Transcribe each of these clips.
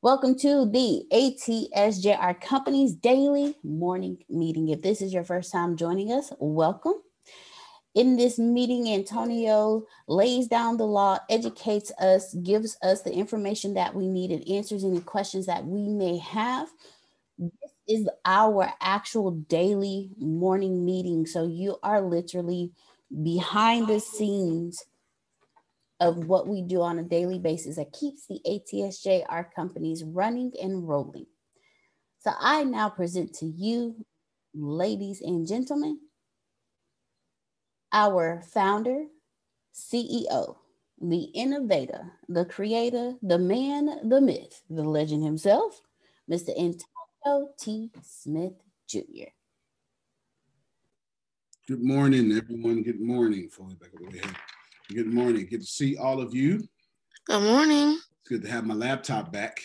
Welcome to the ATSJR Company's daily morning meeting. If this is your first time joining us, welcome. In this meeting, Antonio lays down the law, educates us, gives us the information that we need, and answers any questions that we may have. This is our actual daily morning meeting. So you are literally behind the scenes of what we do on a daily basis that keeps the ATSJR companies running and rolling. So I now present to you, ladies and gentlemen, our founder, CEO, the innovator, the creator, the man, the myth, the legend himself, Mr. Antonio T. Smith Jr. Good morning, everyone. Good morning. Fully back over here. Good morning. Good to see all of you. Good morning. It's good to have my laptop back.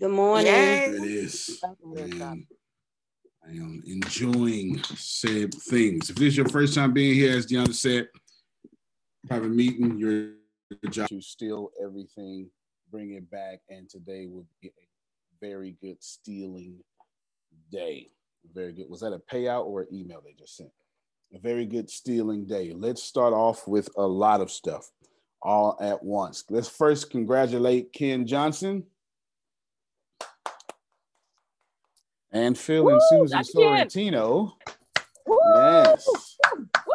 Good morning. There it is. And I am enjoying said things. If this is your first time being here, as Deanna said, private meeting, your job to steal everything, bring it back, and today will be a very good stealing day. Very good. Was that a payout or an email they just sent? A very good stealing day. Let's start off with a lot of stuff all at once. Let's first congratulate Ken Johnson and Phil Woo, and Susan Sorrentino. Woo, yes.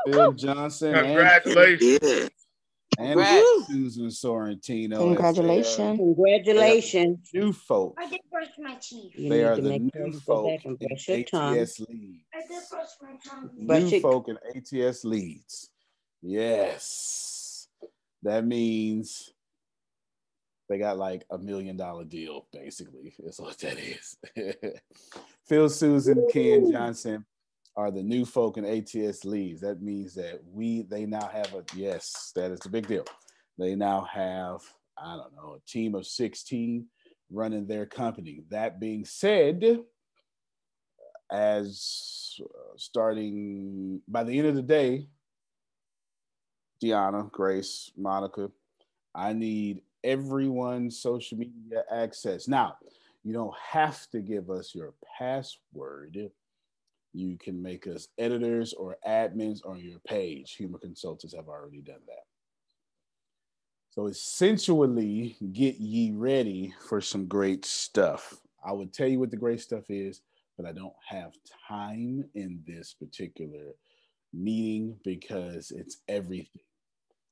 Phil Johnson. Congratulations. And, and Susan Sorrentino. Congratulations. Congratulations. New folk. I did brush my teeth. they are the new folk in ATS leads. I did brush my New folk in ATS leads. Yes. That means they got like a million dollar deal, basically, is what that is. Phil Susan, Ken Johnson are the new folk in ATS leads. That means that we they now have a yes, that is a big deal. They now have, I don't know, a team of 16 running their company. That being said, as uh, starting by the end of the day, Deanna, Grace, Monica, I need everyone's social media access. Now, you don't have to give us your password. You can make us editors or admins on your page. Humor consultants have already done that. So essentially, get ye ready for some great stuff. I would tell you what the great stuff is, but I don't have time in this particular meeting because it's everything.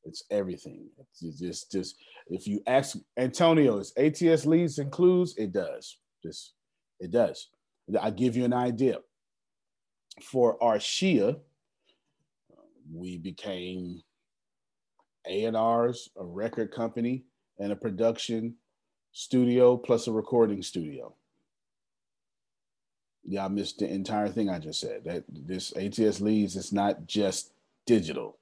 It's everything. It's just, just if you ask Antonio, is ATS leads includes? It does. Just it does. I give you an idea. For Arshia, we became a&Rs, a record company, and a production studio plus a recording studio. Yeah, I missed the entire thing I just said. That this ATS leads is not just digital.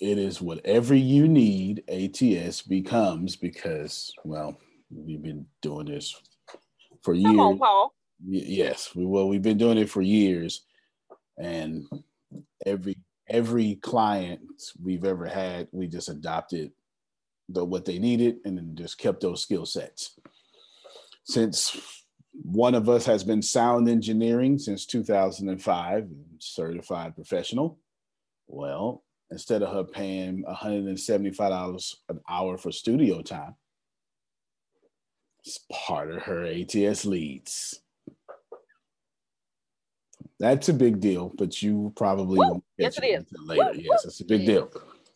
It is whatever you need, ATS becomes because, well, we've been doing this for years. Come on, Paul. Yes, we we've been doing it for years, and every every client we've ever had, we just adopted the what they needed and then just kept those skill sets. Since one of us has been sound engineering since 2005, certified professional. Well, instead of her paying $175 an hour for studio time, it's part of her ATS leads. That's a big deal, but you probably Woo! won't yes, it is. later. Woo! Yes, it's a big deal.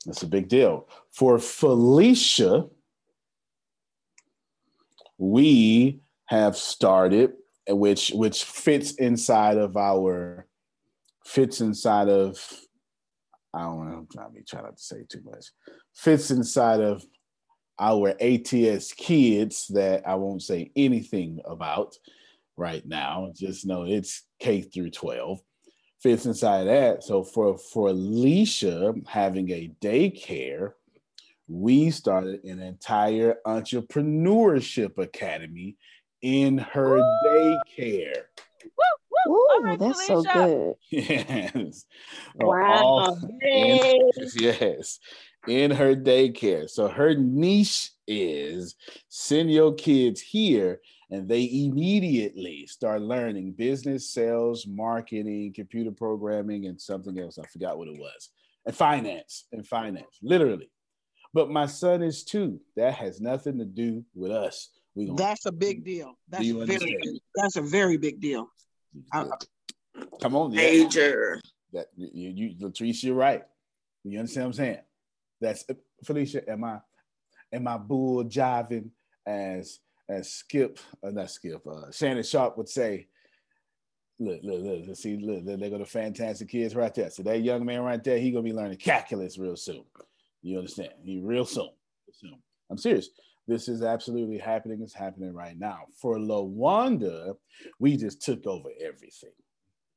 That's a big deal. For Felicia, we have started, which which fits inside of our fits inside of I don't know, I'm trying, trying not to say too much. Fits inside of our ATS kids that I won't say anything about right now. Just know it's K through 12 fits inside that. So for for Alicia having a daycare, we started an entire entrepreneurship academy in her Woo! daycare. Woo, woo. Ooh, that's so good. Yes. Wow. In, yes. In her daycare. So her niche is send your kids here and they immediately start learning business, sales, marketing, computer programming, and something else. I forgot what it was. And finance, and finance, literally. But my son is two. That has nothing to do with us. We that's a big deal. That's very that's a very big deal. Come on, major. Yeah. That you, you Latrice, you're right. You understand what I'm saying? That's Felicia. Am I am I bull jiving as as Skip, uh, not Skip, uh, Shannon Sharpe would say, look, look, look, see, look, they go to fantastic kids right there. So that young man right there, he gonna be learning calculus real soon. You understand? He real soon. soon. I'm serious. This is absolutely happening. It's happening right now. For Lawanda, we just took over everything.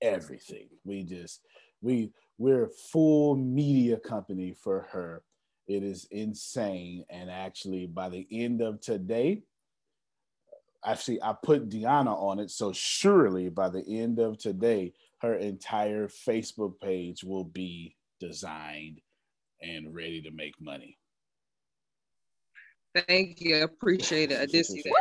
Everything. We just we we're a full media company for her. It is insane. And actually, by the end of today, actually I put Deanna on it. So surely by the end of today, her entire Facebook page will be designed and ready to make money. Thank you. I appreciate it. I did see that.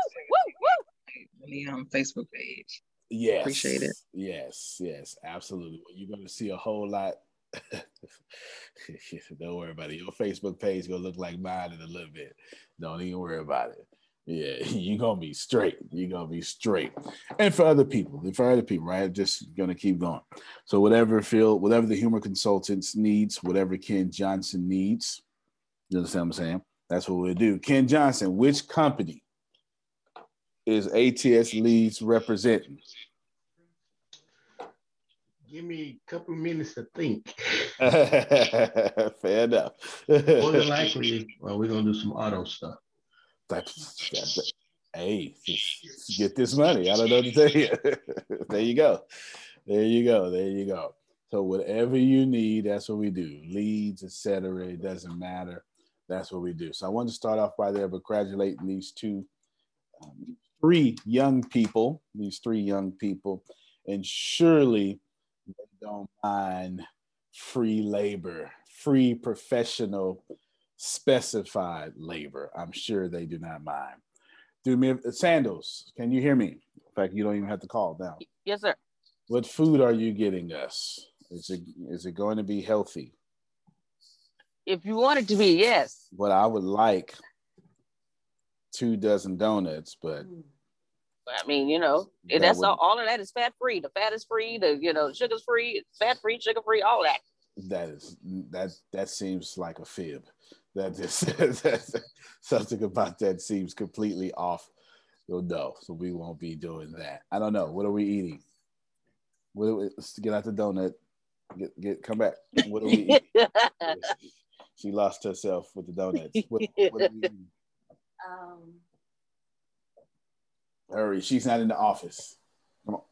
The um, Facebook page. Yes. Appreciate it. Yes, yes, absolutely. You're gonna see a whole lot. Don't worry about it. Your Facebook page gonna look like mine in a little bit. Don't even worry about it yeah, you're gonna be straight. You're gonna be straight. And for other people, for other people, right? Just gonna keep going. So whatever field, whatever the humor consultants needs, whatever Ken Johnson needs, you understand what I'm saying? That's what we'll do. Ken Johnson, which company is ATS Leads representing? Give me a couple minutes to think. Fair enough. More than likely, well, we're gonna do some auto stuff. That's, hey, get this money. I don't know what to tell you. there you go. There you go. There you go. So whatever you need, that's what we do. Leads, etc. It doesn't matter. That's what we do. So I want to start off by there, but congratulating these two, um, three young people. These three young people. and surely they don't mind free labor, free professional specified labor. I'm sure they do not mind. Do me uh, sandals. Can you hear me? In fact, you don't even have to call down. Yes, sir. What food are you getting us? Is it is it going to be healthy? If you want it to be, yes. But I would like two dozen donuts, but I mean, you know, that that's all, all of that is fat free. The fat is free, the you know, sugar's free, fat free, sugar free, all that. That is that that seems like a fib. That is that, something about that seems completely off. So no, so we won't be doing that. I don't know. What are we eating? What we, let's get out the donut. Get get come back. What are we eating? she lost herself with the donuts. What, what um, Hurry, she's not in the office. Come on.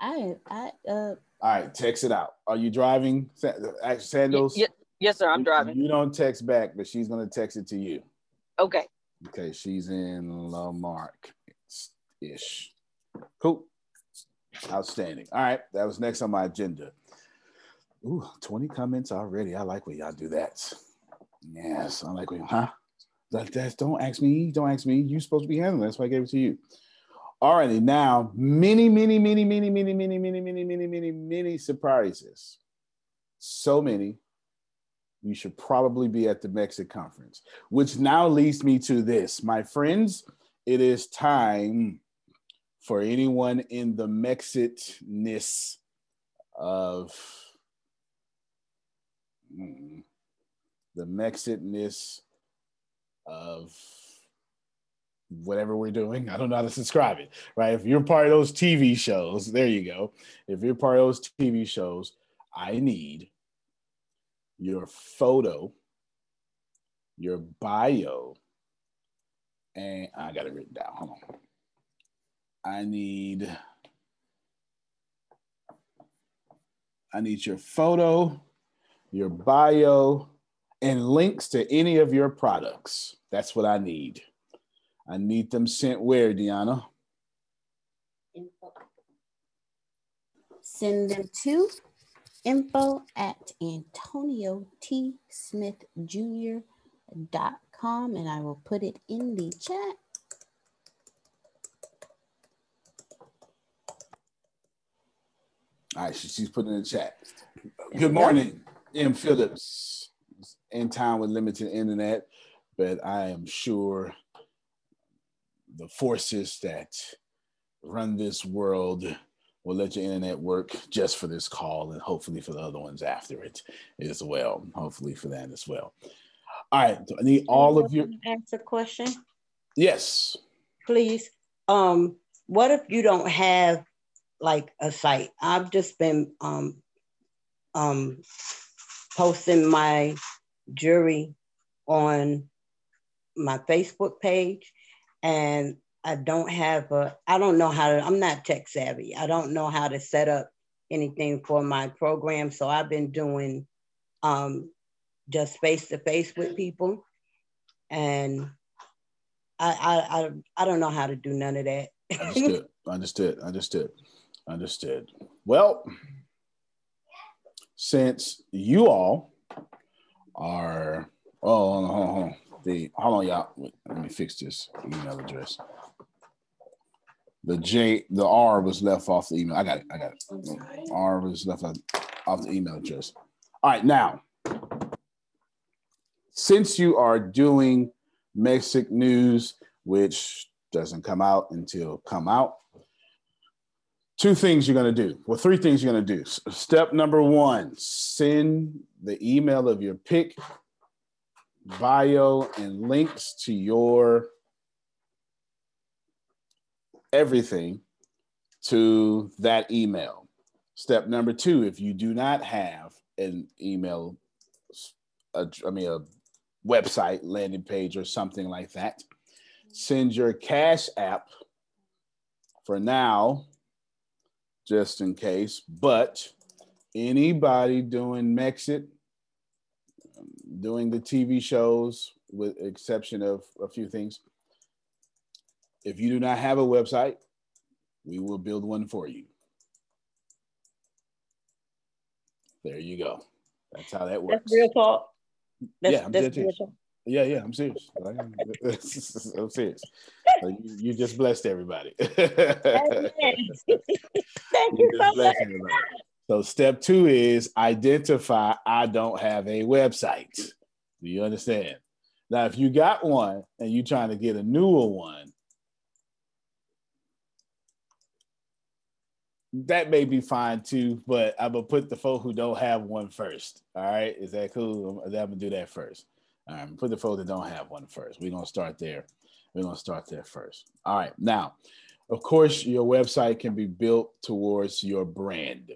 I I uh all right, text it out. Are you driving, Sandals? Y- yes, sir. I'm driving. You don't text back, but she's gonna text it to you. Okay. Okay, she's in La Marque ish. Cool. Outstanding. All right, that was next on my agenda. Ooh, 20 comments already. I like when y'all do that. Yes, I like when, huh? That, that's don't ask me, don't ask me. You're supposed to be handling. That's why I gave it to you. Alrighty, now many, many, many, many, many, many, many, many, many, many, many surprises. So many. You should probably be at the Mexit conference, which now leads me to this, my friends. It is time for anyone in the Mexitness of hmm, the Mexitness of whatever we're doing. I don't know how to describe it, right? If you're part of those TV shows, there you go. If you're part of those TV shows, I need your photo, your bio, and I got it written down. Hold on. I need I need your photo, your bio, and links to any of your products. That's what I need. I need them sent where, Deanna? Info. Send them to info at Antonio T. Smith Jr.com and I will put it in the chat. All right, she's putting in the chat. Good morning, M. Phillips. In town with limited internet, but I am sure the forces that run this world will let your internet work just for this call and hopefully for the other ones after it as well. Hopefully for that as well. All right, I need all of your answer question. Yes. Please. Um, what if you don't have like a site? I've just been um um posting my jury on my Facebook page and I don't have a, I don't know how to, I'm not tech savvy. I don't know how to set up anything for my program. So I've been doing um, just face to face with people. And I, I, I, I don't know how to do none of that. understood, understood, understood, understood. Well, since you all are, oh, hold on, hold on, hold on the hold on, y'all. Wait, let me fix this email address. The J, the R was left off the email. I got it. I got it. R was left off the email address. All right, now, since you are doing Mexit news, which doesn't come out until come out, two things you're going to do. Well, three things you're going to do. Step number one: send the email of your pick bio and links to your everything to that email. Step number two, if you do not have an email, a, I mean, a website, landing page, or something like that, send your Cash App for now, just in case. But anybody doing Mexit doing the TV shows, with exception of a few things. If you do not have a website, we will build one for you. There you go. That's how that works. That's real talk. That's, yeah, I'm that's serious. Yeah, yeah, I'm serious. I'm serious. You, you, just blessed everybody. Thank you, you so much. Everybody. So step two is identify I don't have a website. Do you understand? Now, if you got one and you're trying to get a newer one, that may be fine too, but I'm gonna put the folk who don't have one first. All right, is that cool? I'm, gonna do that first. All right, put the folk that don't have one first. We're gonna start there. We're gonna start there first. All right, now, of course, your website can be built towards your brand.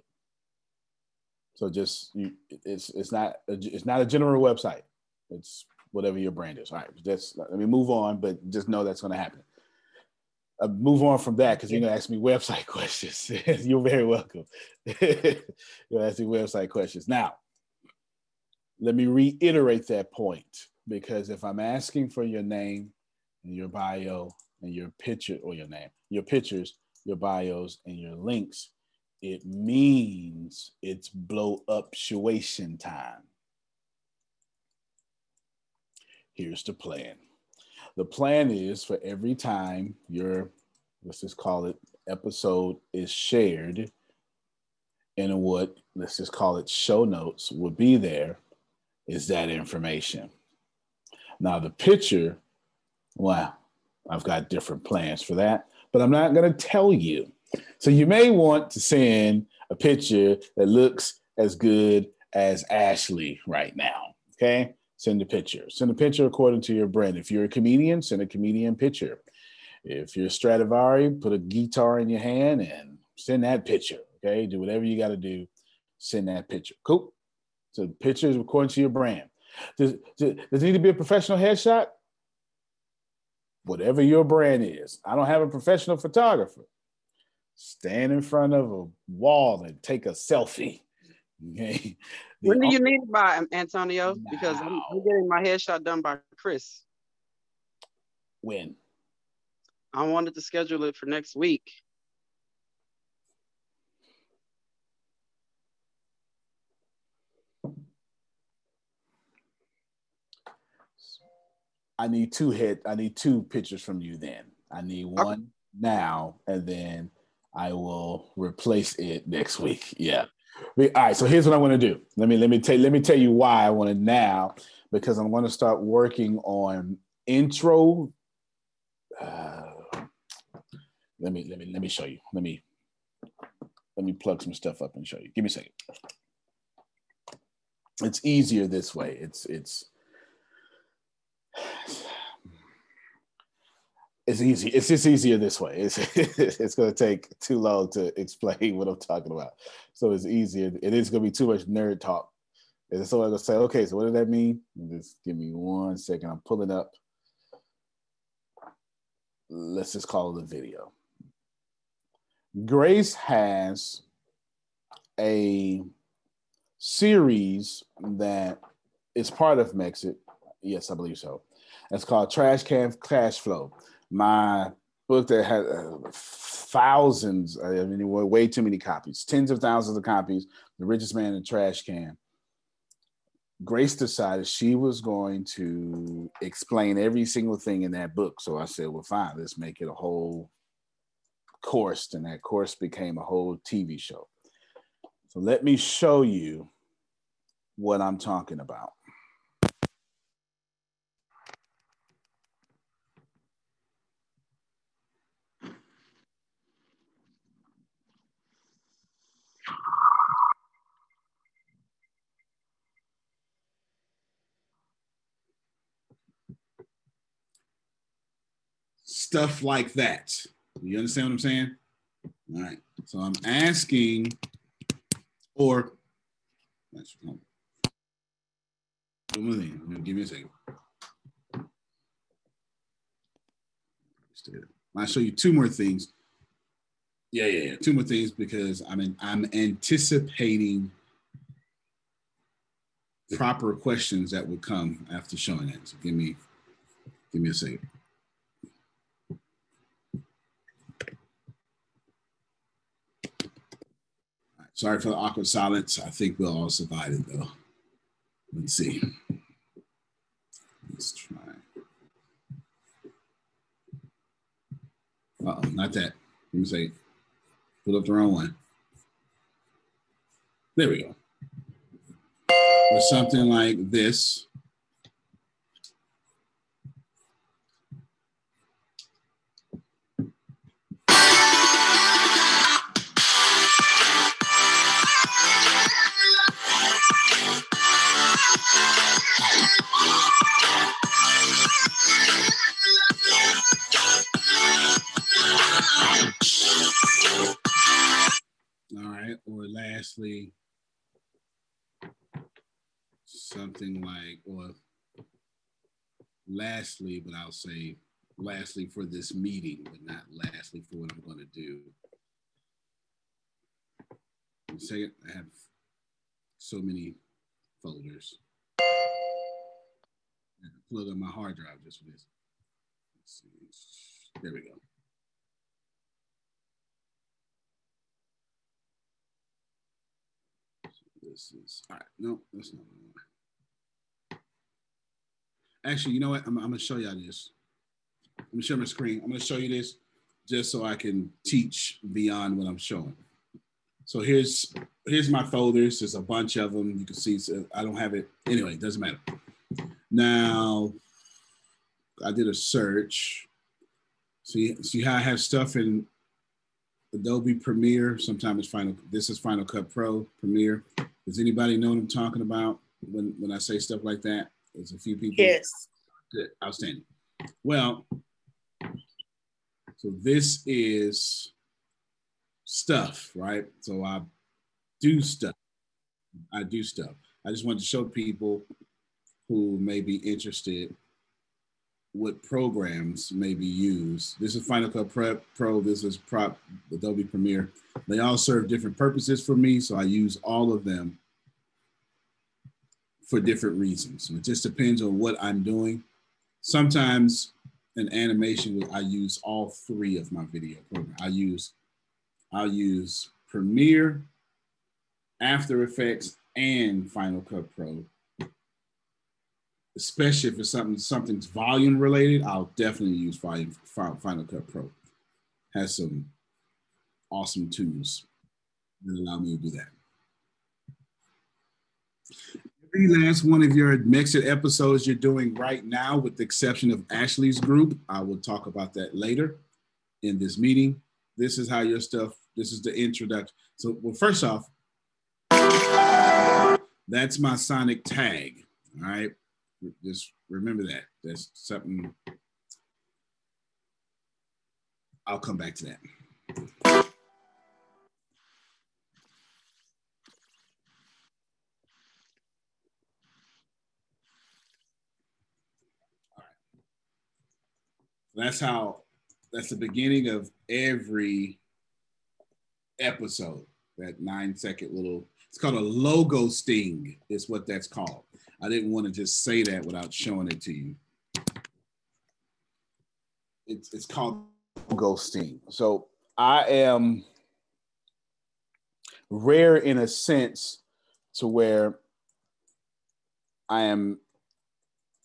So just you, it's it's not a, it's not a general website. It's whatever your brand is. All right, just let me move on, but just know that's gonna happen uh, move on from that because you're gonna ask me website questions. you're very welcome. you're asking website questions. Now, let me reiterate that point because if I'm asking for your name and your bio and your picture or your name, your pictures, your bios, and your links, it means it's blow up situation time. Here's the plan. The plan is for every time your, let's just call it episode is shared, and what let's just call it show notes will be there, is that information. Now the picture, well, I've got different plans for that, but I'm not going to tell you. So you may want to send a picture that looks as good as Ashley right now. Okay send a picture. Send a picture according to your brand. If you're a comedian, send a comedian picture. If you're a Stradivari, put a guitar in your hand and send that picture. Okay, do whatever you got to do. Send that picture. Cool. So pictures according to your brand. Does, does, does it need to be a professional headshot? Whatever your brand is. I don't have a professional photographer. Stand in front of a wall and take a selfie. Okay. When do you need it by, um, Antonio? Now. Because I'm, I'm, getting my headshot done by Chris. When? I wanted to schedule it for next week. I need two head. I need two pictures from you. Then I need one okay. now, and then I will replace it next week. Yeah. All right, so here's what I want to do. Let me let me tell let me tell you why I want it now because I'm going to start working on intro. Uh, let me let me let me show you. Let me let me plug some stuff up and show you. Give me a second. It's easier this way. It's it's it's easy. It's just easier this way. It's it's going to take too long to explain what I'm talking about. So it's easier. It is going to be too much nerd talk. And so I'm going to say, okay, so what does that mean? Just give me one second. I'm pulling up. Let's just call it a video. Grace has a series that is part of Mexit. Yes, I believe so. It's called Trash Can Cash Flow my book that had uh, thousands, I mean, way too many copies, tens of thousands of copies, The Richest Man in the Trash Can. Grace decided she was going to explain every single thing in that book. So I said, well, fine, let's make it a whole course. And that course became a whole TV show. So let me show you what I'm talking about. Stuff like that. You understand what I'm saying? All right. So I'm asking, or give me a second. I'll show you two more things. Yeah, yeah, yeah. Two more things because I'm in, I'm anticipating proper questions that would come after showing that. So give me give me a second. Sorry for the awkward silence. I think we'll all survive it though. Let's see. Let's try. Uh oh, not that. Let me say, put up the wrong one. There we go. Or something like this. Right. Or lastly, something like, or lastly, but I'll say lastly for this meeting, but not lastly for what I'm going to do. Second, I have so many folders. Plug on my hard drive just for this. There we go. This is all right. No, that's not one. Actually, you know what? I'm, I'm gonna show y'all this. I'm gonna show my screen. I'm gonna show you this just so I can teach beyond what I'm showing. So here's here's my folders. There's a bunch of them. You can see. So I don't have it anyway. It doesn't matter. Now, I did a search. See, see how I have stuff in Adobe Premiere. Sometimes Final. This is Final Cut Pro Premiere. Does anybody know what I'm talking about when, when I say stuff like that? There's a few people. Yes. Good. Outstanding. Well, so this is stuff, right? So I do stuff. I do stuff. I just wanted to show people who may be interested what programs may be used. This is Final Cut Prep Pro. This is Prop Adobe Premiere. They all serve different purposes for me, so I use all of them for different reasons. So it just depends on what I'm doing. Sometimes in animation, I use all three of my video programs. I use I'll use Premiere, After Effects, and Final Cut Pro especially if it's something something's volume related, I'll definitely use volume Final Cut Pro. Has some awesome tools that allow me to do that. Every last one of your Mexit episodes you're doing right now, with the exception of Ashley's group, I will talk about that later in this meeting. This is how your stuff, this is the introduction. So, well, first off, that's my sonic tag. All right. Just remember that. That's something. I'll come back to that. All right. That's how, that's the beginning of every episode. That nine second little, it's called a logo sting, is what that's called. I didn't want to just say that without showing it to you. It's, it's called ghosting. So I am rare in a sense to where I am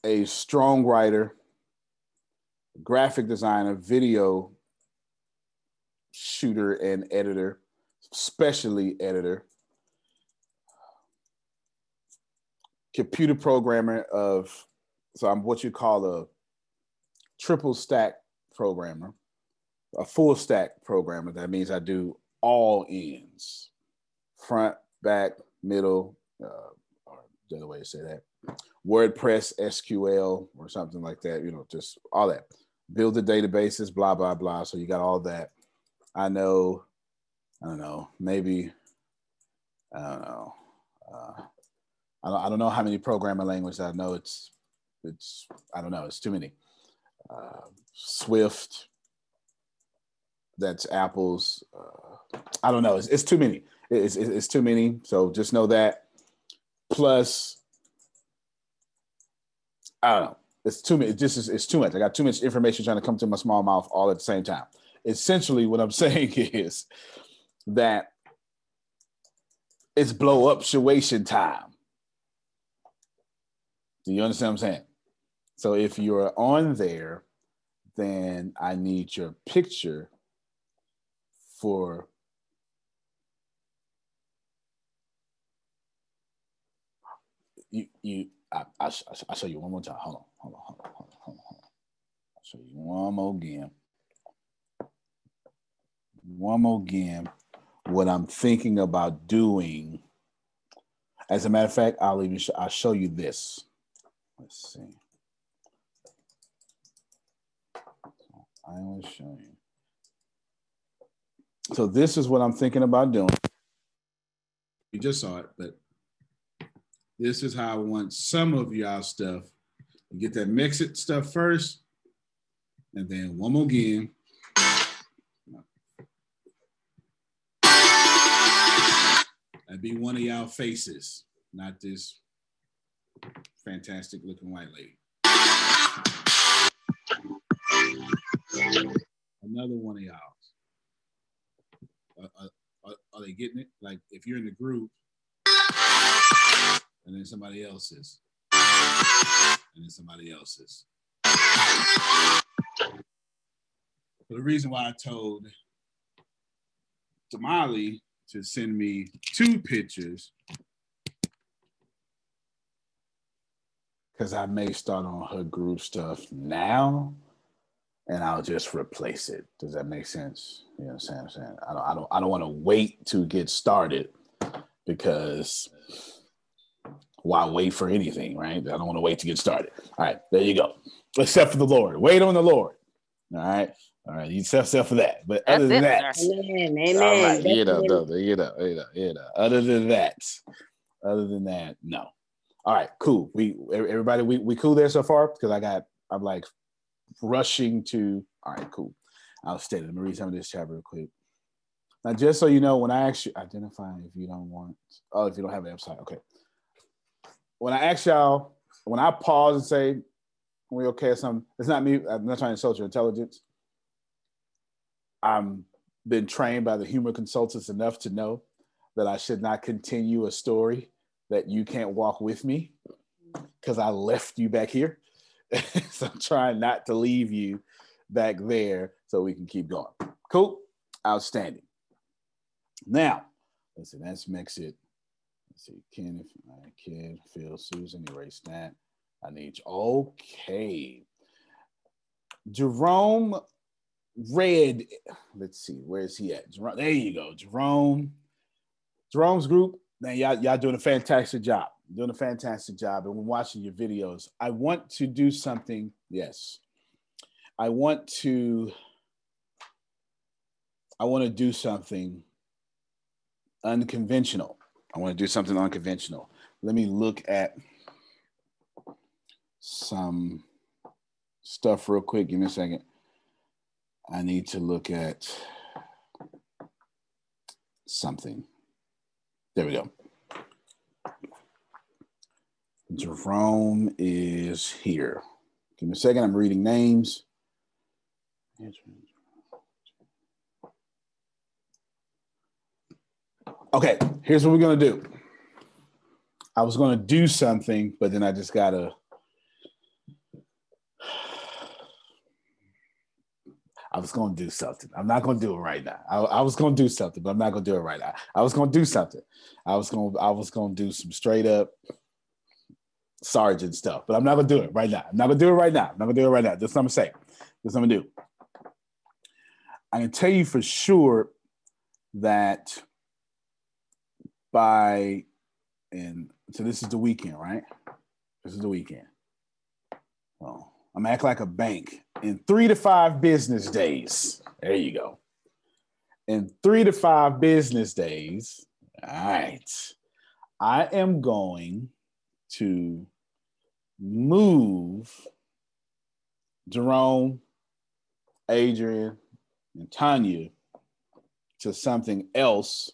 a strong writer, graphic designer, video shooter, and editor, especially editor. Computer programmer of so I'm what you call a triple stack programmer, a full stack programmer. That means I do all ends, front, back, middle, uh, or the other way to say that. WordPress, SQL, or something like that. You know, just all that. Build the databases, blah blah blah. So you got all that. I know. I don't know. Maybe. I don't know. Uh, I don't, I don't know how many programming languages I know. It's it's I don't know. It's too many. Uh, Swift. That's Apple's. Uh, I don't know. It's, it's too many. It's, it's, it's too many. So just know that. Plus, I don't know. It's too many. Just is, it's too much. I got too much information trying to come to my small mouth all at the same time. Essentially, what I'm saying is that it's blow up situation time. Do you understand what I'm saying? So if you're on there, then I need your picture for you you I, I, I'll show you one more time. Hold on, hold on, hold on, hold on, hold on. I'll show you one more again. One more again. What I'm thinking about doing. As a matter of fact, I'll even sh- I'll show you this. Let's see. I will show you. So this is what I'm thinking about doing. You just saw it, but this is how I want some of y'all stuff. You get that Mexit stuff first, and then one more game. That'd be one of y'all faces, not this fantastic looking white lady. Another one of y'all. Uh, are they getting it? Like if you're in the group, and then somebody else's, and then somebody else's. But the reason why I told Damali to send me two pictures because I may start on her group stuff now and I'll just replace it. Does that make sense? You know what I'm saying? I don't I don't I don't want to wait to get started because why wait for anything, right? I don't want to wait to get started. All right, there you go. Except for the Lord. Wait on the Lord. All right. All right, you except, except for that. But That's other than it, that, amen, amen. All right, you know, you know, you know, you know. Other than that, other than that, no. All right, cool. We everybody, we we cool there so far because I got I'm like rushing to. All right, cool. I'll stay. Let me read some of this chat real quick. Now, just so you know, when I actually identify if you don't want, oh, if you don't have an website, okay when I ask y'all, when I pause and say, we okay something, it's not me. I'm not trying to insult your intelligence. I'm been trained by the humor consultants enough to know that I should not continue a story that you can't walk with me because I left you back here. so I'm trying not to leave you back there so we can keep going. Cool. Outstanding. Now, let's mix it Let's see, Ken, if I can, Phil, Susan, erase that. I need you. Okay. Jerome Red. Let's see, where is he at? Jerome, there you go. Jerome. Jerome's group, man, y'all, y'all doing a fantastic job. Doing a fantastic job. And we're watching your videos. I want to do something. Yes. I want to. I want to do something unconventional. I want to do something unconventional. Let me look at some stuff real quick. Give me a second. I need to look at something. There we go. Jerome is here. Give me a second. I'm reading names. Okay, here's what we're gonna do. I was gonna do something, but then I just gotta. I was gonna do something. I'm not gonna do it right now. I, I, was gonna do something, but I'm not gonna do it right now. I was gonna do something. I was gonna I was gonna do some straight up sergeant stuff, but I'm not gonna do it right now. I'm not gonna do it right now. I'm not gonna do it right now. That's what I'm saying. That's what I'm gonna do. I can tell you for sure that by and so this is the weekend, right? This is the weekend. Well, I'm act like a bank in three to five business days. There you go. In three to five business days, all right, I am going to move Jerome, Adrian, and Tanya to something else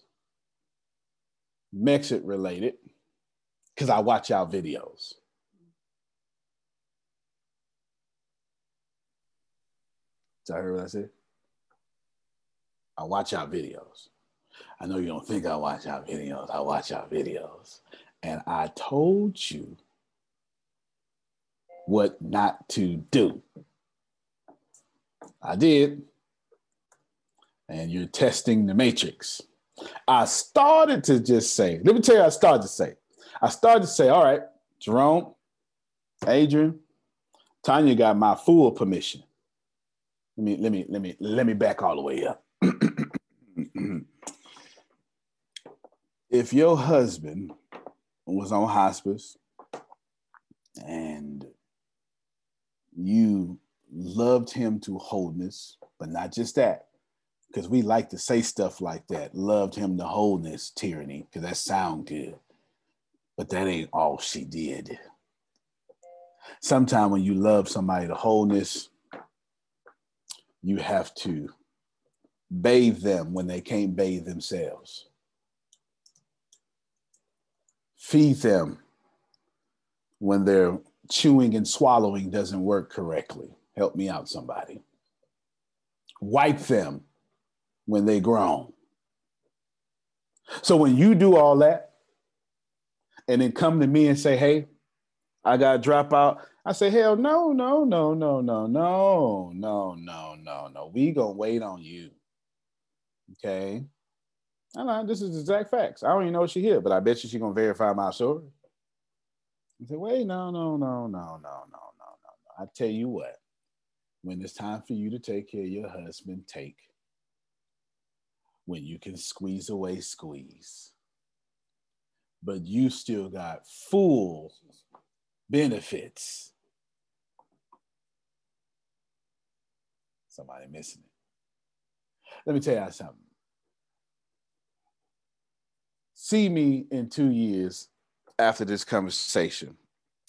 Mexit related because I watch y'all videos. Did I hear what I said? I watch y'all videos. I know you don't think I watch our videos. I watch our videos. And I told you what not to do. I did. And you're testing the matrix. I started to just say, let me tell you, I started to say, I started to say, all right, Jerome, Adrian, Tanya got my full permission. Let me, let me, let me, let me back all the way up. if your husband was on hospice and you loved him to wholeness, but not just that, because we like to say stuff like that, loved him to wholeness, tyranny, because that sound good. But that ain't all she did. Sometimes when you love somebody to wholeness, you have to bathe them when they can't bathe themselves. Feed them when their chewing and swallowing doesn't work correctly. Help me out, somebody. Wipe them when they grown. So when you do all that and then come to me and say, hey, I got drop out, I say, hell no, no, no, no, no, no, no, no, no, no. We gonna wait on you. Okay. I know this is exact facts. I don't even know she here, but I bet you she gonna verify my story. I say, wait, no, no, no, no, no, no, no, no, no. I tell you what, when it's time for you to take care of your husband, take. When you can squeeze away, squeeze. But you still got full benefits. Somebody missing it. Let me tell you something. See me in two years after this conversation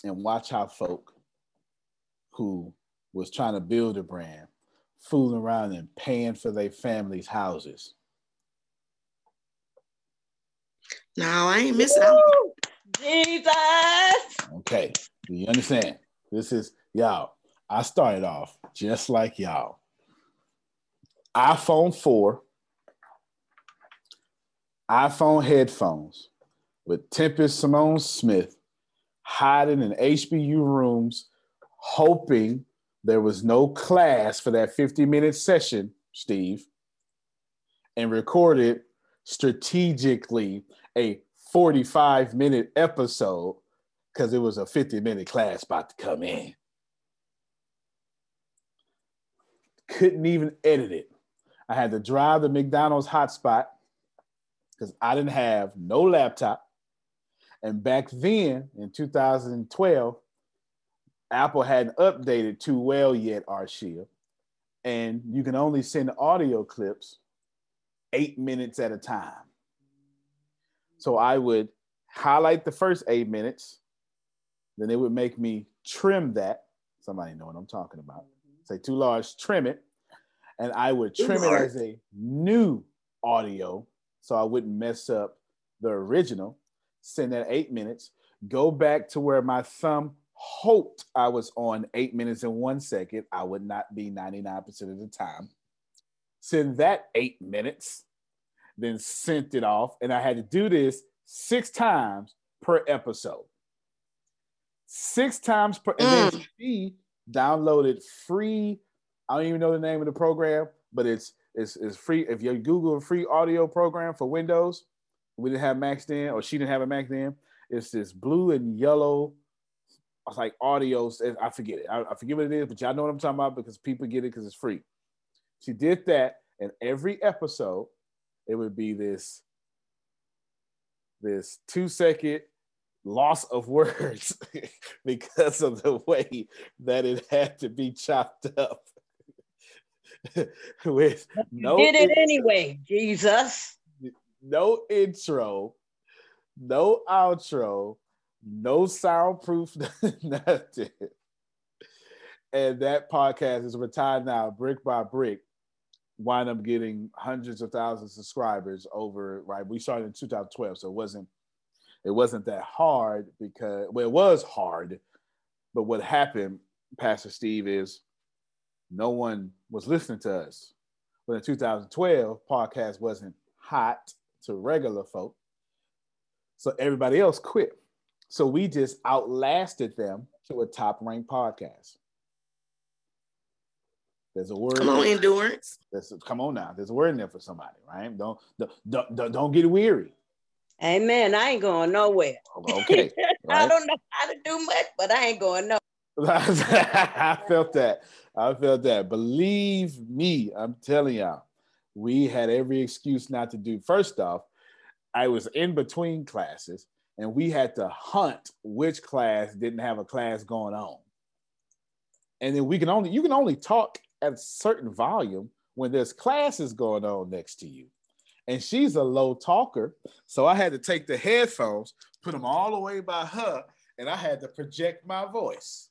and watch how folk who was trying to build a brand fooling around and paying for their families' houses. No, I ain't missing out. Jesus. Okay. Do you understand? This is y'all. I started off just like y'all. iPhone 4, iPhone headphones with Tempest Simone Smith hiding in HBU rooms, hoping there was no class for that 50 minute session, Steve, and recorded strategically a 45 minute episode because it was a 50 minute class about to come in. Couldn't even edit it. I had to drive the McDonald's hotspot because I didn't have no laptop. And back then in 2012, Apple hadn't updated too well yet, Arshia. And you can only send audio clips eight minutes at a time. So I would highlight the first eight minutes, then it would make me trim that. Somebody know what I'm talking about. Mm-hmm. Say too large, trim it. And I would trim it as a new audio so I wouldn't mess up the original. Send that eight minutes, go back to where my thumb hoped I was on eight minutes and one second. I would not be 99% of the time. Send that eight minutes, then sent it off. And I had to do this six times per episode six times per. And then mm. she downloaded free. I don't even know the name of the program, but it's it's, it's free. If you Google a free audio program for Windows, we didn't have Mac then, or she didn't have a Mac then. It's this blue and yellow. It's like audio. I forget it. I, I forget what it is, but y'all know what I'm talking about because people get it because it's free. She did that, and every episode, it would be this this two second loss of words because of the way that it had to be chopped up. With no did it intro, anyway, Jesus. No intro, no outro, no soundproof, nothing. And that podcast is retired now, brick by brick. Wind up getting hundreds of thousands of subscribers over, right? We started in 2012, so it wasn't it wasn't that hard because well, it was hard, but what happened, Pastor Steve, is no one was listening to us. But in 2012, podcast wasn't hot to regular folk. So everybody else quit. So we just outlasted them to a top ranked podcast. There's a word. Come on, endurance. There's, come on now. There's a word in there for somebody, right? Don't don't don't, don't get weary. Amen. I ain't going nowhere. Okay. I don't know how to do much, but I ain't going nowhere. I felt that. I felt that. Believe me, I'm telling y'all, we had every excuse not to do. First off, I was in between classes and we had to hunt which class didn't have a class going on. And then we can only, you can only talk at a certain volume when there's classes going on next to you. And she's a low talker. So I had to take the headphones, put them all the way by her, and I had to project my voice.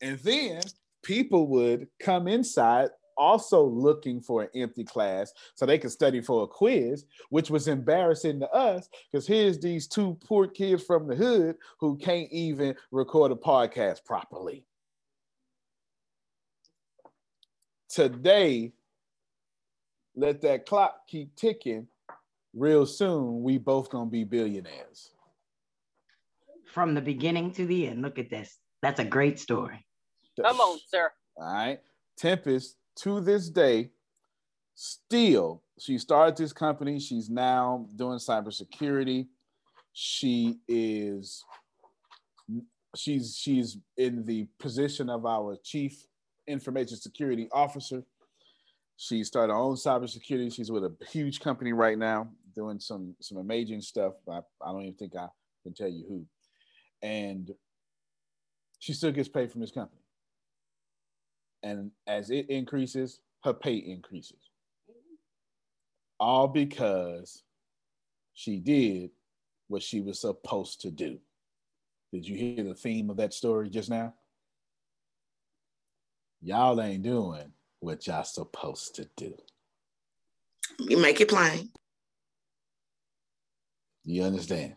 And then people would come inside also looking for an empty class so they could study for a quiz, which was embarrassing to us because here's these two poor kids from the hood who can't even record a podcast properly. Today, let that clock keep ticking. Real soon, we both gonna be billionaires. From the beginning to the end. Look at this. That's a great story. Come on, sir. All right. Tempest, to this day, still, she started this company. She's now doing cybersecurity. She is she's she's in the position of our chief information security officer. She started her own cybersecurity. She's with a huge company right now, doing some some amazing stuff. I, I don't even think I can tell you who. And she still gets paid from this company and as it increases, her pay increases. All because she did what she was supposed to do. Did you hear the theme of that story just now? Y'all ain't doing what y'all supposed to do. You make it plain. You understand?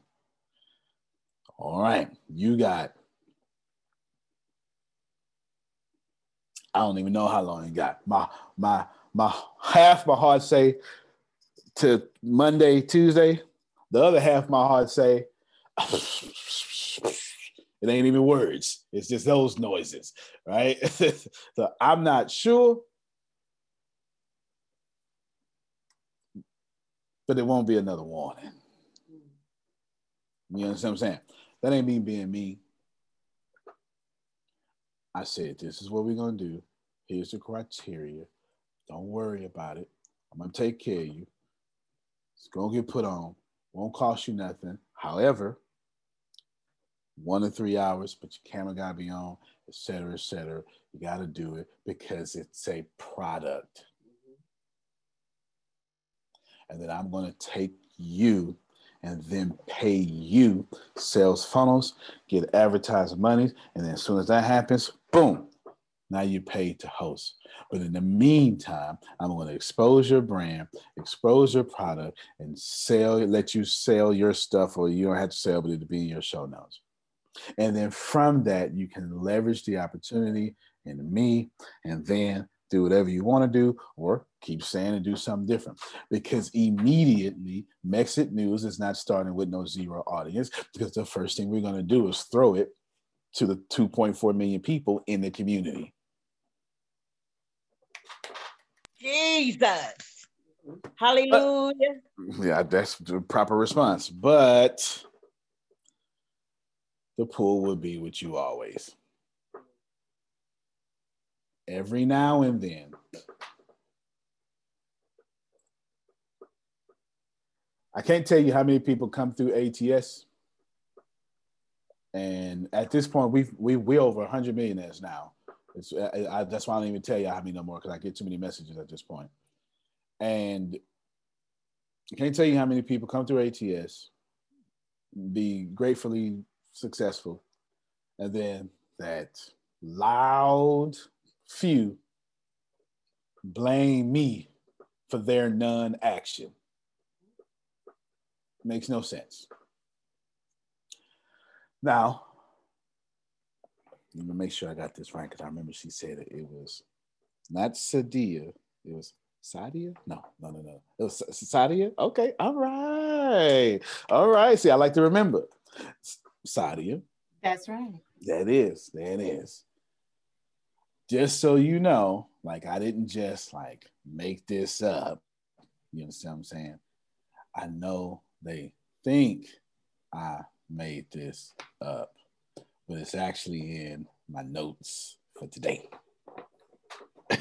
All right. You got I don't even know how long it got. My my my half my heart say to Monday, Tuesday. The other half my heart say it ain't even words. It's just those noises, right? so I'm not sure. But it won't be another warning. You understand what I'm saying? That ain't me being me. I said, this is what we're going to do. Here's the criteria. Don't worry about it. I'm going to take care of you. It's going to get put on. Won't cost you nothing. However, one to three hours, but your camera got to be on, et cetera, et cetera. You got to do it because it's a product. And then I'm going to take you and then pay you sales funnels, get advertising money. And then as soon as that happens, boom, now you paid to host. But in the meantime, I'm going to expose your brand, expose your product, and sell, let you sell your stuff, or you don't have to sell, but it'll be in your show notes. And then from that, you can leverage the opportunity in me, and then do whatever you want to do, or keep saying and do something different. Because immediately, Mexit News is not starting with no zero audience, because the first thing we're going to do is throw it to the 2.4 million people in the community. Jesus. Mm-hmm. Hallelujah. But, yeah, that's the proper response. But the pool will be with you always every now and then. I can't tell you how many people come through ATS. And at this point, we've we we over 100 millionaires now. It's I, I, that's why I don't even tell you how many no more because I get too many messages at this point. And I can't tell you how many people come through ATS, be gratefully successful, and then that loud few blame me for their non action. Makes no sense. Now, let me make sure I got this right because I remember she said it. It was not Sadia, it was Sadia? No, no, no, no. It was Sadia. Okay, all right, all right. See, I like to remember Sadia. That's right. That is. That is. Just so you know, like I didn't just like make this up. You understand what I'm saying? I know they think I made this up, but it's actually in my notes for today.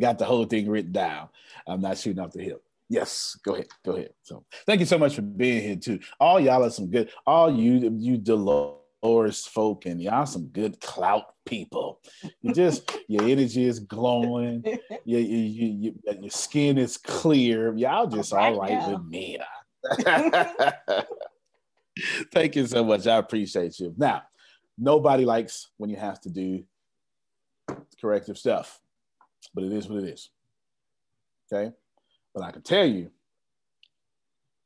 Got the whole thing written down. I'm not shooting off the hip. Yes, go ahead, go ahead. So thank you so much for being here too. All y'all are some good. All you you Dolores folk and y'all some good clout people. You just your energy is glowing. Your, you, you, you, your skin is clear. Y'all just all right, all right with me. Thank you so much. I appreciate you. Now, nobody likes when you have to do corrective stuff, but it is what it is. Okay. But I can tell you,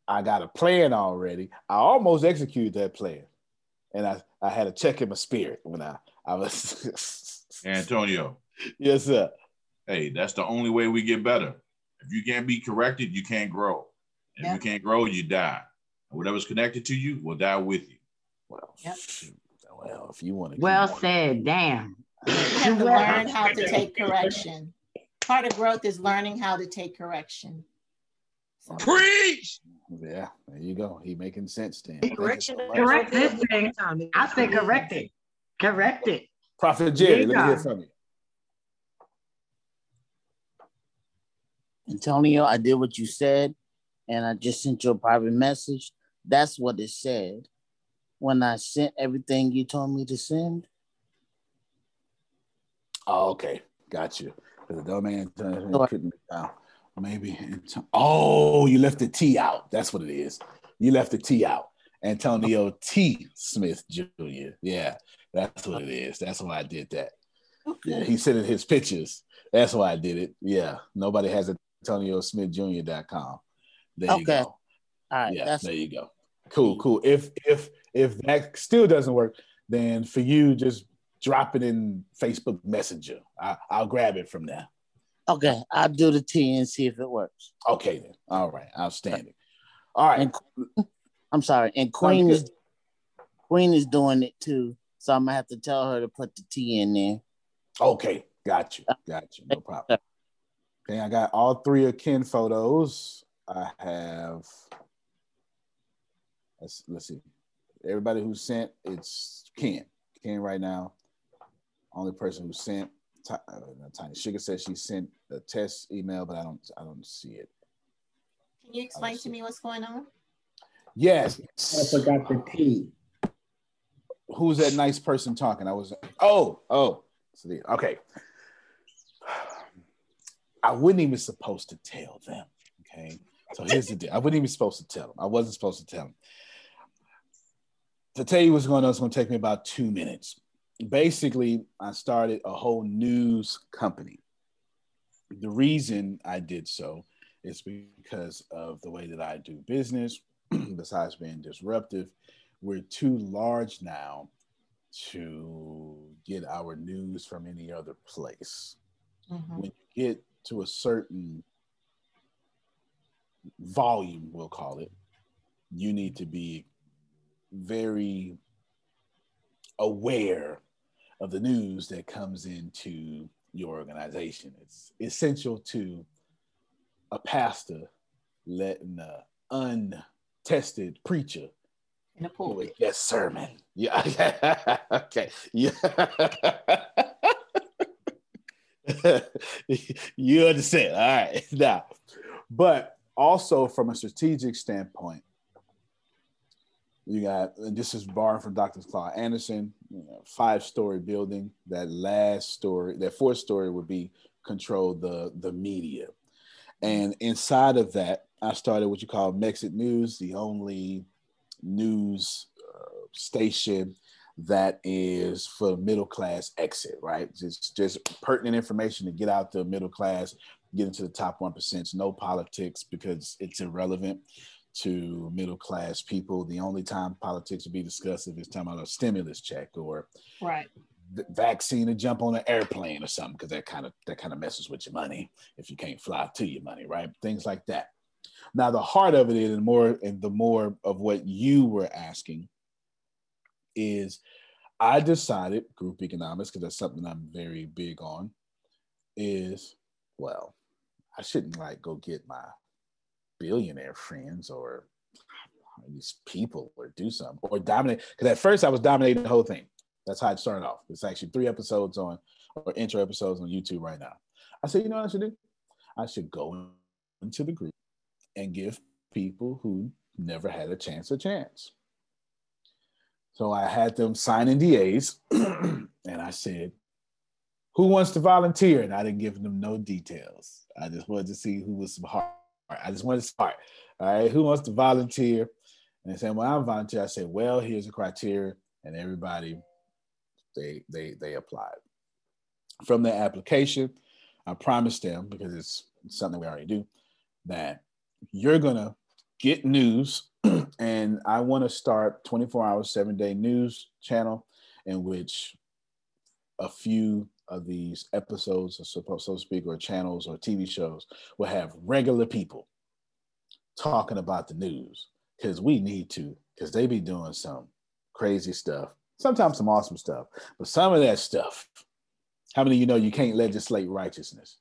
I got a plan already. I almost executed that plan. And I, I had a check in my spirit when I, I was Antonio. Yes, sir. Hey, that's the only way we get better. If you can't be corrected, you can't grow. If you can't grow, you die. Whatever's connected to you will die with you. Well, yep. well, if you want to. Well said. Damn. You have to learn how to take correction. Part of growth is learning how to take correction. So. Preach. Yeah, there you go. He making sense then. Correction. Correct this thing. I say correct it. Correct it. Prophet Jerry, let me hear from you. Antonio, I did what you said, and I just sent you a private message. That's what it said when I sent everything you told me to send. Oh, okay, got you. The domain couldn't be. Maybe. Oh, you left the T out. That's what it is. You left the T out. Antonio T. Smith Jr. Yeah, that's what it is. That's why I did that. Okay. Yeah, he sent in his pictures. That's why I did it. Yeah, nobody has Antonio Smith Jr.com. There okay. you go. All right. Yeah, there you go. Cool, cool. If if if that still doesn't work, then for you, just drop it in Facebook Messenger. I, will grab it from there. Okay, I'll do the T and see if it works. Okay then. All right, outstanding. All right. And, I'm sorry, and Queen is Queen is doing it too, so I'm gonna have to tell her to put the T in there. Okay, got you, got you, no problem. Okay, I got all three of Ken photos. I have. Let's let's see. Everybody who sent it's Ken. Ken right now only person who sent. Uh, Tiny Sugar says she sent a test email, but I don't. I don't see it. Can you explain to me what's going on? Yes. I forgot the T. Who's that nice person talking? I was. Oh, oh. Okay. I wasn't even supposed to tell them. Okay. So here's the deal. I wasn't even supposed to tell them. I wasn't supposed to tell them. To tell you what's going on, it's going to take me about two minutes basically, I started a whole news company. The reason I did so is because of the way that I do business, besides being disruptive. We're too large now to get our news from any other place. Mm-hmm. When you get to a certain volume, we'll call it, you need to be very aware of the news that comes into your organization. It's essential to a pastor letting an untested preacher in a pulpit. Yes, sermon. Yeah. okay. Yeah. you understand. All right. Now, but also from a strategic standpoint, you got, this is borrowed from Dr. Claude Anderson, you know, five story building. That last story, that fourth story would be control the, the media. And inside of that, I started what you call Mexit News, the only news uh, station that is for middle class exit, right? It's just pertinent information to get out the middle class, get into the top 1%, no politics because it's irrelevant to middle class people. The only time politics will be discussed if it's talking about a stimulus check or right vaccine to jump on an airplane or something because that kind of that kind of messes with your money if you can't fly to your money, right? Things like that. Now the heart of it is, and more and the more of what you were asking is, I decided group economics because that's something I'm very big on. Is well, I shouldn't like go get my billionaire friends or these people or do something or dominate. Because at first I was dominating the whole thing. That's how it started off. It's actually three episodes on or intro episodes on YouTube right now. I said, you know what I should do? I should go into the group and give people who never had a chance a chance. So I had them sign NDAs and I said, who wants to volunteer? And I didn't give them no details. I just wanted to see who was smart. I just wanted to start. All right, who wants to volunteer? And they said, well, I'm volunteer. I said, well, here's the criteria. And everybody, they they they applied. From the application, I promised them, because it's something we already do, that you're gonna get news and I want to start 24 hours, seven day news channel in which a few of these episodes, or so to speak, or channels or TV shows will have regular people talking about the news because we need to, because they be doing some crazy stuff, sometimes some awesome stuff, but some of that stuff, how many of you know you can't legislate righteousness?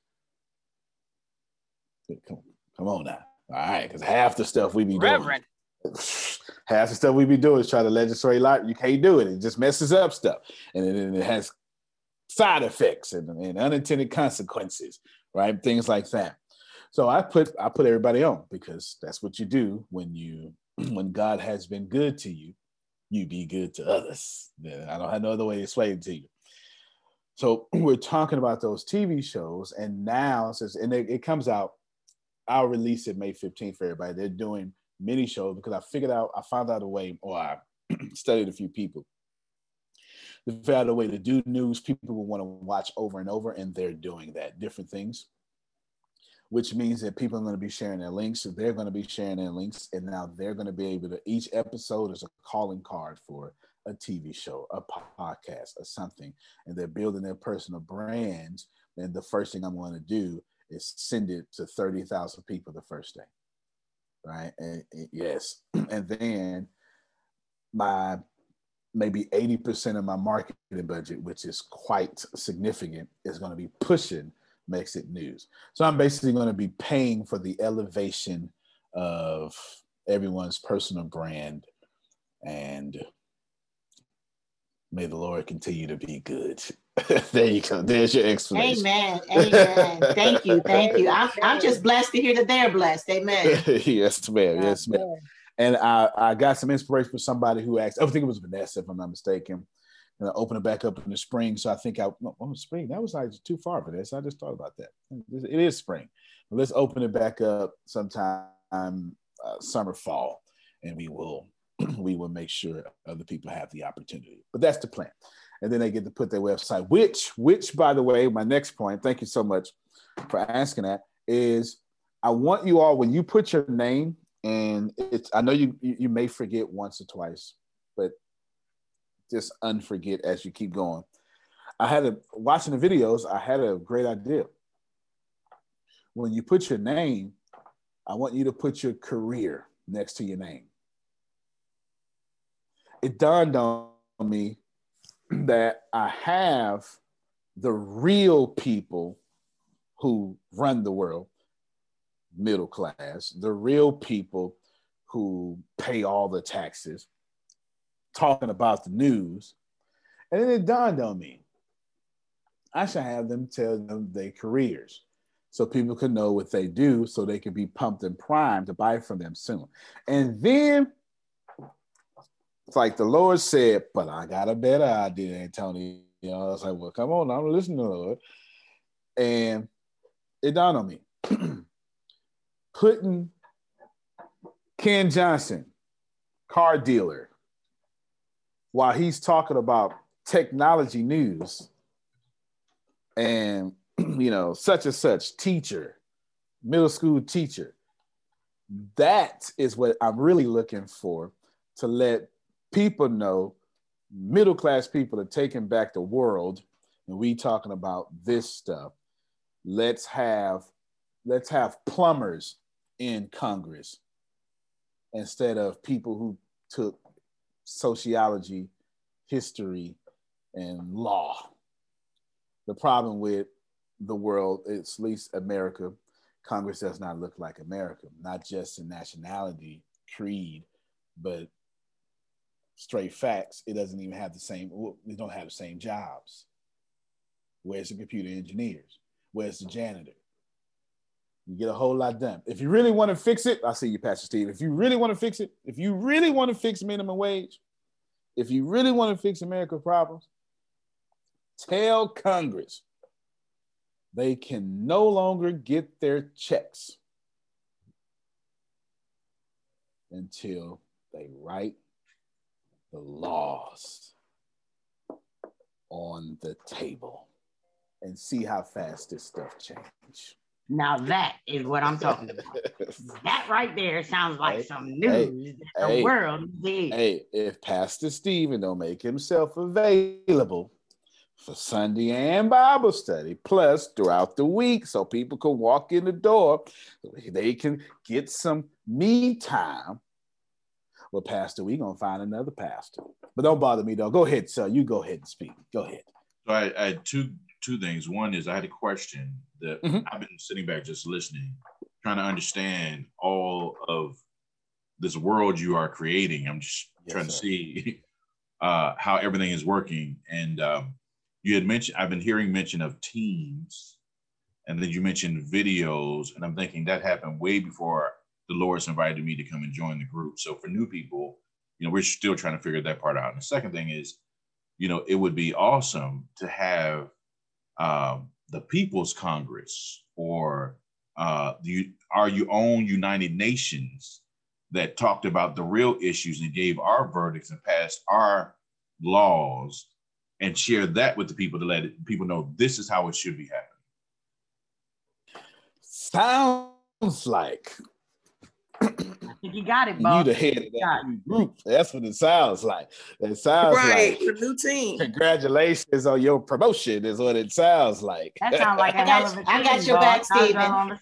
Come, come on now. All right, because half the stuff we be Reverend. doing, half the stuff we be doing is try to legislate life. You can't do it. It just messes up stuff, and it, it has side effects and, and unintended consequences, right? Things like that. So I put I put everybody on because that's what you do when you when God has been good to you, you be good to others. I don't have no other way to explain it to you. So we're talking about those TV shows, and now since and it, it comes out I'll release it May 15th for everybody. They're doing mini shows because I figured out, I found out a way, or I studied a few people. They found out a way to do news people will want to watch over and over, and they're doing that, different things, which means that people are going to be sharing their links. So they're going to be sharing their links, and now they're going to be able to, each episode is a calling card for a TV show, a podcast, or something, and they're building their personal brands. And the first thing I'm going to do is send it to 30,000 people the first day. Right. And, and yes. And then my maybe 80% of my marketing budget, which is quite significant, is going to be pushing Mexit News. So I'm basically going to be paying for the elevation of everyone's personal brand and may the Lord continue to be good. there you go. There's your explanation. Amen. Amen. thank you. Thank you. I'm, I'm just blessed to hear that they're blessed. Amen. yes, ma'am. Yes, ma'am. And I, I got some inspiration from somebody who asked, I think it was Vanessa, if I'm not mistaken. And I opened it back up in the spring. So I think I, no, oh, spring, that was like too far for this. I just thought about that. It is spring. Let's open it back up sometime uh, summer, fall, and we will we will make sure other people have the opportunity. But that's the plan and then they get to put their website. Which, which, by the way, my next point. Thank you so much for asking that. Is I want you all when you put your name and it's. I know you you may forget once or twice, but just unforget as you keep going. I had a watching the videos. I had a great idea. When you put your name, I want you to put your career next to your name. It dawned on me that I have the real people who run the world, middle class, the real people who pay all the taxes, talking about the news. And then it dawned on me I should have them tell them their careers so people can know what they do so they can be pumped and primed to buy from them soon. And then it's like the Lord said, but I got a better idea, Antonio. You know, I was like, well, come on, I'm listening to the Lord. And it dawned on me. Putting Ken Johnson, car dealer, while he's talking about technology news and you know, such and such teacher, middle school teacher. That is what I'm really looking for to let people know middle class people are taking back the world and we talking about this stuff let's have let's have plumbers in congress instead of people who took sociology history and law the problem with the world at least america congress does not look like america not just in nationality creed but straight facts, it doesn't even have the same, we don't have the same jobs. Where's the computer engineers? Where's the janitor? You get a whole lot done. If you really want to fix it, I'll see you, Pastor Steve. If you really want to fix it, if you really want to fix minimum wage, if you really want to fix America's problems, tell Congress they can no longer get their checks until they write the laws on the table and see how fast this stuff change. Now that is what I'm talking about. that right there sounds like hey, some news hey, that the hey, world needs. Hey, if Pastor Stephen don't make himself available for Sunday and Bible study, plus throughout the week, so people can walk in the door, they can get some me time well, Pastor, we gonna find another pastor. But don't bother me though. Go ahead, sir. You go ahead and speak. Go ahead. So I, I had two two things. One is I had a question that mm-hmm. I've been sitting back just listening, trying to understand all of this world you are creating. I'm just yes, trying sir. to see uh, how everything is working. And um, you had mentioned I've been hearing mention of teams, and then you mentioned videos, and I'm thinking that happened way before Dolores invited me to come and join the group. So for new people, you know, we're still trying to figure that part out. And the second thing is, you know, it would be awesome to have um, the People's Congress or uh, the, our own United Nations that talked about the real issues and gave our verdicts and passed our laws and share that with the people to let people know this is how it should be happening. Sounds like you got it, Bob. You the head of that group. That's what it sounds like. It sounds right, like the new team. Congratulations on your promotion, is what it sounds like. That sounds like a hell of a team, I got your back, Stephen.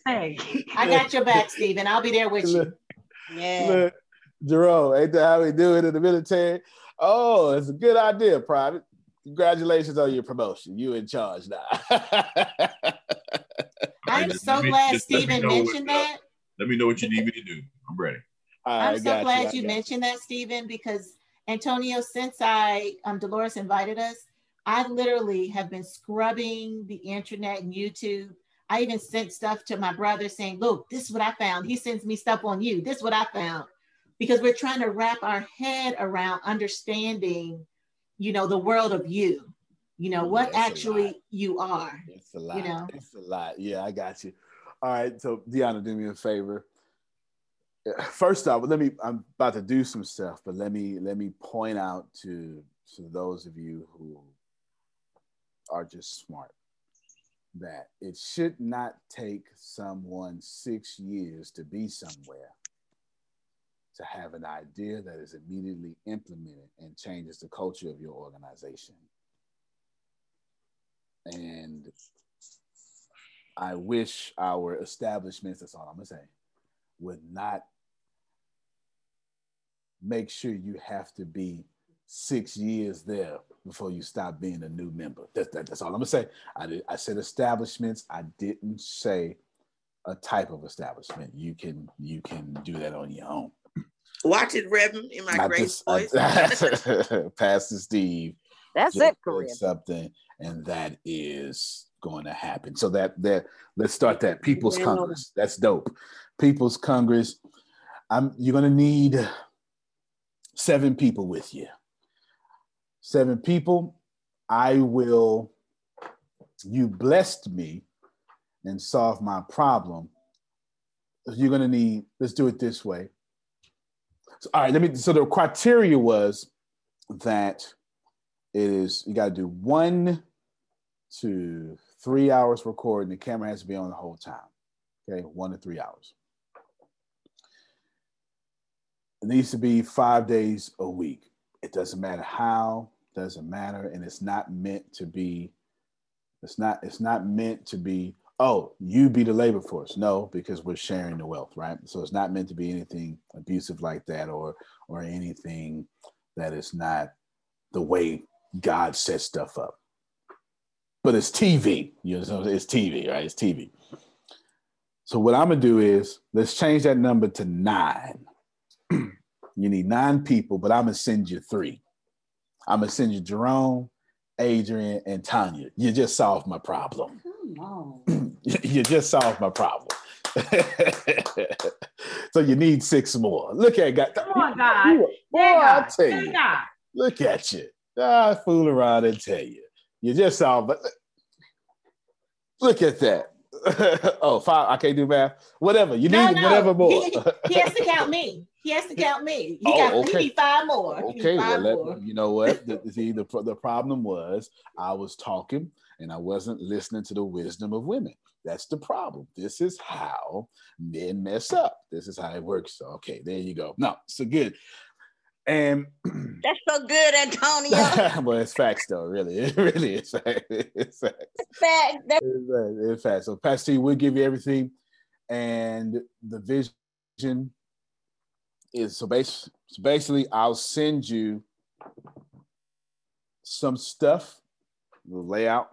I got your back, Stephen. I'll be there with you. Yeah. Look, Jerome, ain't that how we do it in the military? Oh, it's a good idea, Private. Congratulations on your promotion. You in charge now. I'm so glad Stephen mentioned uh, that let me know what you need me to do. I'm ready. I'm so glad you, mentioned that, Stephen, because Antonio, since I um Dolores invited us, I literally have been scrubbing the internet and YouTube. I even sent stuff to my brother saying, look, this is what I found. He sends me stuff on you. This is what I found. Because we're trying to wrap our head around understanding, you know, the world of you, you know, what actually you are. It's a lot. You know, it's a lot. Yeah, I got you. All right, so Deanna, do me a favor. First off, let me. I'm about to do some stuff, but let me let me point out to to those of you who are just smart that it should not take someone six years to be somewhere to have an idea that is immediately implemented and changes the culture of your organization. And I wish our establishments, that's all I'm gonna say, would not make sure you have to be six years there before you stop being a new member. That, that, that's all I'm gonna say. I, did, I said establishments. I didn't say a type of establishment. You can you can do that on your own. Watch it, Reverend, in my great just, uh, voice. Pastor Steve. That's it, Korean. Something, and that is going to happen. So that that let's start that People's Congress. That's dope. People's Congress. I'm you're gonna need seven people with you. Seven people. I will. You blessed me and solved my problem. You're gonna need. Let's do it this way. So, all right. Let me. So the criteria was that it is you got to do one to three hours recording. The camera has to be on the whole time. Okay, one to three hours. It needs to be five days a week. it doesn't matter how, doesn't matter, and it's not meant to be. It's not. It's not meant to be. Oh, you be the labor force. No, because we're sharing the wealth, right? So it's not meant to be anything abusive like that, or or anything that is not the way God sets stuff up. But it's TV. You know, it's TV, right? It's TV. So what I'm gonna do is let's change that number to nine. You need nine people, but I'm gonna send you three. I'm gonna send you Jerome, Adrian, and Tanya. You just solved my problem. Come on. you just solved my problem. so you need six more. Look at God. Come on, God. Boy, I'll tell you. Look at you. I fool around and tell you. You just solved, but look at that. oh, five. I can't do math. Whatever. You no, need no. whatever more. he, he, has to count me. He has to count me. He oh, got okay. he need five more. Okay. Five well, more. Let, you know what? the, see, the, the problem was I was talking and I wasn't listening to the wisdom of women. That's the problem. This is how men mess up. This is how it works. So, okay, there you go. No, so good. And that's so good, Antonio. well, it's facts, though. Really, it really is fact. It's facts. Fact. It's, it's facts. So, Pastor, we'll give you everything, and the vision is so. Bas- so basically, I'll send you some stuff, the layout,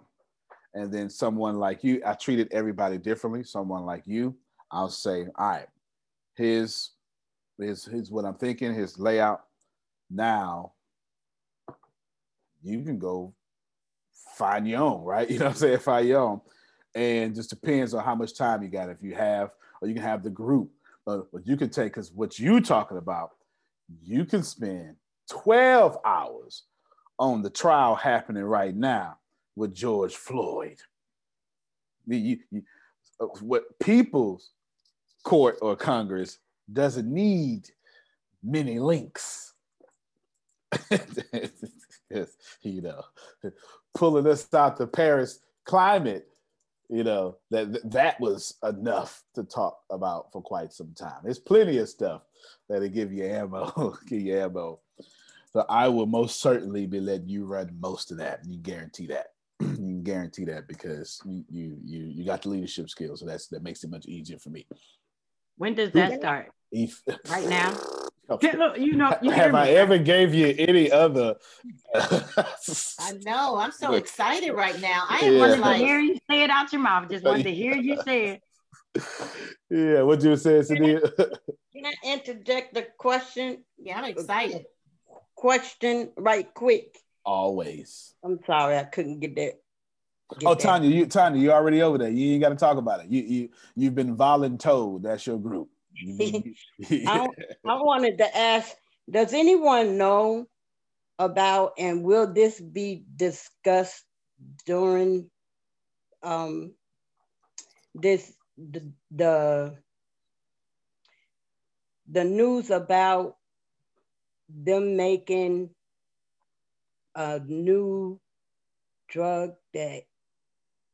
and then someone like you. I treated everybody differently. Someone like you, I'll say, all right, here's here's, here's what I'm thinking. His layout now you can go find your own, right? You know what I'm saying? Find your own. And just depends on how much time you got. If you have, or you can have the group, but, you can take, because what you talking about, you can spend 12 hours on the trial happening right now with George Floyd. You, you, uh, what people's court or Congress doesn't need many links you know, pulling us out the Paris climate, you know, that that was enough to talk about for quite some time. There's plenty of stuff that'll give you ammo, give you ammo. So I will most certainly be letting you run most of that. You guarantee that. you can guarantee that because you you you you got the leadership skills, so that's that makes it much easier for me. When does that start? If, right now. you know, you have I ever gave you any other? I know. I'm so excited right now. I am yeah. like, to hear you say it out your mouth. Just wanted to hear you say it. Yeah, what you say, Sadia? Can I interject the question? Yeah, I'm excited. Question right quick. Always. I'm sorry, I couldn't get that. Get oh, that. Tanya, you Tanya, you already over there. You ain't got to talk about it. You you you've been voluntold. That's your group. I, I wanted to ask Does anyone know about, and will this be discussed during um, this the, the the news about them making a new drug that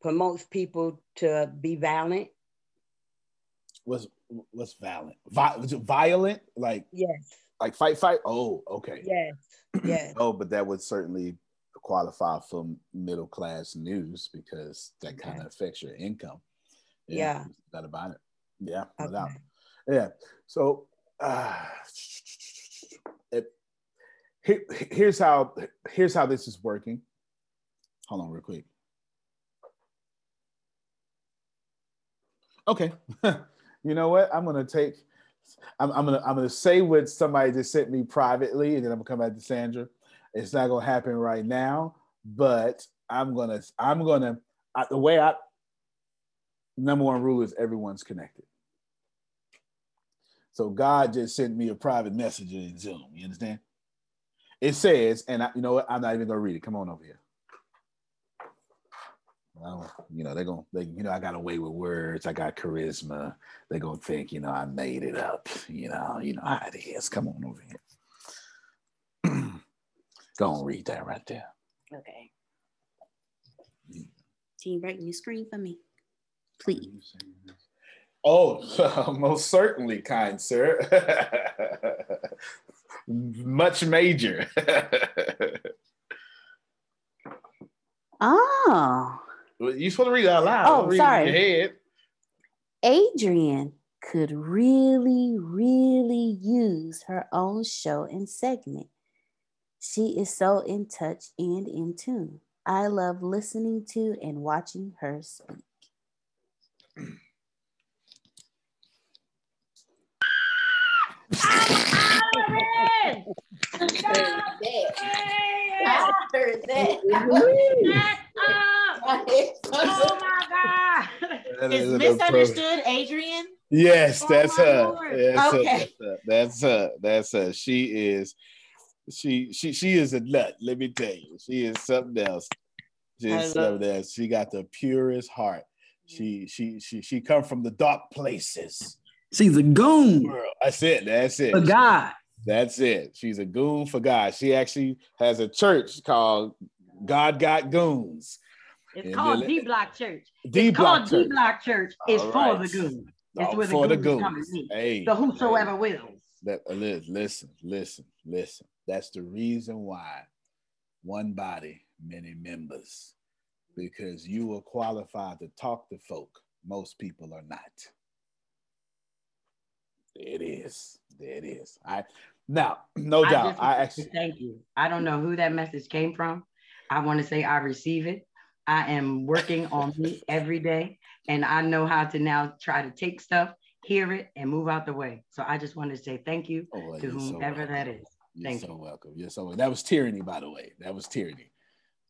promotes people to be violent? Was what's violent? Vi- violent? Like yes. Like fight, fight. Oh, okay. Yes. Yes. oh, but that would certainly qualify for middle class news because that kind of affects your income. Yeah. yeah. That about it. Yeah. Okay. No yeah. So uh, it, here, here's how here's how this is working. Hold on, real quick. Okay. you know what? I'm gonna take. I'm, I'm gonna I'm gonna say what somebody just sent me privately, and then I'm gonna come back to Sandra. It's not gonna happen right now, but I'm gonna I'm gonna I, the way I number one rule is everyone's connected. So God just sent me a private message in Zoom. You understand? It says, and I, you know what? I'm not even gonna read it. Come on over here well, you know, they're gonna, they, you know, I got away with words. I got charisma. They're gonna think, you know, I made it up. You know, you know how it is. Come on over here. Go on, read that right there. Okay. Can you brighten your screen for me, please? Oh, most certainly, kind sir. much major. oh. You supposed to read out loud. Oh, sorry. Adrian could really, really use her own show and segment. She is so in touch and in tune. I love listening to and watching her speak. I heard that. Oh my God. Is misunderstood Adrian? Yes, oh that's her. That's okay. her. That's her. That's her. She is she she she is a nut. Let me tell you, she is something else. She is something else. She got the purest heart. She she she she come from the dark places. She's a goon. That's it. That's it. For God. That's it. She's a goon for God. She actually has a church called God Got Goons. It's And called D Block Church. D Block Church. D Block Church. It's All for the goons. It's Oh, where for the goons, come goons. and meet. Hey, so whosoever wills. That uh, listen, listen, listen. That's the reason why one body, many members, because you are qualified to talk to folk. Most people are not. There it is. There it is. I now, no I doubt. I actually thank you. I don't know who that message came from. I want to say I receive it. I am working on me every day, and I know how to now try to take stuff, hear it, and move out the way. So I just want to say thank you oh, to Oh, you're so that is. You're Thank so you. welcome. You're so welcome. That was tyranny, by the way. That was tyranny.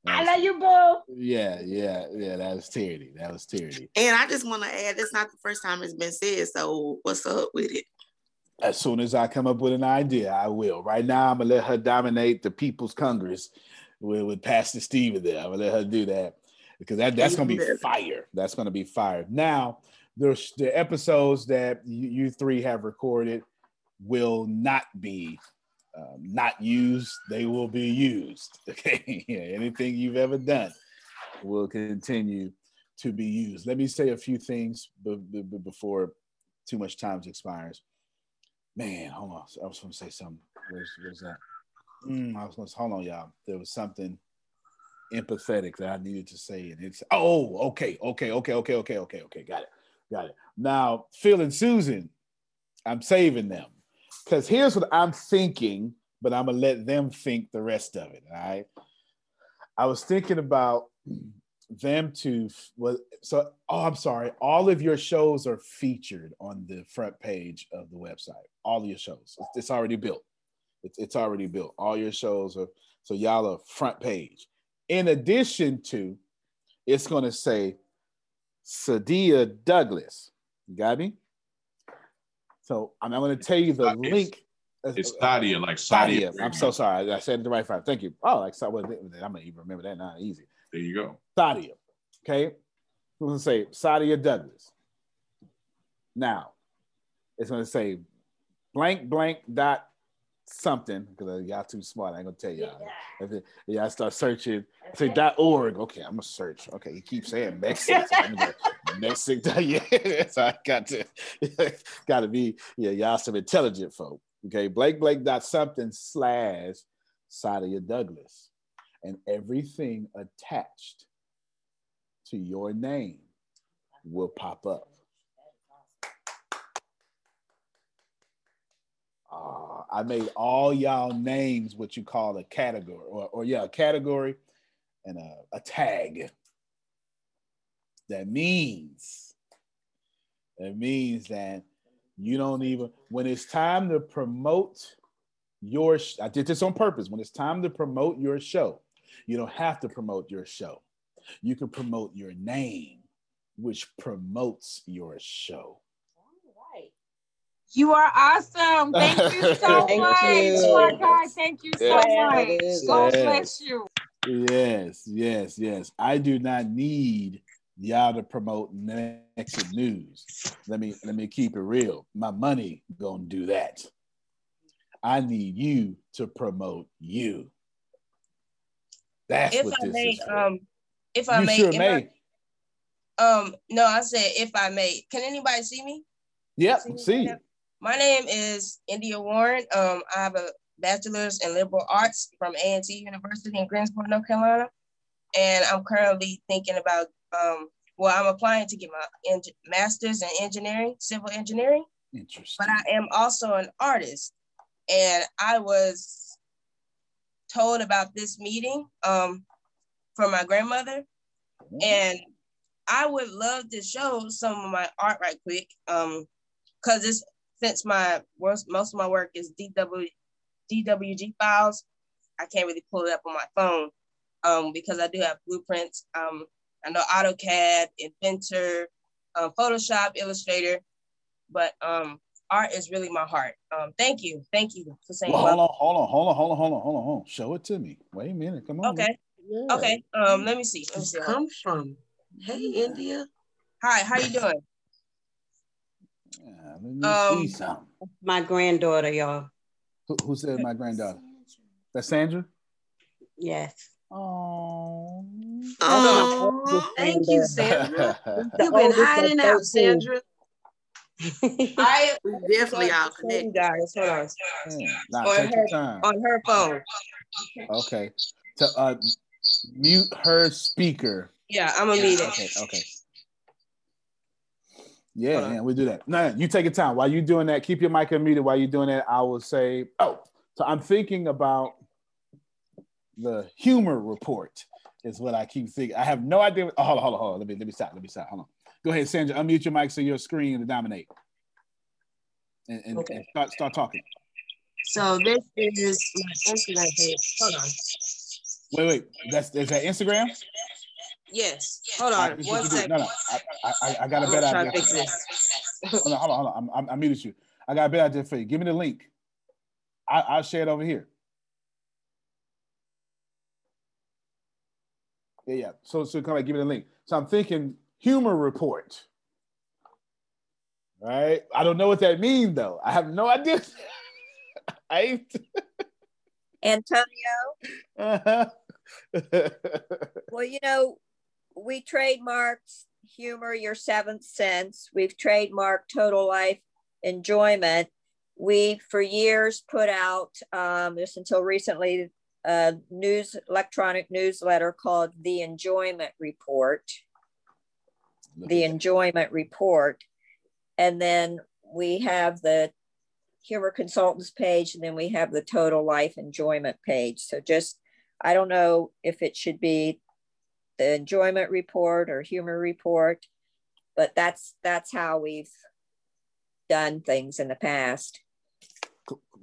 I love you, boo. Yeah, yeah, yeah. That was tyranny. That was tyranny. And I just want to add, it's not the first time it's been said. So what's up with it? As soon as I come up with an idea, I will. Right now, I'm gonna let her dominate the People's Congress with, with Pastor Steven there. I'm gonna let her do that because that, that's gonna be fire. That's gonna be fire. Now, there's the episodes that you, you three have recorded will not be um, not used. They will be used. Okay, yeah, anything you've ever done will continue to be used. Let me say a few things b- b- before too much time expires. Man, hold on. I was going to say something. Where's, where's that? Mm, I was going to hold on, y'all. There was something empathetic that I needed to say, and it's oh, okay, okay, okay, okay, okay, okay, okay. Got it, got it. Now, Phil and Susan, I'm saving them because here's what I'm thinking, but I'm gonna let them think the rest of it. All right. I was thinking about them to well, so oh, I'm sorry. All of your shows are featured on the front page of the website. All your shows. It's, it's already built. It's, it's already built. All your shows are so y'all are front page. In addition to, it's gonna say Sadia Douglas. You got me? So I'm, I'm gonna tell you the It's- link. It's uh, Sadia, like Sadia. I'm so sorry. I said it the right time. Thank you. Oh, like so, I'm gonna even remember that now. Easy. There you go. Sadia. Okay. I'm gonna say Sadia Douglas. Now, it's gonna say blank blank dot something because uh, y'all too smart. I ain't gonna tell y'all. If it, yeah, I start searching. Say dot org. Okay, I'm gonna search. Okay, you keep saying Mexico. So gonna go Mexico. Yeah, so I got to got to be yeah. Y'all some intelligent folk. Okay, Blake Blake dot something slash Sadia Douglas, and everything attached to your name will pop up. Uh, I made all y'all names what you call a category, or, or yeah, a category and a, a tag. That means that means that you don't even when it's time to promote your. I did this on purpose. When it's time to promote your show, you don't have to promote your show. You can promote your name, which promotes your show. You are awesome. Thank you so Thank much. you. My God, thank you so Yes. much. God Yes. bless you. Yes, yes, yes. I do not need y'all to promote Mexit News. Let me let me keep it real. My money gonna do that. I need you to promote you. That's if what I this may, is for. um, if I you may, sure am may. I- um, no, I said if I may. Can anybody see me? Yep, me see. My name is India Warren. Um, I have a bachelor's in liberal arts from A&T University in Greensboro, North Carolina. And I'm currently thinking about, um, well, I'm applying to get my master's in engineering, civil engineering. Interesting. But I am also an artist. And I was told about this meeting um, from my grandmother. Mm-hmm. And I would love to show some of my art right quick. Um, cause it's since my most of my work is DW, DWG files, I can't really pull it up on my phone um, because I do have blueprints. Um, I know AutoCAD, Inventor, um, Photoshop, Illustrator, but um, art is really my heart. Um, thank you, thank you for saying. Well, hold on, hold on, hold on, hold on, hold on, hold on, hold on. Show it to me. Wait a minute, come on. Okay, yeah. okay. Um, let me see. Let me see. Come from. Hey, India. Hi, how you doing? Yeah, let me um, see something. My granddaughter, y'all. Who, who said my granddaughter? That's Sandra? Yes. Oh. Oh, thank you, Sandra. You've been hiding out, Sandra. I definitely all connected. Guys, hold on. Yeah, nah, on, take her, your time. on her phone. Okay. So, uh, mute her speaker. Yeah, I'm gonna mute it. Okay. Okay. Yeah, yeah, we do that. No, no, you take your time. While you're doing that, keep your mic unmuted. While you're doing that, I will say, oh, so I'm thinking about the humor report is what I keep thinking. I have no idea. Oh, hold on, hold on, hold on. Let me let me stop. Let me stop. Hold on. Go ahead, Sandra. Unmute your mic so your screen to dominate. And, and, Okay. and start start talking. So this is my Instagram page. Hold on. Wait, wait. That's is that Instagram? Yes. Hold on. right, this is One what you do. second. No, no. I, I, I, I got a I'm better idea. fix this. Hold on, hold on, hold on. I'm, I'm, I muted you. I got a better idea for you. Give me the link. I, I'll share it over here. Yeah, yeah. So, so come back, give me the link. So I'm thinking humor report. Right? I don't know what that means though. I have no idea. I ain't. Antonio, Uh-huh. well, you know, we trademarked humor, your seventh sense. We've trademarked total life enjoyment. We, for years, put out, um, just until recently, a news electronic newsletter called The Enjoyment Report. The Enjoyment Report. And then we have the humor consultants page, and then we have the total life enjoyment page. So just, I don't know if it should be the enjoyment report or humor report, but that's that's how we've done things in the past.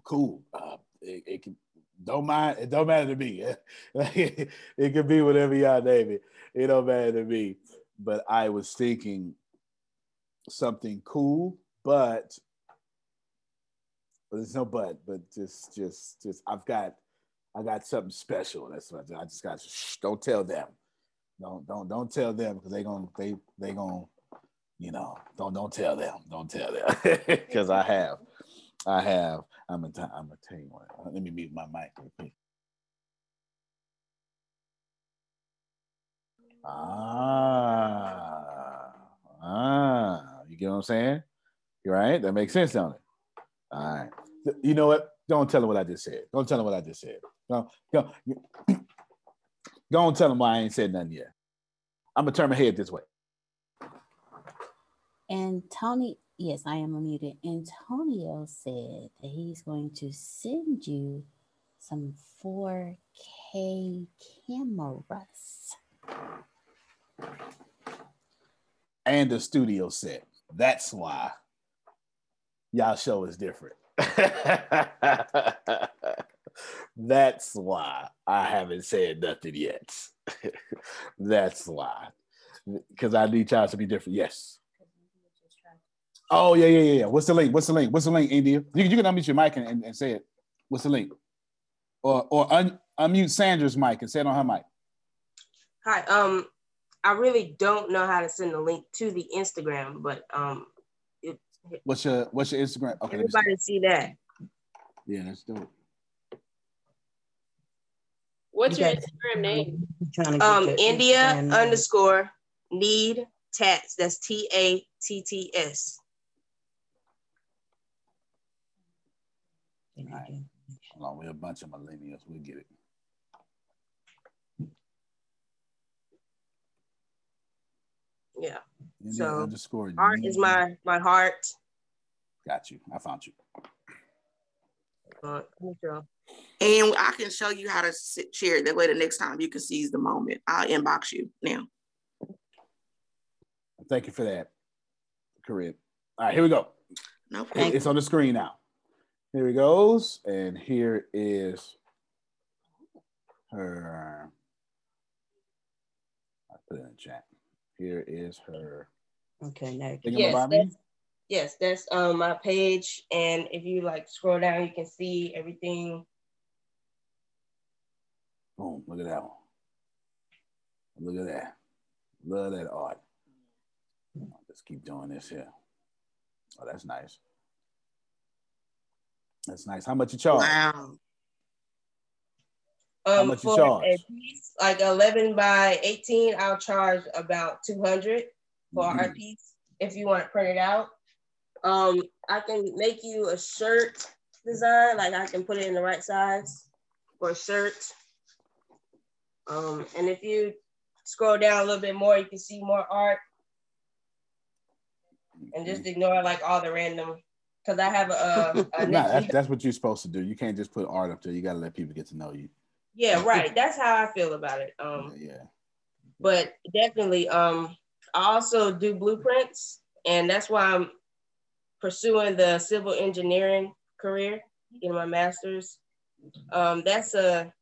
cool. Uh, it, it can don't mind. It don't matter to me. it, could be whatever y'all name it. It don't matter to me. But I was thinking something cool, but but there's no but. But just just just I've got I got something special. That's what I just got. Shh, don't tell them. Don't don't don't tell them because they gonna they they gonna you know don't don't tell them. Don't tell them because I have. I have. I'm gonna. I'm gonna tell you what. Let me mute my mic. real quick. Ah, ah. You get what I'm saying? You right? That makes sense, don't it? All right. You know what? Don't tell them what I just said. Don't tell them what I just said. Go, go, go and tell them why I ain't said nothing yet. I'm gonna turn my head this way. And Tony, yes, I am unmuted. Antonio said that he's going to send you some 4K cameras. And the studio set. That's why y'all show is different. That's why I haven't said nothing yet. That's why. Because I need y'all to be different. Yes. Oh, yeah, yeah, yeah. What's the link? What's the link? What's the link, India? You, you can unmute your mic and, and, and say it. What's the link? Or or un, unmute Sandra's mic and say it on her mic. Hi. Um, I really don't know how to send the link to the Instagram, but um, it, What's your what's your Instagram? Okay, everybody see that. Yeah, let's do it. What's your Okay. Instagram name? Um, India underscore need tats. That's T A T T S. Hold on, we're a bunch of millennials. We'll get it. Yeah. India So underscore art Nina. is my my heart. Got you. I found you. Uh, let me draw. And I can show you how to sit, share it. That way, the next time you can seize the moment. I'll inbox you now. Thank you for that, Corinne. All right, here we go. No problem. It's on the screen now. Here it goes, and here is her. I put it in the chat. Here is her. Okay, now Thinking Yes, that's, yes, that's um my page. And if you like scroll down, you can see everything. Boom! Look at that one. Look at that. Love that art. Let's keep doing this here. Oh, that's nice. That's nice. How much you charge? Wow. Um, much you for charge? a piece like 11 by 18, I'll charge about 200 for our Mhm. piece if you want to print it out. Um, I can make you a shirt design, like I can put it in the right size for a shirt. Um, and if you scroll down a little bit more, you can see more art. And just ignore like all the random, because I have a, a, a Nah, that's, that's what you're supposed to do. You can't just put art up there. You got to let people get to know you. yeah, right. That's how I feel about it. Um, Yeah. but definitely um i also do blueprints and that's why i'm pursuing the civil engineering career in my master's um that's a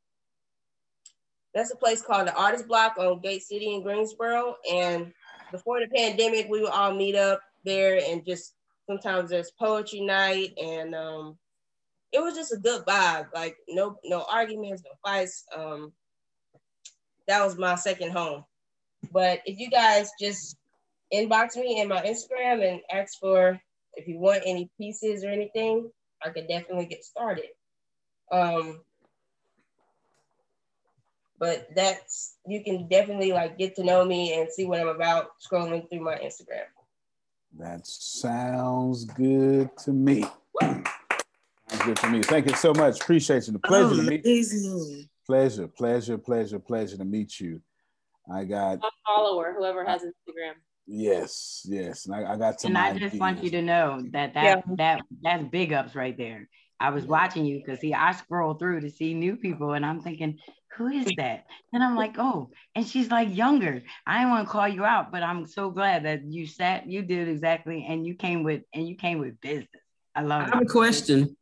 that's a place called the artist block on gate city in greensboro. And before the pandemic we would all meet up there and just sometimes there's poetry night. And um it was just a good vibe. Like no no arguments no fights. Um that was my second home. But if you guys just inbox me in my Instagram and ask for if you want any pieces or anything, I could definitely get started. Um, but that's you can definitely like get to know me and see what I'm about scrolling through my Instagram. That sounds good to me. Sounds good to me. Thank you so much. Appreciate you. The pleasure to meet Amazing. Pleasure, pleasure, pleasure, pleasure to meet you. I got A follower, whoever has Instagram. yes, yes. And I, I got some And I just want you to know that that that that's big ups right there. I was watching you because see, I scroll through to see new people, and I'm thinking, who is that? And I'm like, oh, and she's like younger. I didn't want to call you out, but I'm so glad that you sat, you did exactly, and you came with and you came with business. I love it. I it. have a question.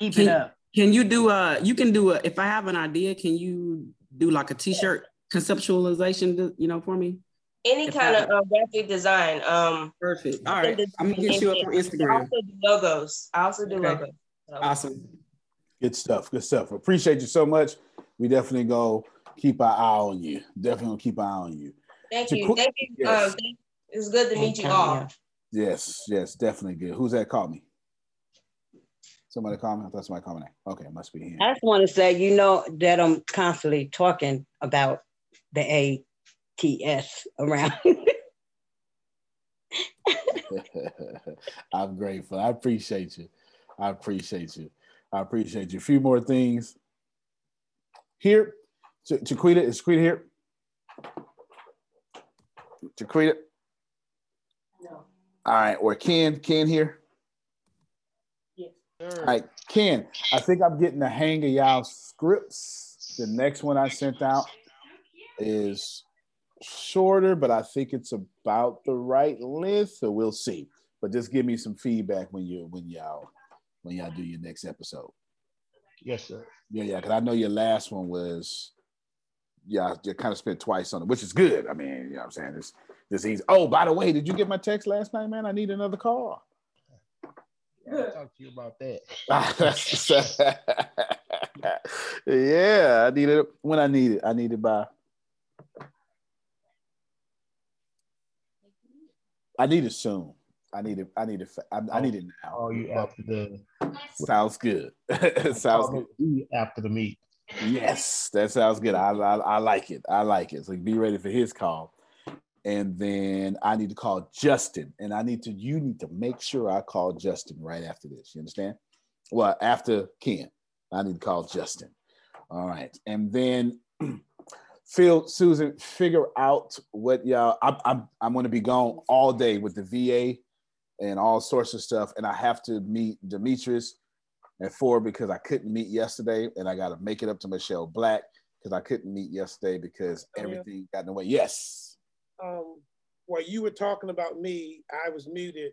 Keep can, it up. Can you do a? You can do a. If I have an idea, can you do like a T-shirt conceptualization? You know, for me. Any If kind I- of uh, graphic design. Um, Perfect. All right. I'm gonna design hit you up on. Instagram. I also do logos. I also do Okay. logos. So. Awesome. Good stuff. Good stuff. Appreciate you so much. We definitely go keep our eye on you. Definitely gonna keep our eye on you. Thank To you. qu- Thank you. Yes. Thank- it's good to meet you all. Yes, yes, definitely good. Who's that called me? Somebody called me? I thought somebody called me. Okay, it must be him. I just want to say, you know, that I'm constantly talking about the ATS around. I'm grateful. I appreciate you. I appreciate you. I appreciate you. A few more things here. Ch- Chiquita, is Chiquita here? Chiquita? No. All right, or Ken, Ken here? Yes, all right, Ken, I think I'm getting the hang of y'all scripts. The next one I sent out is shorter, but I think it's about the right length, so we'll see. But just give me some feedback when you when y'all when y'all do your next episode. Yes, sir. Yeah, yeah, because I know your last one was yeah, you kind of spent twice on it, which is good. I mean, you know what I'm saying? It's this easy. Oh, by the way, did you get my text last night, man? I need another car. I'll talk to you about that. yeah, I need it when I need it. I need it by. I need it soon. I need it. I need it. I, I need it now. Oh, you after the Sounds good. sounds good. After the meet. Yes, that sounds good. I, I I like it. I like it. So be ready for his call. And then I need to call Justin. And I need to, you need to make sure I call Justin right after this. You understand? Well, after Ken. I need to call Justin. All right, and then Phil, Susan, figure out what y'all. I'm I'm I'm going to be gone all day with the VA and all sorts of stuff, and I have to meet Demetrius at four because I couldn't meet yesterday, and I got to make it up to Michelle Black because I couldn't meet yesterday because everything got in the way. Yes. Um, while you were talking about me, I was muted.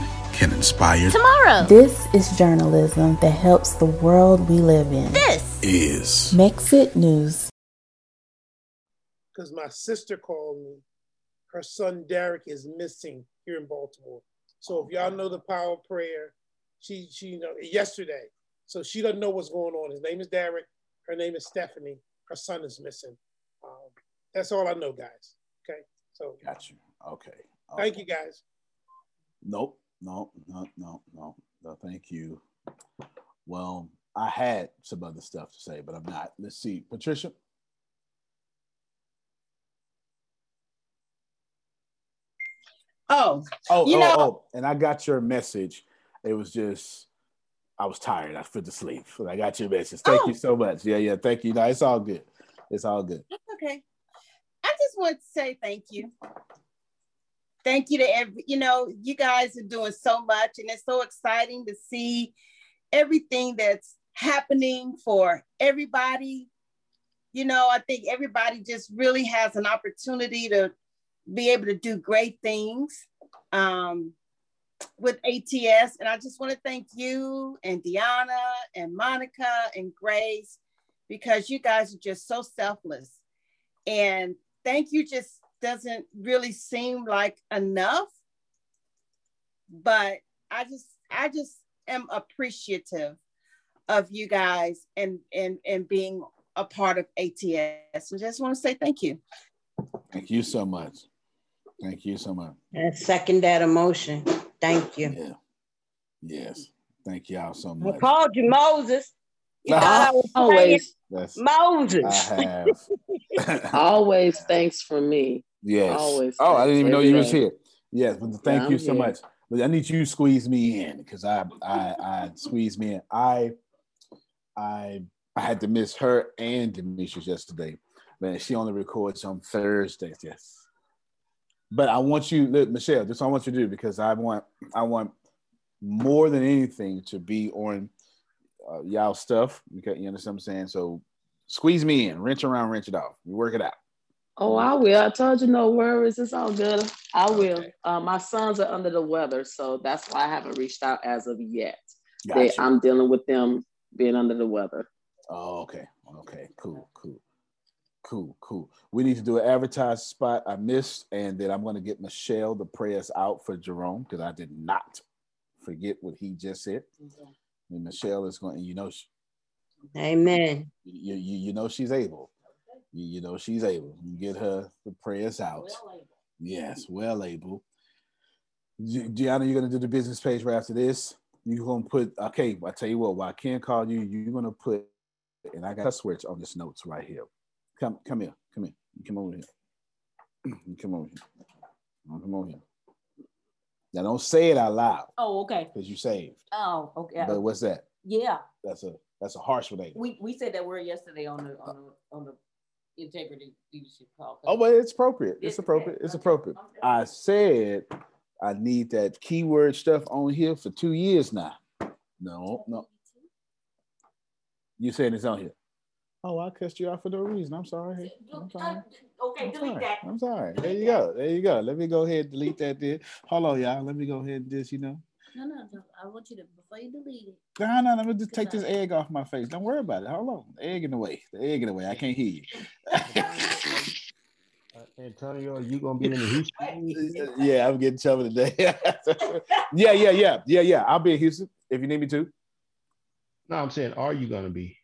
can inspire tomorrow. This is journalism that helps the world we live in. This is Mexit News. Because my sister called me. Her son Derek is missing here in Baltimore. So if y'all know the power of prayer, she she you know yesterday. So she doesn't know what's going on. His name is Derek. Her name is Stephanie. Her son is missing. Um, that's all I know, guys. Okay. So got you. Okay. okay. Thank you, guys. Nope. No, no, no, no, no, thank you. Well, I had some other stuff to say, but I'm not. Let's see. Patricia? Oh, oh, you oh, know, oh, and I got your message. It was just, I was tired. I put to sleep. I got your message. Thank Oh. you so much. Yeah, yeah. Thank you. No, it's all good. It's all good. That's okay. I just want to say thank you. Thank you to every, you know, you guys are doing so much, and it's so exciting to see everything that's happening for everybody. You know, I think everybody just really has an opportunity to be able to do great things um, with ATS. And I just want to thank you and Deanna and Monica and Grace because you guys are just so selfless. And thank you just doesn't really seem like enough. But I just I just am appreciative of you guys and and and being a part of ATS. And just want to say thank you. Thank you so much. Thank you so much. And second that emotion. Thank you. Yeah. Yes. Thank y'all so I much. called you Moses. You thought I was always. That's, Moses. I have. Always thanks for me. Yes. Always. Oh, I didn't even know you was here. Yes, but thank Yeah, you so here. much. But I need you to squeeze me in because I I I squeeze me in. I I I had to miss her and Demetrius yesterday. Man, she only records on Thursdays. Yes. But I want you, look, Michelle, this is what I want you to do because I want I want more than anything to be on uh, y'all stuff. Okay, you understand what I'm saying? So squeeze me in, wrench around, wrench it off. We work it out. Oh, I will. I told you no worries. It's all good. I will. Uh, my sons are under the weather, so that's why I haven't reached out as of yet. They, I'm dealing with them being under the weather. Oh, okay. Okay. Cool. Cool. Cool. Cool. We need to do an advertised spot I missed, and then I'm going to get Michelle to pray us out for Jerome because I did not forget what he just said. And Michelle is going, you know, she, Amen. you, you, you know she's able. You, you know she's able. You get her to pray us out. Yes, well able. Gianna, you're gonna do the business page right after this. You're gonna put okay. I tell you what, while I can't call you, you're gonna put and I got a switch on this notes right here. Come, come here, come here, come over here. Come over here. Come over here. Now don't say it out loud Oh, okay. because you saved. Oh, okay. But what's that? Yeah, That's a that's a harsh one. we, we said that word yesterday on the on the on the integrity leadership call. Oh, but it's appropriate. It's It's appropriate. It's appropriate. I said I need that keyword stuff on here for two years now. No, no. You saying it's on here? Oh, I cussed you out for no reason. I'm sorry. I'm sorry. Uh, okay, I'm delete sorry. that. I'm sorry. There you go. There you go. Let me go ahead and delete that there. Hold on, y'all. Let me go ahead and just, you know. No, no, no. I want you to before you delete it. No, no, let me just take this egg off my face. Don't worry about it. Hold on. The egg in the way. The egg in the way. I can't hear you. Uh, Antonio, are you gonna be in the Houston? yeah, I'm getting trouble today. yeah, yeah, yeah, yeah, yeah. I'll be in Houston if you need me to. No, I'm saying, are you gonna be?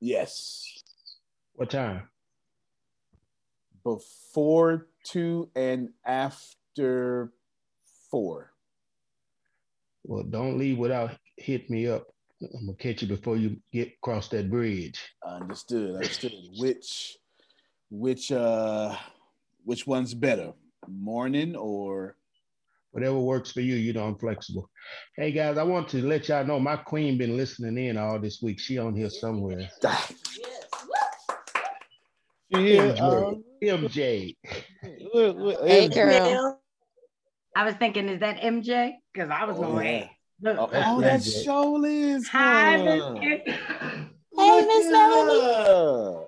Yes. What time? Before two and after four. Well, don't leave without hit me up. I'm gonna catch you before you get across that bridge. I understood. I understood. which, which, uh, which one's better, morning or? Whatever works for you. You know, I'm flexible. Hey guys, I want to let y'all know my queen been listening in all this week. She on here somewhere. Yeah, MJ. MJ. Hey, girl. I was thinking, is that MJ? Because I was Oh, going, yeah. look. Oh, oh, that show is. Hi, her. Miss Hey, Miss Melanie.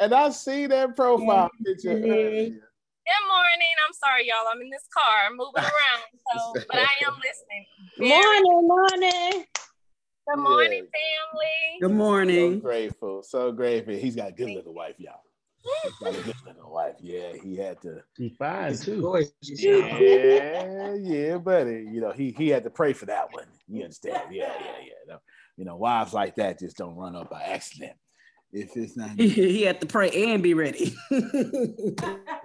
And I see that profile picture. Good morning. I'm sorry, y'all. I'm in this car moving around. So, but I am listening. Morning, morning. Good morning, family. Good morning. So grateful, so grateful. He's got a good little wife, y'all. He's got a good little wife. Yeah, he had to. She's fine too. Yeah, yeah, buddy. You know, he he had to pray for that one. You understand? Yeah, yeah, yeah. No, you know, wives like that just don't run up by accident. If it's not, he had to pray and be ready.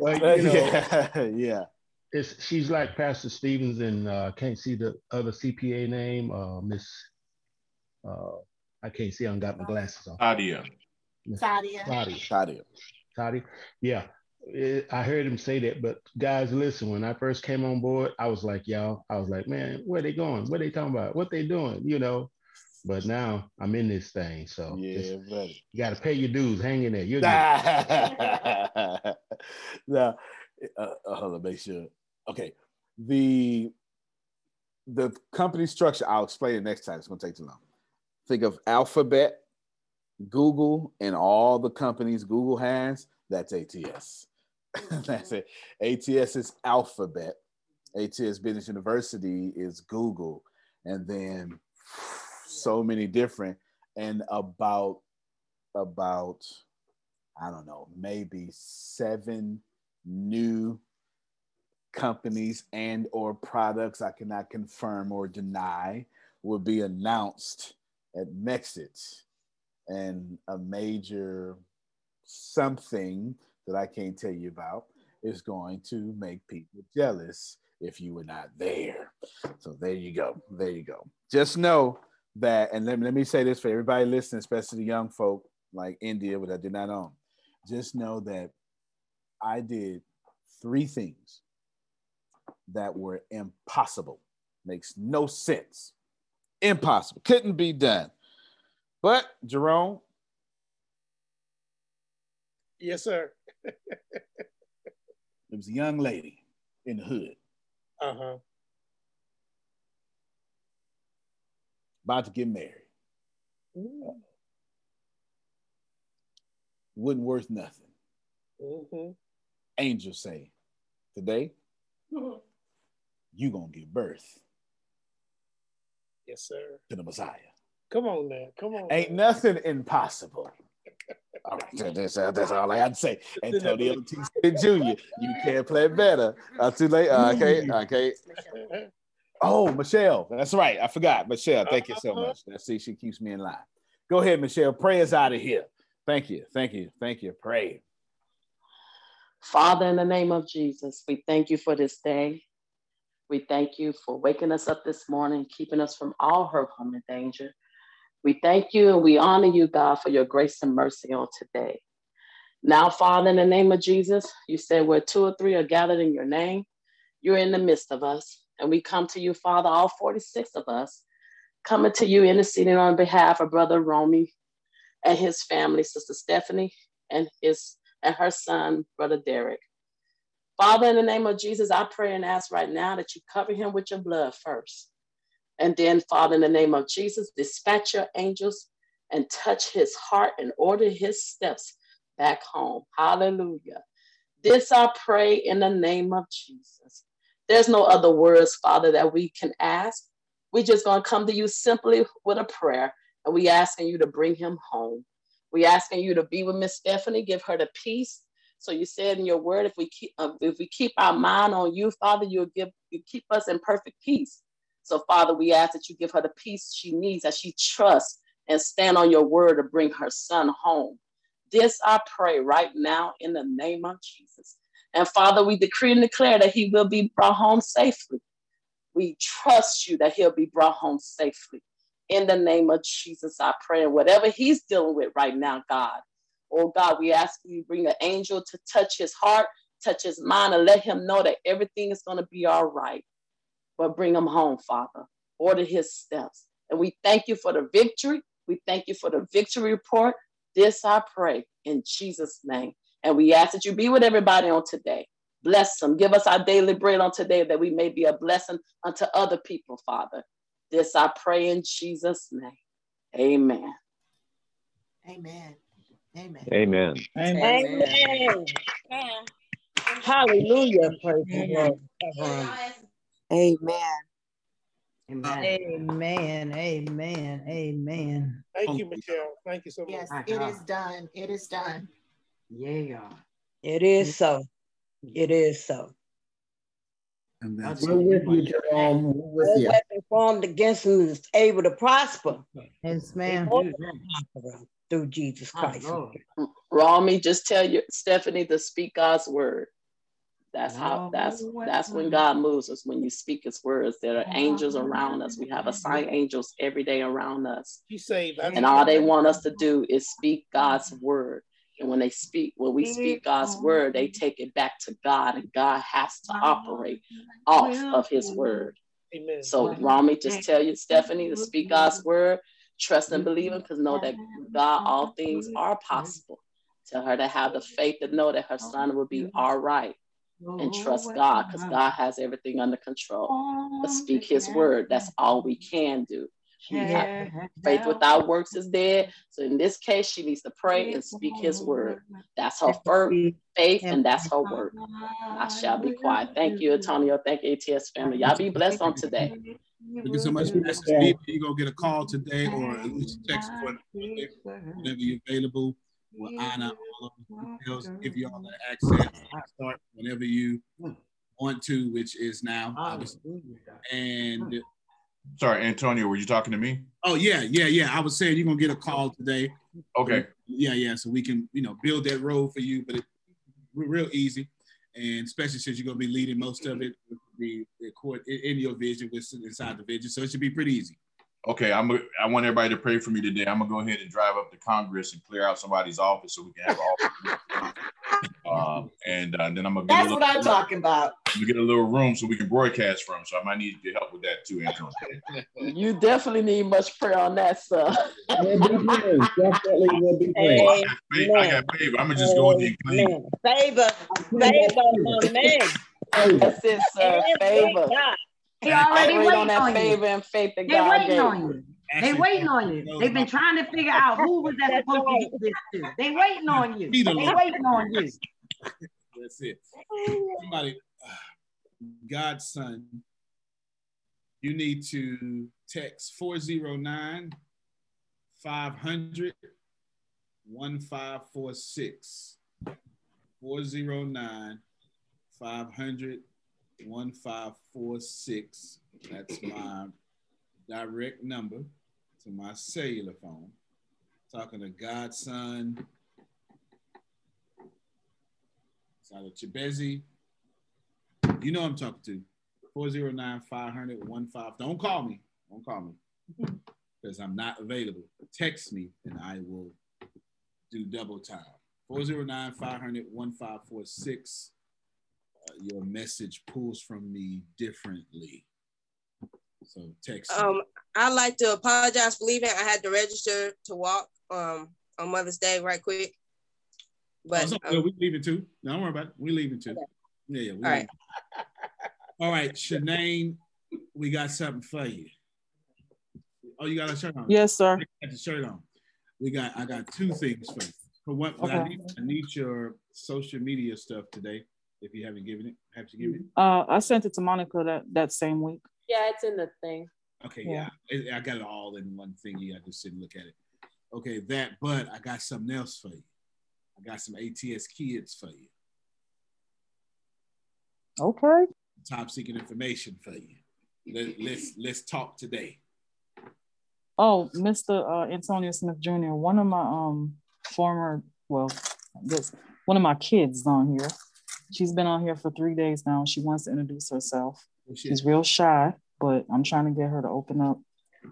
Well, you know, yeah, yeah. It's she's like Pastor Stevens and uh, can't see the other CPA name, uh, Miss. Uh, I can't see. I don't got my glasses on. Adia. Sadia. Sadia. Sadia. Sadia. Yeah. It- I heard him say that, but guys, listen. When I first came on board, I was like, y'all. I was like, man, where they going? What they talking about? What they doing? You know. But now I'm in this thing, so Yeah, buddy. you got to pay your dues. Hang in there. You're now, uh, uh, hold on, make sure. Okay, the the company structure. I'll explain it next time. It's going to take too long. Think of Alphabet, Google, and all the companies Google has. That's ATS. that's it. ATS is Alphabet. ATS Business University is Google, and then so many different and about about I don't know, maybe seven new companies and or products I cannot confirm or deny will be announced at Mexit and a major something that I can't tell you about is going to make people jealous if you were not there. So there you go. There you go. Just know that, and let me, let me say this for everybody listening, especially the young folk like India, which I did not own. Just know that I did three things that were impossible. Makes no sense. Impossible. Couldn't be done. But Jerome, Yes, sir. there was a young lady in the hood Uh huh. about to get married. Wasn't worth nothing. Mm-hmm. Angel say, today you gonna give birth Yes, sir. to the Messiah. Come on now. Come on. Ain't nothing impossible. All right, that- that's, that's all I had to say. Antonio T. Smith Jr., you can't play better. Uh, too late. Uh, okay, okay. Oh, Michelle, that's right. I forgot. Michelle, thank you so much. Let's see, she keeps me in line. Go ahead, Michelle. Pray us out of here. Thank you, thank you, thank you. Pray. Father, in the name of Jesus, we thank you for this day. We thank you for waking us up this morning, keeping us from all hurt, harm, and danger. We thank you and we honor you, God, for your grace and mercy on today. Now, Father, in the name of Jesus, you said where two or three are gathered in your name, you're in the midst of us. And we come to you, Father, all 46 of us, coming to you, interceding on behalf of Brother Romy and his family, Sister Stephanie, and his and her son, Brother Derek. Father, in the name of Jesus, I pray and ask right now that you cover him with your blood first. And then, Father, in the name of Jesus, dispatch your angels and touch his heart and order his steps back home. Hallelujah. This I pray in the name of Jesus. There's no other words, Father, that we can ask. We're just going to come to you simply with a prayer, and we asking you to bring him home. We asking you to be with Miss Stephanie, give her the peace. So you said in your word, if we keep uh, if we keep our mind on you, Father, you'll give you keep us in perfect peace. So Father, we ask that you give her the peace she needs, that she trusts and stand on your word to bring her son home. This I pray right now in the name of Jesus. And Father, we decree and declare that he will be brought home safely. We trust you that he'll be brought home safely. In the name of Jesus, I pray. And whatever he's dealing with right now, God, oh God, we ask you bring an angel to touch his heart, touch his mind, and let him know that everything is going to be all right. But bring him home, Father. Order his steps. And we thank you for the victory. We thank you for the victory report. This I pray in Jesus' name. And we ask that you be with everybody on today. Bless them. Give us our daily bread on today that we may be a blessing unto other people, Father. This I pray in Jesus' name. Amen. Amen. Amen. Amen. Amen. Amen. Hallelujah. Praise the Lord. Amen. Amen. Amen. Amen. Thank you, Michelle. Thank you so much. Yes, it is done. It is done. Yeah. It is so. It is so. And that's We're with you, Jerome. We're with you. weapon formed against them is able to prosper. Yes, ma'am. Through Jesus Christ. Rami, just tell you, Stephanie, to speak God's word. That's how that's that's when God moves us when you speak his words. There are angels around us. We have assigned angels every day around us. You say. And all they want us to do is speak God's word. And when they speak, when we speak God's word, they take it back to God, and God has to operate off of his word. Amen. So Rami, just tell you, Stephanie, to speak God's word, trust and believe him, because know that God, all things are possible. Tell her to have the faith to know that her son will be all right. And trust God, because God has everything under control. But speak his word. That's all we can do. We have- faith without works is dead. So in this case, she needs to pray and speak his word. That's her first faith, and that's her word. I shall be quiet. Thank you, Antonio. Thank you, ATS family. Y'all be blessed on today. Thank you so much, Pastor Steve. You're going to get a call today or at least text for whenever you're available. We'll honor all of the details, give you all the access. Start whenever you want to, which is now, obviously. And Sorry, Antonio, were you talking to me? oh yeah, yeah, yeah. I was saying you're gonna get a call today. Okay. Yeah, yeah. So we can, you know, build that road for you, but it, real easy, and especially since you're gonna be leading most of it, with the, the court in, in your vision, with inside the vision, so it should be pretty easy. Okay, I'm. A, I want everybody to pray for me today. I'm gonna go ahead and drive up to Congress and clear out somebody's office so we can have all. um, and uh, then I'm gonna get That's a what little, I'm talking about. I'm get a little room so we can broadcast from. So I might need your help with that too, Antonio. You definitely need much prayer on that, sir. Definitely will be I got favor. I got favor. I'm gonna just go in there and clean. Favor, favor, my man. That's it, sir. Favor. They already Operate waiting on that on favor you. and faith that They God waiting gave. on you. They waiting on you. They've been trying to figure out who was that supposed to get this to. They waiting on you. They waiting on you. That's it. Somebody, uh, God's son, you need to text 409 500 1546. 409 500 1546. That's my direct number to my cellular phone. Talking to Godson. Either Chibezi. You know I'm talking to. 409 500 15. Don't call me. Don't call me. Because I'm not available. Text me and I will do double time. 409 500 1546. Your message pulls from me differently. So text me. Um, I'd like to apologize for leaving. I had to register to walk um on Mother's Day right quick. But Oh, it's okay. um, we leaving too. No, don't worry about it. We leaving too. Yeah, yeah. All right. leaving. All right, Shanae, we got something for you. Oh, you got a shirt on? Yes, sir. You got the shirt on. We got I got two things for you. For what but I need I need your social media stuff today. If you haven't given it, have you given it? Uh, I sent it to Monica that, that same week. Yeah, it's in the thing. Okay, yeah. I I got it all in one thingy. I just sit and look at it. Okay, that, but I got something else for you. I got some ATS kids for you. Okay. Top secret information for you. Let, let's let's talk today. Oh, Mr. Uh, Antonio Smith Jr., one of my um former, well, this one of my kids is on here. She's been on here for three days now. She wants to introduce herself. She's real shy, but I'm trying to get her to open up.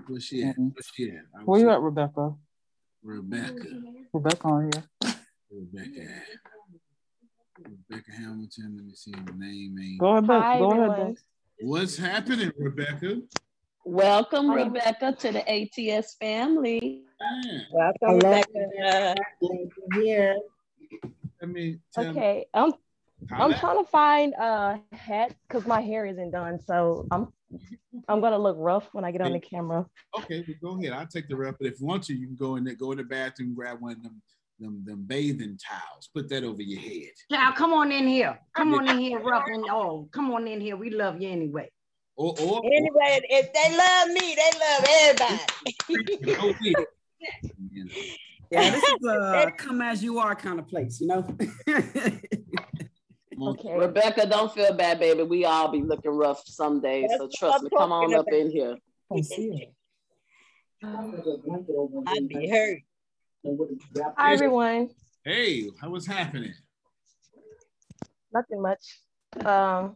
Where's she at? Mm-hmm. Where's she at? I Where you at, Rebecca? Rebecca. Rebecca on here. Rebecca. Rebecca Hamilton. Let me see the name. Ain't. Go ahead, Hi, go ahead. everyone. Beck. What's happening, Rebecca? Welcome, Hi. Rebecca, to the ATS family. Welcome, Hello. Rebecca. Here. I mean, tell me- Okay, I'm How I'm trying to find a hat because my hair isn't done, so I'm I'm gonna look rough when I get on the camera. Okay, well, go ahead. I'll take the rep, but if you want to, you can go in there, go in the bathroom, grab one of them, them, them bathing towels, put that over your head. Child, come on in here. Come on in here, rough and all. Come on in here. We love you anyway. Or, or, Anyway, if they love me, they love everybody. Yeah, this is a come as you are kind of place, you know? Okay. Rebecca, don't feel bad, baby. We all be looking rough some days. That's So trust me, come on up in here. I'd be hurt. Hi everyone. Hey, how was happening? Nothing much. Um,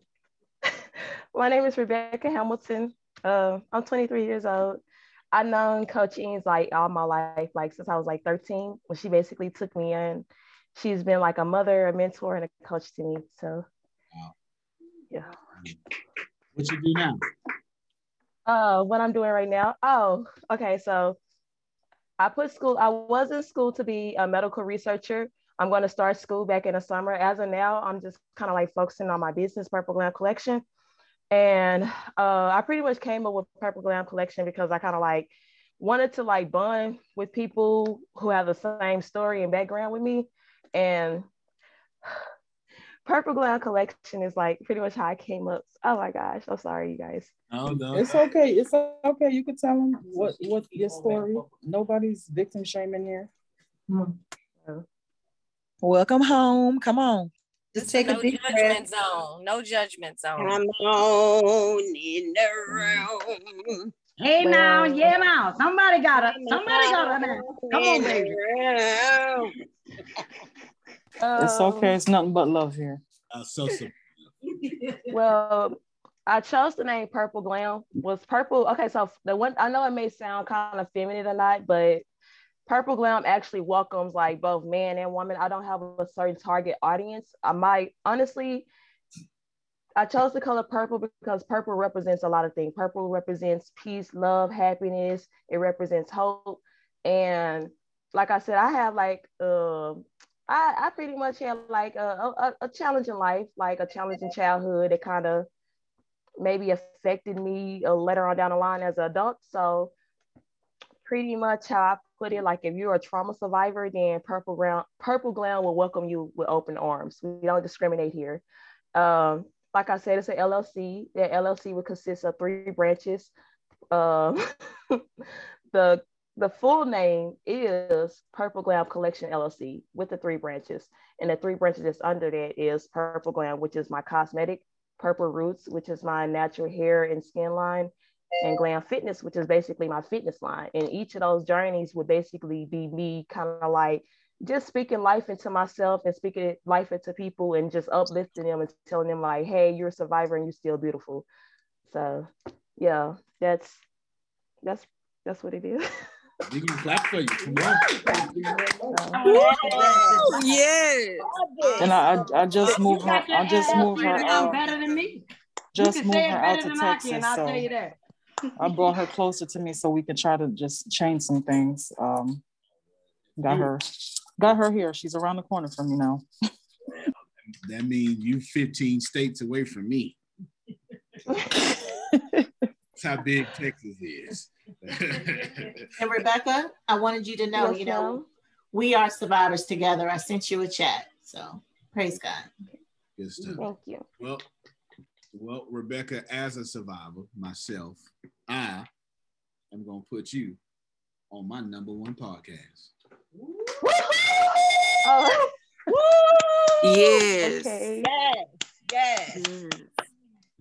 my name is Rebecca Hamilton. Uh, I'm 23 years old. I've known Coach Eames like all my life, like since I was like 13, when she basically took me in. She's been like a mother, a mentor, and a coach to me. So, yeah. What you do now? Uh, what I'm doing right now. Oh, okay. So I put school, I was in school to be a medical researcher. I'm going to start school back in the summer. As of now, I'm just kind of like focusing on my business, Purple Glam Collection. And uh, I pretty much came up with Purple Glam Collection because I kind of like wanted to like bond with people who have the same story and background with me. And Purple Glam Collection is like pretty much how I came up. Oh my gosh, I'm sorry, you guys. Oh, no. It's okay. It's okay. You could tell them what what your story. Nobody's victim shaming here. Hmm. Welcome home. Come on. Just take no a deep judgment breath. zone. No judgment zone. Come on in the room. Hey now, yeah now. Somebody got it. Somebody got it now. Come on, baby. It's Um, okay. It's nothing but love here. Uh, so, so. well, I chose the name Purple Glam. Was purple okay? So the one I know it may sound kind of feminine or not, but Purple Glam actually welcomes like both man and woman. I don't have a certain target audience. I might honestly. I chose the color purple because purple represents a lot of things. Purple represents peace, love, happiness. It represents hope, and like I said, I have like um I, I pretty much had like a, a, a challenging life, like a challenging childhood that kind of maybe affected me uh, later on down the line as an adult. So pretty much how I put it, like if you're a trauma survivor, then Purple Ground, Purple Glam will welcome you with open arms. We don't discriminate here. Um, like I said, it's an LLC. That LLC would consist of three branches. Um, the the full name is Purple Glam Collection LLC with the three branches. And the three branches that's under that is Purple Glam, which is my cosmetic, Purple Roots, which is my natural hair and skin line, and Glam Fitness, which is basically my fitness line. And each of those journeys would basically be me kind of like just speaking life into myself and speaking life into people and just uplifting them and telling them like, hey, you're a survivor and you're still beautiful. So yeah, that's that's that's what it is. We can clap for you. Come on. Yes. And I, I, I just moved her. I just moved her I'm out. better than me. Just you moved her out to I Texas, can, I'll so tell you that. I brought her closer to me so we can try to just change some things. Um, got her, got her here. She's around the corner from me now. That means you 15 states away from me. That's how big Texas is. And Rebecca, I wanted you to know, Yes, you know, ma'am. we are survivors together. I sent you a chat. So praise God. Good stuff. Thank you. Well, well, Rebecca, as a survivor myself, I am gonna put you on my number one podcast. Oh. Yes. Okay. Yes, yes.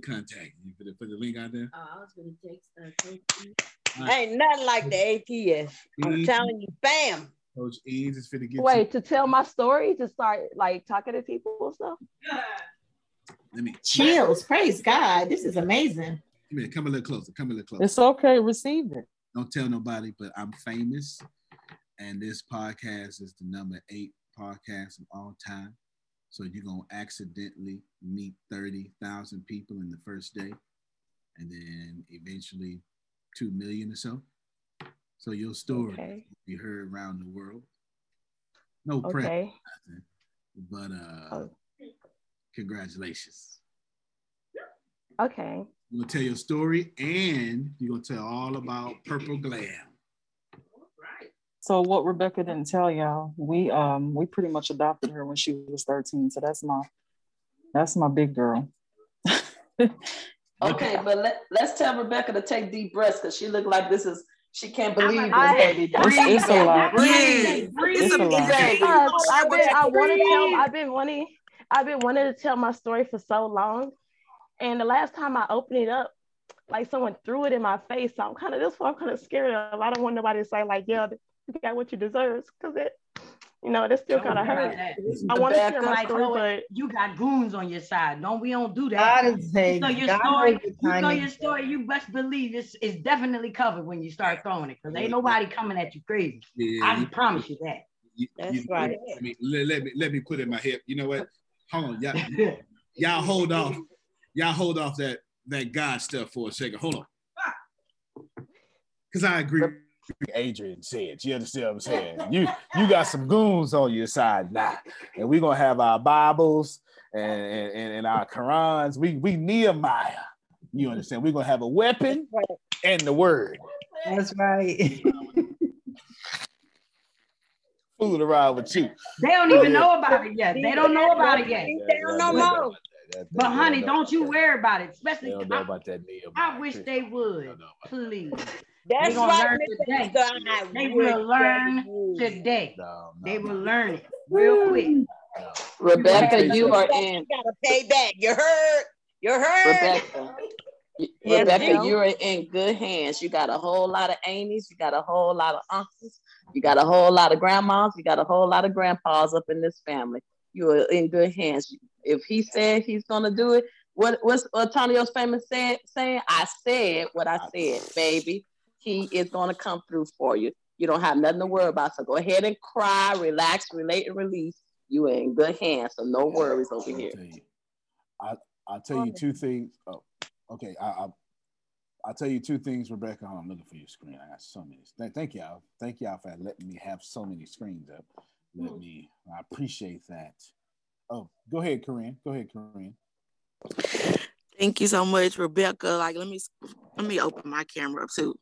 Contact you put the, put the link out there. Oh, I was gonna text. Uh, text Ain't nothing like the ATS. I'm telling you, bam. Coach Eames is finna get Wait, to tell my story, to start like talking to people and stuff. you. Let me Chills. Praise God. This is amazing. Come here, come a little closer. Come a little closer. It's okay. Receive it. Don't tell nobody, but I'm famous, and this podcast is the number eight podcast of all time. So you're gonna accidentally meet thirty thousand people in the first day, and then eventually two million or so. So your story Okay. will be heard around the world. No pressure, Okay. nothing, but uh, Oh. congratulations. Okay. You're gonna tell your story, and you're gonna tell all about Purple Glam. So what Rebecca didn't tell y'all, we um we pretty much adopted her when she was 13. So that's my that's my big girl. Okay, but let, let's tell Rebecca to take deep breaths because she looked like this is she can't believe this I- baby. It's, it's a lot. Breathe. It's a lot. I've been, I want to tell, I've been wanting, I've been wanting to tell my story for so long, and the last time I opened it up, like someone threw it in my face. So I'm kind of this one. I'm kind of scared of. I don't want nobody to say like, "Yeah, you got what you deserve," because it, you know, that still kind of hurt. I want to share my like, story, but you got goons on your side. Don't we don't do that. God is saying, you know your God story. knows You know your story. You best believe it's it's definitely covered when you start throwing it because ain't nobody coming at you crazy. Yeah, I you- promise you that. You- That's you- right. Let me, let, let me let me put it in my hip. You know what? Hold on, y'all, y'all hold off. Y'all hold off that that God stuff for a second. Hold on, because I agree. With Adrian said, you understand what I'm saying? You you got some goons on your side now, and we're gonna have our Bibles and and, and our Qurans. We we Nehemiah. You understand? We're gonna have a weapon and the word. That's right. Fooling around with you. They don't even know about it yet. They don't know about it yet. no more. But honey, don't you worry about it. Especially, I, about that Nehemiah. I wish they would. Please. That's They right, learn today. God. They will learn would. today. They will learn it real quick. Rebecca, you are You in. gotta pay back. You heard? You heard? Rebecca, Yes, Rebecca, you're in good hands. You got a whole lot of aunties, you got a whole lot of uncles, you got a whole lot of grandmas, you got a whole lot of grandpas up in this family. You are in good hands. If he said he's gonna do it, what what's Antonio's famous said saying? I said what I said, baby. He is gonna come through for you. You don't have nothing to worry about. So go ahead and cry, relax, relate, and release. You are in good hands. So no worries over here. I I'll tell you two things. Oh, okay. I, I I'll tell you two things, Rebecca. Hold I'm looking for your screen. I got so many. Thank, thank y'all. Thank y'all for letting me have so many screens up. Let me. I appreciate that. Oh, go ahead, Corinne. Go ahead, Corinne. Thank you so much, Rebecca. Like, let me let me open my camera up too.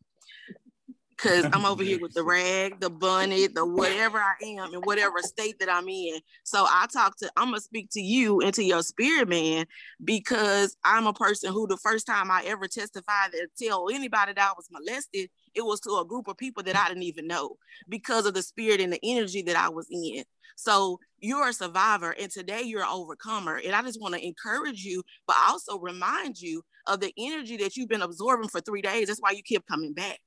Cause I'm over here with the rag, the bunny, the whatever I am, in whatever state that I'm in. So I talk to, I'm gonna speak to you and to your spirit man because I'm a person who the first time I ever testified and tell anybody that I was molested, it was to a group of people that I didn't even know because of the spirit and the energy that I was in. So you're a survivor, and today you're an overcomer. And I just want to encourage you, but also remind you of the energy that you've been absorbing for three days. That's why you kept coming back.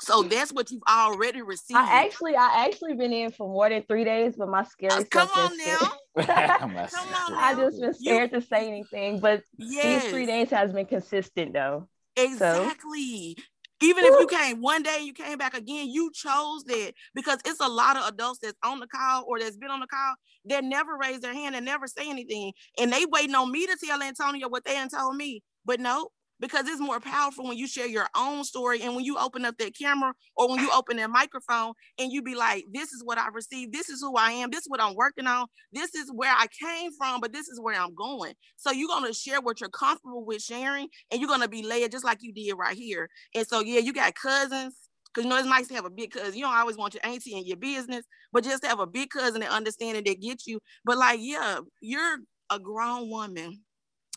So that's what you've already received. I actually, I actually been in for more than three days, but my scary oh, come stuff on been- Come on. I just been scared to say anything, but Yes. these three days has been consistent though. Exactly. Even if you came one day, and you came back again, you chose that because it's a lot of adults that's on the call or that's been on the call that never raise their hand and never say anything. And they waiting on me to tell Antonio what they done told me. But no, because it's more powerful when you share your own story and when you open up that camera or when you open that microphone and you be like this is what i received. This is who i am. This is what i'm working on. This is where i came from but this is where i'm going. So you're to share what you're comfortable with sharing and you're to be layered just like you did right here. And so yeah you got cousins because you know it's nice to have a big cousin. You don't always want your auntie in your business, but just have a big cousin and understanding that gets you. But like, yeah, you're a grown woman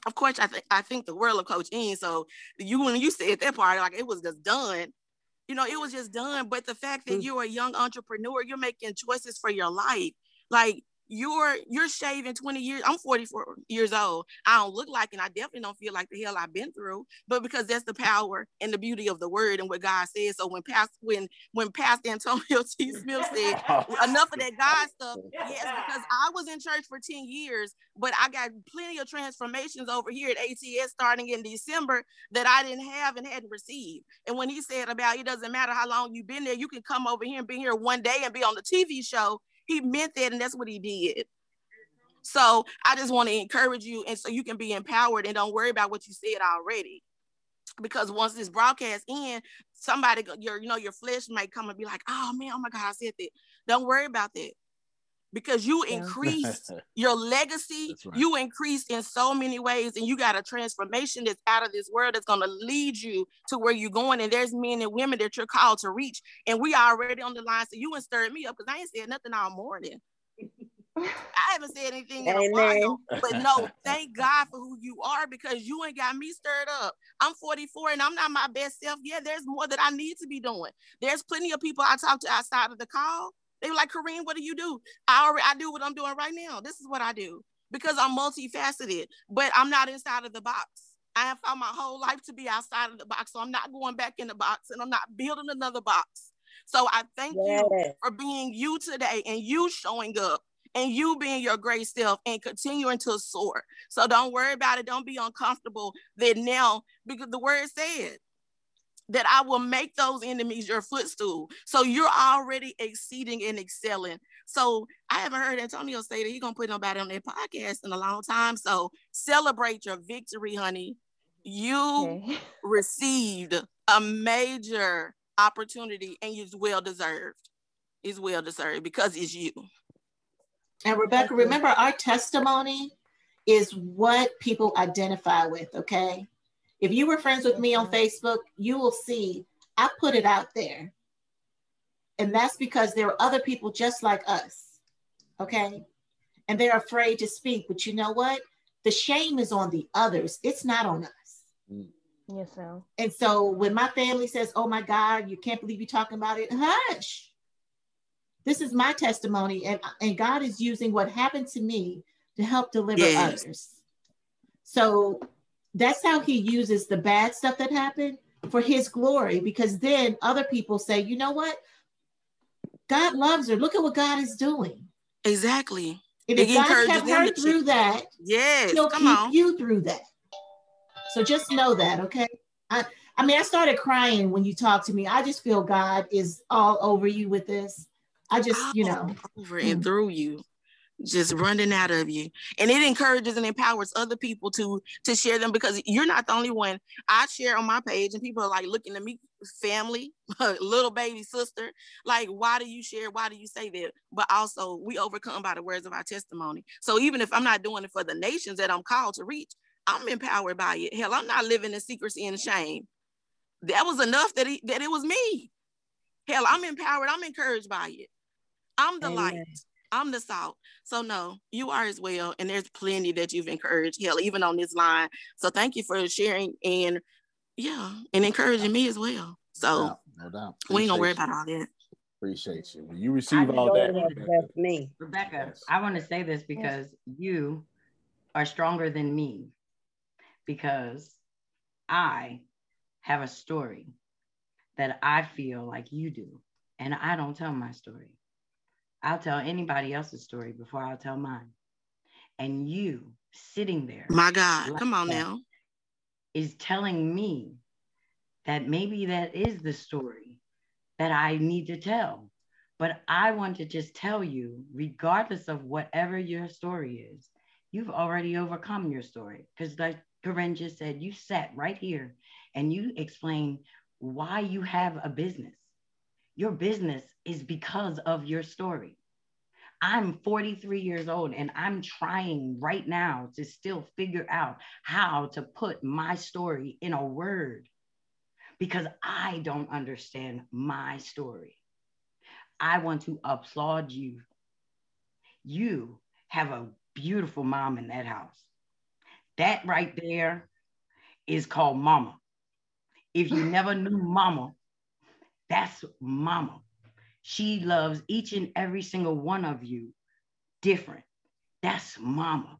of course, I think I think the world of Coach. So you when you said that part, like it was just done. You know, it was just done. But the fact that mm. you're a young entrepreneur, you're making choices for your life. Like you're you're shaving 20 years i'm 44 years old. I don't look like and i definitely don't feel like the hell i've been through but because that's the power and the beauty of the word and what god says. So when past when when pastor antonio t. Smith said enough of that god stuff yes because i was in church for 10 years but i got plenty of transformations over here at ats starting in december that i didn't have and hadn't received. And when he said about it doesn't matter how long you've been there you can come over here and be here one day and be on the tv show he meant that, and that's what he did. So I just want to encourage you, and so you can be empowered and don't worry about what you said already. Because once this broadcast in, somebody your you know your flesh might come and be like, "Oh man, oh my God, I said that." Don't worry about that because you yeah. increased your legacy. Right. You increased in so many ways, and you got a transformation that's out of this world that's going to lead you to where you're going. And there's men and women that you're called to reach. And we are already on the line. So you and stirred me up because I ain't said nothing all morning. I haven't said anything in a while, but no, thank God for who you are because you ain't got me stirred up. I'm 44 and I'm not my best self. Yeah, there's more that I need to be doing. There's plenty of people I talk to outside of the call they were like, Kareem, what do you do? I already I do what I'm doing right now. This is what I do because I'm multifaceted, but I'm not inside of the box. I have found my whole life to be outside of the box. So I'm not going back in the box and I'm not building another box. So I thank yes. you for being you today and you showing up and you being your great self and continuing to soar. So don't worry about it. Don't be uncomfortable that now, because the word said, that I will make those enemies your footstool. So you're already exceeding and excelling. So I haven't heard Antonio say that he's gonna put nobody on their podcast in a long time. So celebrate your victory, honey. You okay. received a major opportunity and it's well deserved. It's well deserved because it's you. And Rebecca, remember our testimony is what people identify with, okay? If you were friends with me on Facebook, you will see I put it out there. And that's because there are other people just like us. Okay. And they're afraid to speak. But you know what? The shame is on the others, it's not on us. Mm. Yes, so. And so when my family says, Oh my God, you can't believe you're talking about it, hush. This is my testimony, and, and God is using what happened to me to help deliver yes. others. So that's how he uses the bad stuff that happened for his glory because then other people say you know what? God loves her. Look at what god is doing. Exactly. And if god kept her through that yes he'll keep on. you through that. So just know that okay? I, I mean i started crying when you talked to me. I just feel god is all over you with this. I just you know. over and mm. through you just running out of you. And it encourages and empowers other people to to share them because you're not the only one. I share on my page and people are like looking at me family little baby sister like why do you share? Why do you say that? But also we overcome by the words of our testimony. So even if i'm not doing it for the nations that i'm called to reach i'm empowered by it. Hell i'm not living in secrecy and shame. That was enough that, he, that it was me. Hell i'm empowered. I'm encouraged by it. I'm the Amen. light I'm the salt. So no, you are as well. And there's plenty that you've encouraged, hell, even on this line. So thank you for sharing and yeah, and encouraging me as well. So no doubt. No doubt. We ain't gonna worry about all that. Appreciate you. When you receive all that, that's me. Rebecca, yes. I want to say this because yes. you are stronger than me because I have a story that I feel like you do. And I don't tell my story. I'll tell anybody else's story before I'll tell mine. And you sitting there. My God, like come on now. Is telling me that maybe that is the story that I need to tell. But I want to just tell you, regardless of whatever your story is, you've already overcome your story. Because like Corinne just said, you sat right here and you explained why you have a business. Your business is because of your story. I'm 43 years old and I'm trying right now to still figure out how to put my story in a word because I don't understand my story. I want to applaud you. You have a beautiful mom in that house. That right there is called mama. If you never knew mama, that's mama. She loves each and every single one of you different. That's mama.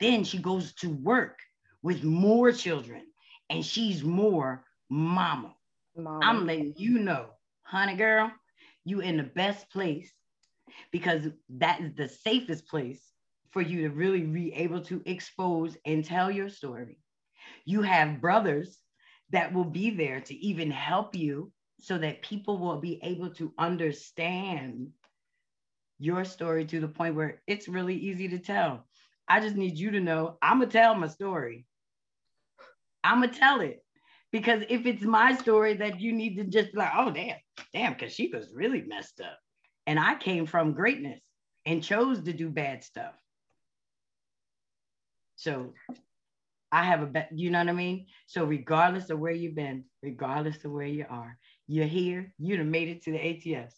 Then she goes to work with more children and she's more mama. mama. I'm letting you know, honey girl, you in the best place because that is the safest place for you to really be able to expose and tell your story. You have brothers that will be there to even help you so that people will be able to understand your story to the point where it's really easy to tell. I just need you to know I'm gonna tell my story. I'm gonna tell it because if it's my story that you need to just like, oh damn, damn, because she was really messed up, and I came from greatness and chose to do bad stuff. So I have a, be- you know what I mean? So regardless of where you've been, regardless of where you are, you're here, you'd have made it to the ATS.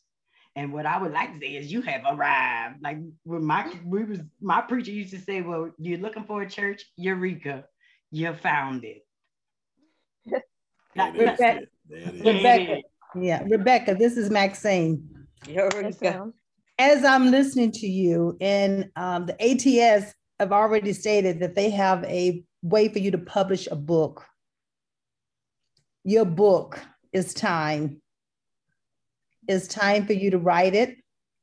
And what I would like to say is you have arrived. Like when my we was my preacher used to say, Well, you're looking for a church, Eureka, you found it. Rebecca, Rebecca, yeah, Rebecca, this is Maxine. Eureka. As I'm listening to you, and um, the ATS have already stated that they have a way for you to publish a book. Your book is time. It's time for you to write it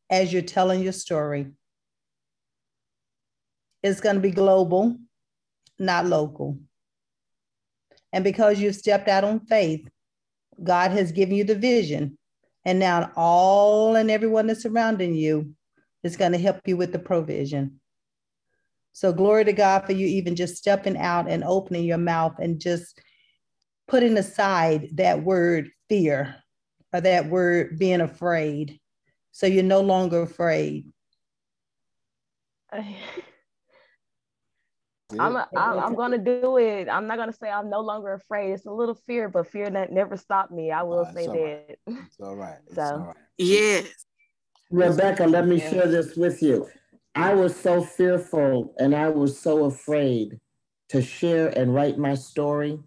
as you're telling your story. It's going to be global, not local. And because you've stepped out on faith, God has given you the vision. And now all and everyone that's surrounding you is going to help you with the provision. So glory to God for you even just stepping out and opening your mouth and just putting aside that word fear or that word being afraid. So you're no longer afraid. I'm, a, I'm I'm gonna do it. I'm not gonna say I'm no longer afraid. It's a little fear, but fear that never stopped me. I will oh, say that. It's all right. It's so all right. Yes. Rebecca, let me Yeah. share this with you. I was so fearful and I was so afraid to share and write my story.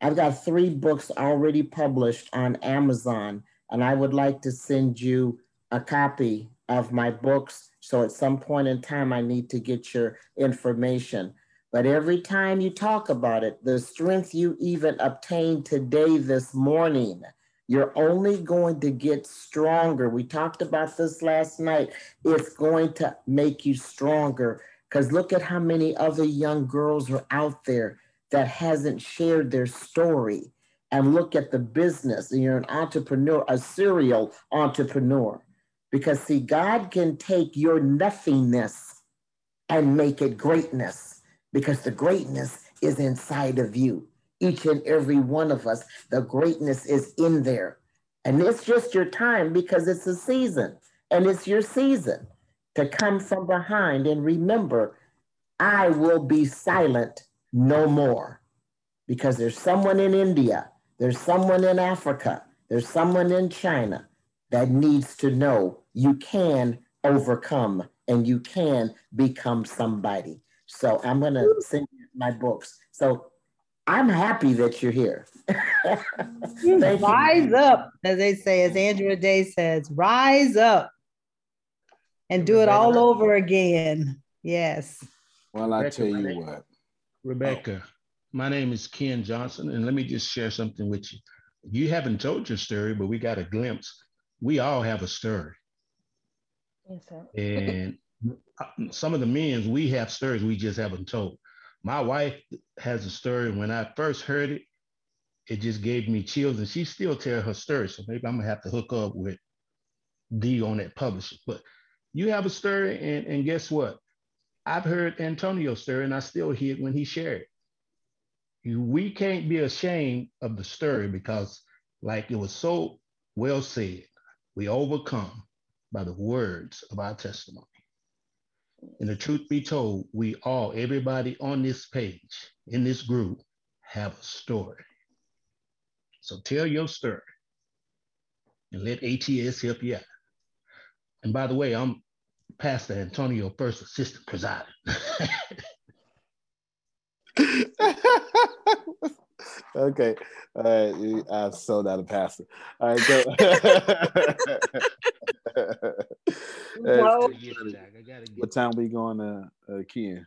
I've got three books already published on Amazon, and I would like to send you a copy of my books. So at some point in time, I need to get your information. But every time you talk about it, the strength you even obtained today, this morning, you're only going to get stronger. We talked about this last night. It's going to make you stronger because look at how many other young girls are out there that hasn't shared their story. And look at the business. And you're an entrepreneur, a serial entrepreneur. Because see, God can take your nothingness and make it greatness because the greatness is inside of you. Each and every one of us, the greatness is in there. And it's just your time because it's a season and it's your season to come from behind and remember, I will be silent no more because there's someone in India, there's someone in Africa, there's someone in China that needs to know you can overcome and you can become somebody. So I'm going to send you my books. So I'm happy that you're here. Thank you. rise up, as they say, as Andra Day says, rise up and do it all over again. Yes. Well, I Rebecca, tell you what. Rebecca, oh. my name is Ken Johnson, and let me just share something with you. You haven't told your story, but we got a glimpse. We all have a story. Yes, sir. And some of the men, we have stories we just haven't told. My wife has a story. When I first heard it, it just gave me chills, and she still tell her story. So maybe I'm gonna have to hook up with D on that publisher. But you have a story, and, and guess what? I've heard Antonio's story, and I still hear it when he shared we can't be ashamed of the story because, like it was so well said, we overcome by the words of our testimony. And the truth be told, we all, everybody on this page, in this group, have a story. So tell your story and let ATS help you out. And by the way, I'm Pastor Antonio, first assistant presiding. okay. All right. I'm so not a pastor. All right. Go. No. what time we going to uh, key in?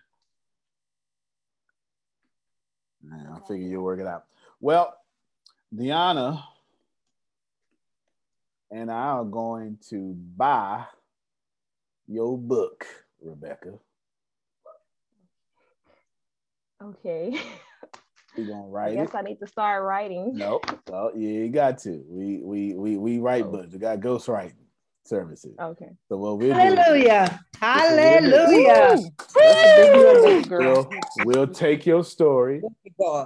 Nah, I figure you'll work it out. Well, Deanna and I are going to buy your book, Rebecca. Okay. We're gonna I write guess it. I need to start writing. Nope. Well, yeah, you got to. We we we we write oh. books. We got ghost writing services. Okay. So what we'll do- Hallelujah. Hallelujah. We'll, we'll take your story,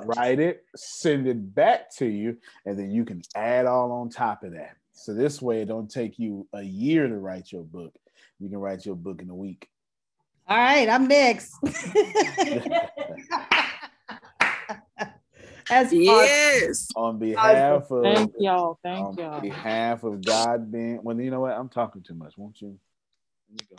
write it, send it back to you, and then you can add all on top of that. So this way, it don't take you a year to write your book. You can write your book in a week. All right, I'm next. As yes. On behalf of Thank y'all. Thank on y'all. behalf of God being well, you know what? I'm talking too much. Won't you? Let me go.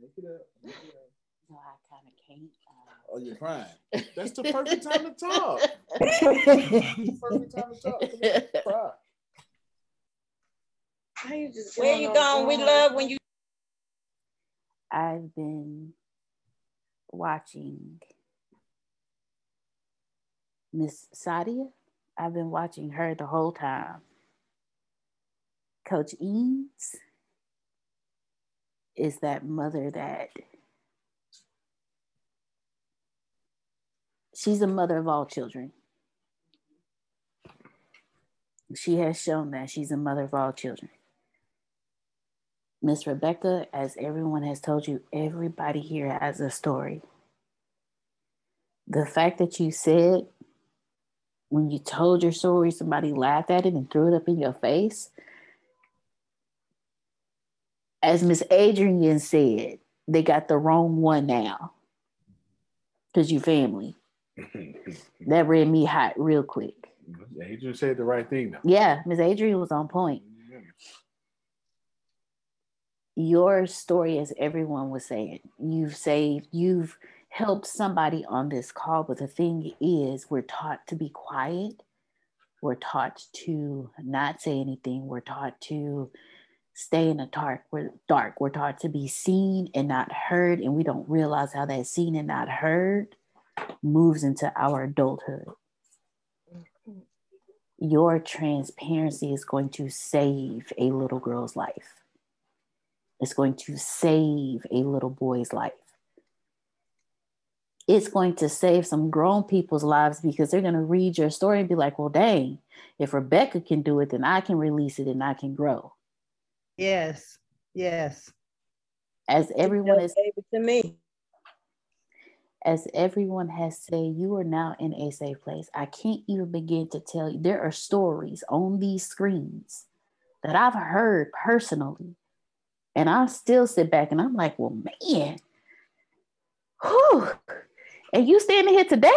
Make it up. Make it up. No, I kind of can't. uh, Oh, you're crying. That's the perfect time to talk. the perfect time to talk. Come here, cry. Where you going? We love when you I've been watching Miss Sadia. I've been watching her the whole time. Coach Eames is that mother that she's a mother of all children. She has shown that she's a mother of all children. Miss Rebecca, as everyone has told you, everybody here has a story. The fact that you said when you told your story, somebody laughed at it and threw it up in your face. As Miss Adrian said, they got the wrong one now because you family. That read me hot real quick. Adrian said the right thing though. Yeah, Miss Adrian was on point. Your story, as everyone was saying, you've saved, you've helped somebody on this call. But the thing is, we're taught to be quiet. We're taught to not say anything. We're taught to stay in the dark. We're dark. We're taught to be seen and not heard, and we don't realize how that seen and not heard moves into our adulthood. Mm-hmm. Your transparency is going to save a little girl's life. It's going to save a little boy's life. It's going to save some grown people's lives because they're going to read your story and be like, well, dang, if Rebecca can do it, then I can release it and I can grow. Yes. Yes. As everyone is to me. as everyone has said, you are now in a safe place. I can't even begin to tell you. There are stories on these screens that I've heard personally. And I still sit back and I'm like, well, man, whew. And you standing here today?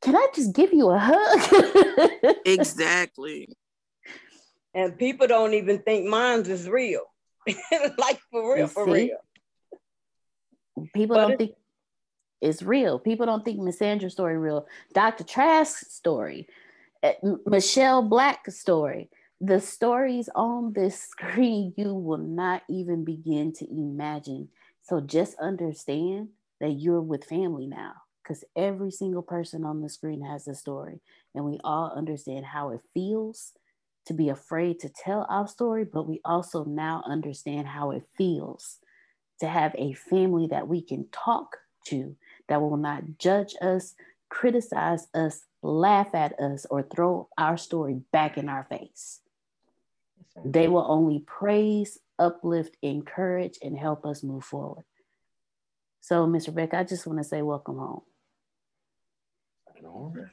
Can I just give you a hug? exactly. And people don't even think mine's is real. like for real, You for see? real. People don't think it's real. People don't think Miss Sandra's story real. Dr. Trask's story, uh, Michelle Black's story. The stories on this screen you will not even begin to imagine. So just understand that you're with family now because every single person on the screen has a story. And we all understand how it feels to be afraid to tell our story, but we also now understand how it feels to have a family that we can talk to that will not judge us, criticize us, laugh at us, or throw our story back in our face. They will only praise, uplift, encourage, and help us move forward. So, Miss Rebecca, I just want to say welcome home. All right.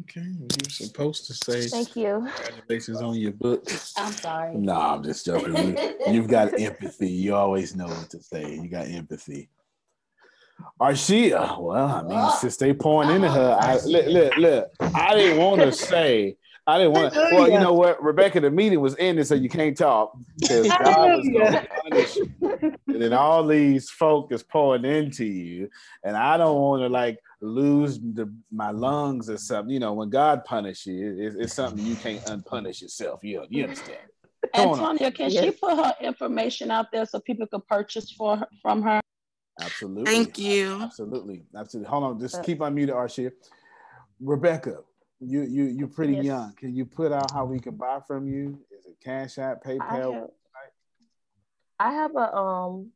Okay, you're supposed to say Thank you. congratulations on your book. I'm sorry. No, I'm just joking. You, have got empathy. You always know what to say. You got empathy. Arshia, well, I mean, oh. since they pouring into her, I look, look, look. I didn't want to say. I didn't want to. Well, you know what, Rebecca, the meeting was ending, so you can't talk because God was going to punish you. And then all these folk is pouring into you, and I don't want to like lose the, my lungs or something. You know, when God punishes you, it's, it's something you can't unpunish yourself. You you understand? Come on. Antonia, can she put her information out there so people can purchase for her, from her? Absolutely. Thank you. Absolutely. Absolutely. Hold on. Just uh, keep unmuted, Arshia. Rebecca, you you you're pretty Yes. young. Can you put out how we can buy from you? Is it Cash App, I PayPal? have, I have a um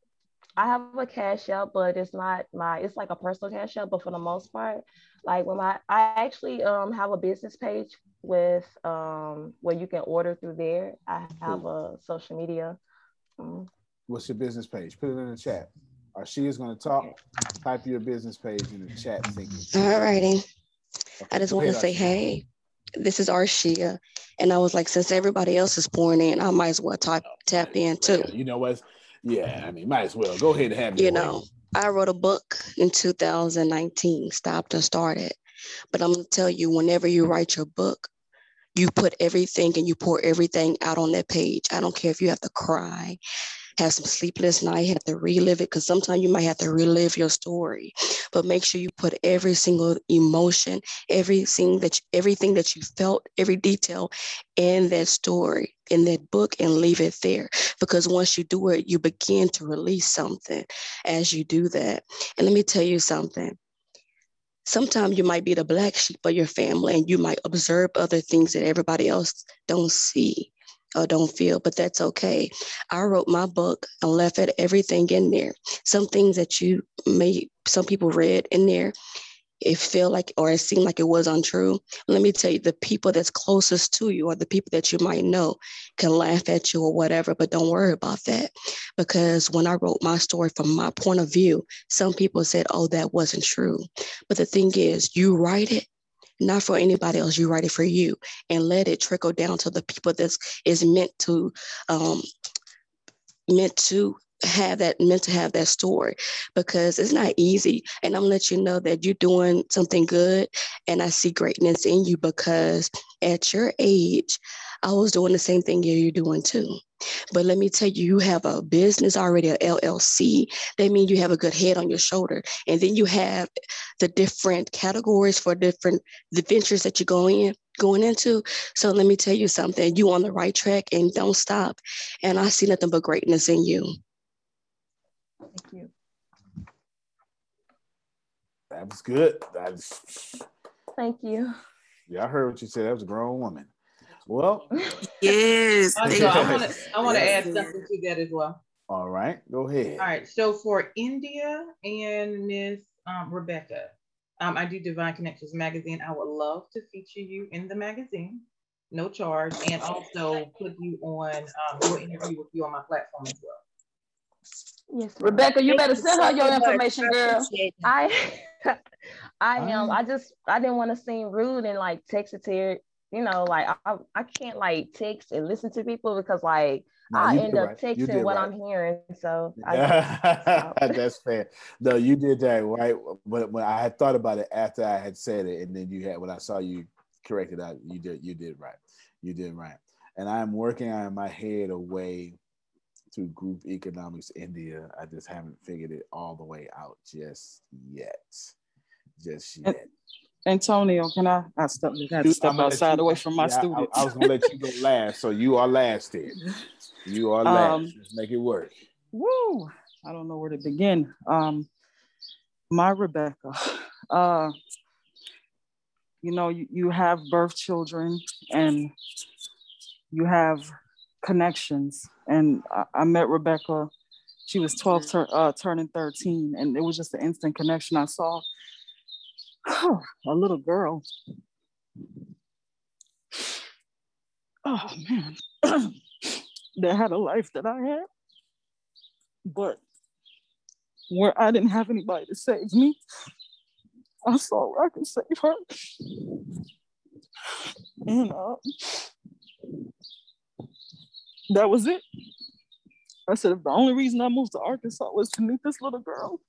I have a cash out, but it's not my it's like a personal cash out, but for the most part, like when my I actually um have a business page with um where you can order through there. I have a social media. um, What's your business page? Put it in the chat. Or she is going to talk. Type your business page in the chat. Thinking. All righty. I just want to say, hey, this is Arshia. And I was like, since everybody else is pouring in, I might as well oh, tap, tap in too. You know what? Yeah, I mean, might as well. Go ahead and have You way. know, I wrote a book in 2019, Stopped and Started. But I'm going to tell you, whenever you write your book, you put everything and you pour everything out on that page. I don't care if you have to cry, have some sleepless night, have to relive it, because sometimes you might have to relive your story. But make sure you put every single emotion, everything that you, everything that you felt, every detail in that story, in that book, and leave it there. Because once you do it, you begin to release something as you do that. And let me tell you something sometimes you might be the black sheep of your family and you might observe other things that everybody else don't see or don't feel but that's okay. I wrote my book and left it everything in there. Some things that you may some people read in there it felt like or it seemed like it was untrue. Let me tell you the people that's closest to you or the people that you might know can laugh at you or whatever but don't worry about that. Because when i wrote my story from my point of view some people said oh that wasn't true. But the thing is you write it not for anybody else. You write it for you and let it trickle down to the people that's meant to um meant to have that meant to have that story. Because it's not easy. And i'm gonna let you know that you're doing something good and i see greatness in you because at your age i was doing the same thing you're doing too but let me tell you you have a business already a llc that means you have a good head on your shoulder and then you have the different categories for different the ventures that you're going in going into so let me tell you something you on the right track and don't stop and i see nothing but greatness in you Thank you. That was good. That's Thank you. yeah. I heard what you said. That was a grown woman. Well, Yes. thank Also, I you. want to I want to Yes. add something to that as well. all right, go ahead. All right. So for India and Miss um, Rebecca, um, I do Divine Connections magazine. I would love to feature you in the magazine, no charge, and also put you on um, do an interview with you on my platform as well. Yes, Rebecca, you Thank better you send her your information, I girl. I I am. I just I didn't want to seem rude and like text it to her. You know, like I I can't like text and listen to people because like No, I end up right. Texting what right. I'm hearing. So I That's fair. No, you did that right. But when I had thought about it after I had said it, and then you had when I saw you corrected out, you did you did right. You did right. And I'm working on my head a way to group economics India. I just haven't figured it all the way out just yet. Just yet. Antonio, can I? I step, I had to step I'm outside you- away from my yeah, students. I, was gonna let you go last, so you are last then. You are last. Um, Let's make it work. Woo! I don't know where to begin. Um, my Rebecca, uh, you know, you, you have birth children and you have connections. And I, I met Rebecca, she was 12, tur- uh, turning 13, and it was just an instant connection. I saw a little girl. Oh man, that had a life that I had. But where I didn't have anybody to save me. I saw where I could save her. And uh, that was it. I said, if the only reason I moved to Arkansas was to meet this little girl,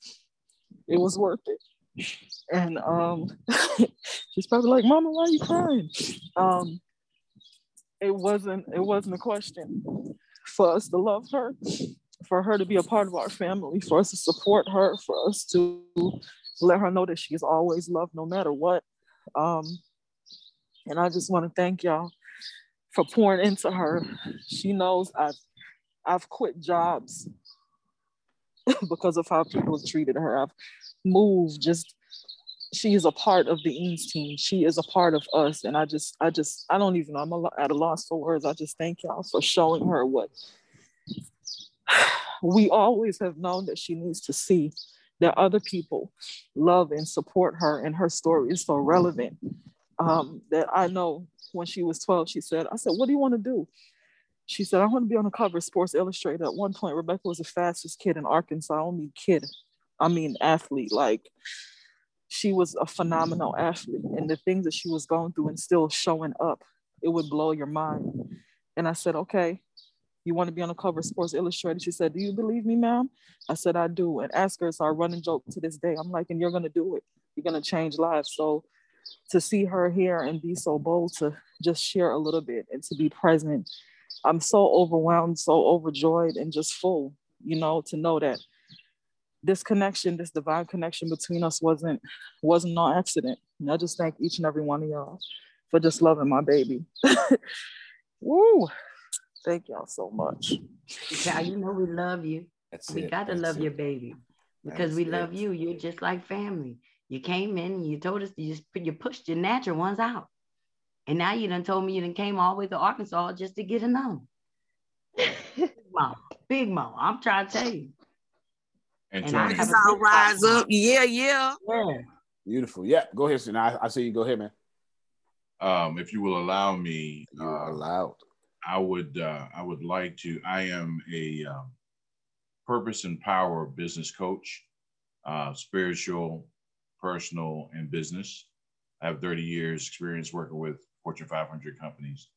it was worth it. And um, she's probably like, Mama, why are you crying? Um, it wasn't it wasn't a question for us to love her, for her to be a part of our family, for us to support her, for us to let her know that she's always loved no matter what. Um, and I just want to thank y'all for pouring into her. She knows I've I've quit jobs because of how people treated her. I've moved just she is a part of the Eames team. She is a part of us. And I just, I just, I don't even know. I'm at a loss for words. I just thank y'all for showing her what we always have known that she needs to see that other people love and support her and her story is so relevant um, that I know when she was 12, she said, I said, what do you want to do? She said, I want to be on the cover of Sports Illustrated. At one point, Rebecca was the fastest kid in Arkansas. I don't mean kid, I mean athlete. Like she was a phenomenal athlete and the things that she was going through and still showing up, it would blow your mind. And I said, okay, you want to be on the cover of Sports Illustrated? She said, do you believe me, ma'am? I said, I do. And ask her, it's our running joke to this day. I'm like, and you're going to do it. You're going to change lives. So to see her here and be so bold to just share a little bit and to be present, I'm so overwhelmed, so overjoyed and just full, you know, to know that this connection, this divine connection between us wasn't wasn't no accident. And I just thank each and every one of y'all for just loving my baby. Woo! Thank y'all so much. Yeah, you know we love you. That's we it. got to That's love it. your baby because That's we love it. you. You're just like family. You came in and you told us you just you pushed your natural ones out, and now you done told me you done came all the way to Arkansas just to get another. big mama, big mama. I'm trying to tell you. And And I Tony, have a I'll rise up. Yeah, yeah. Yeah. Beautiful. Yeah, go ahead, Sin. I, I see you. Go ahead, man. um, if you will allow me, You're uh, allowed. I would uh, I would like to. I am a um, purpose and power business coach, uh, spiritual, personal, and business. I have 30 years experience working with Fortune 500 companies.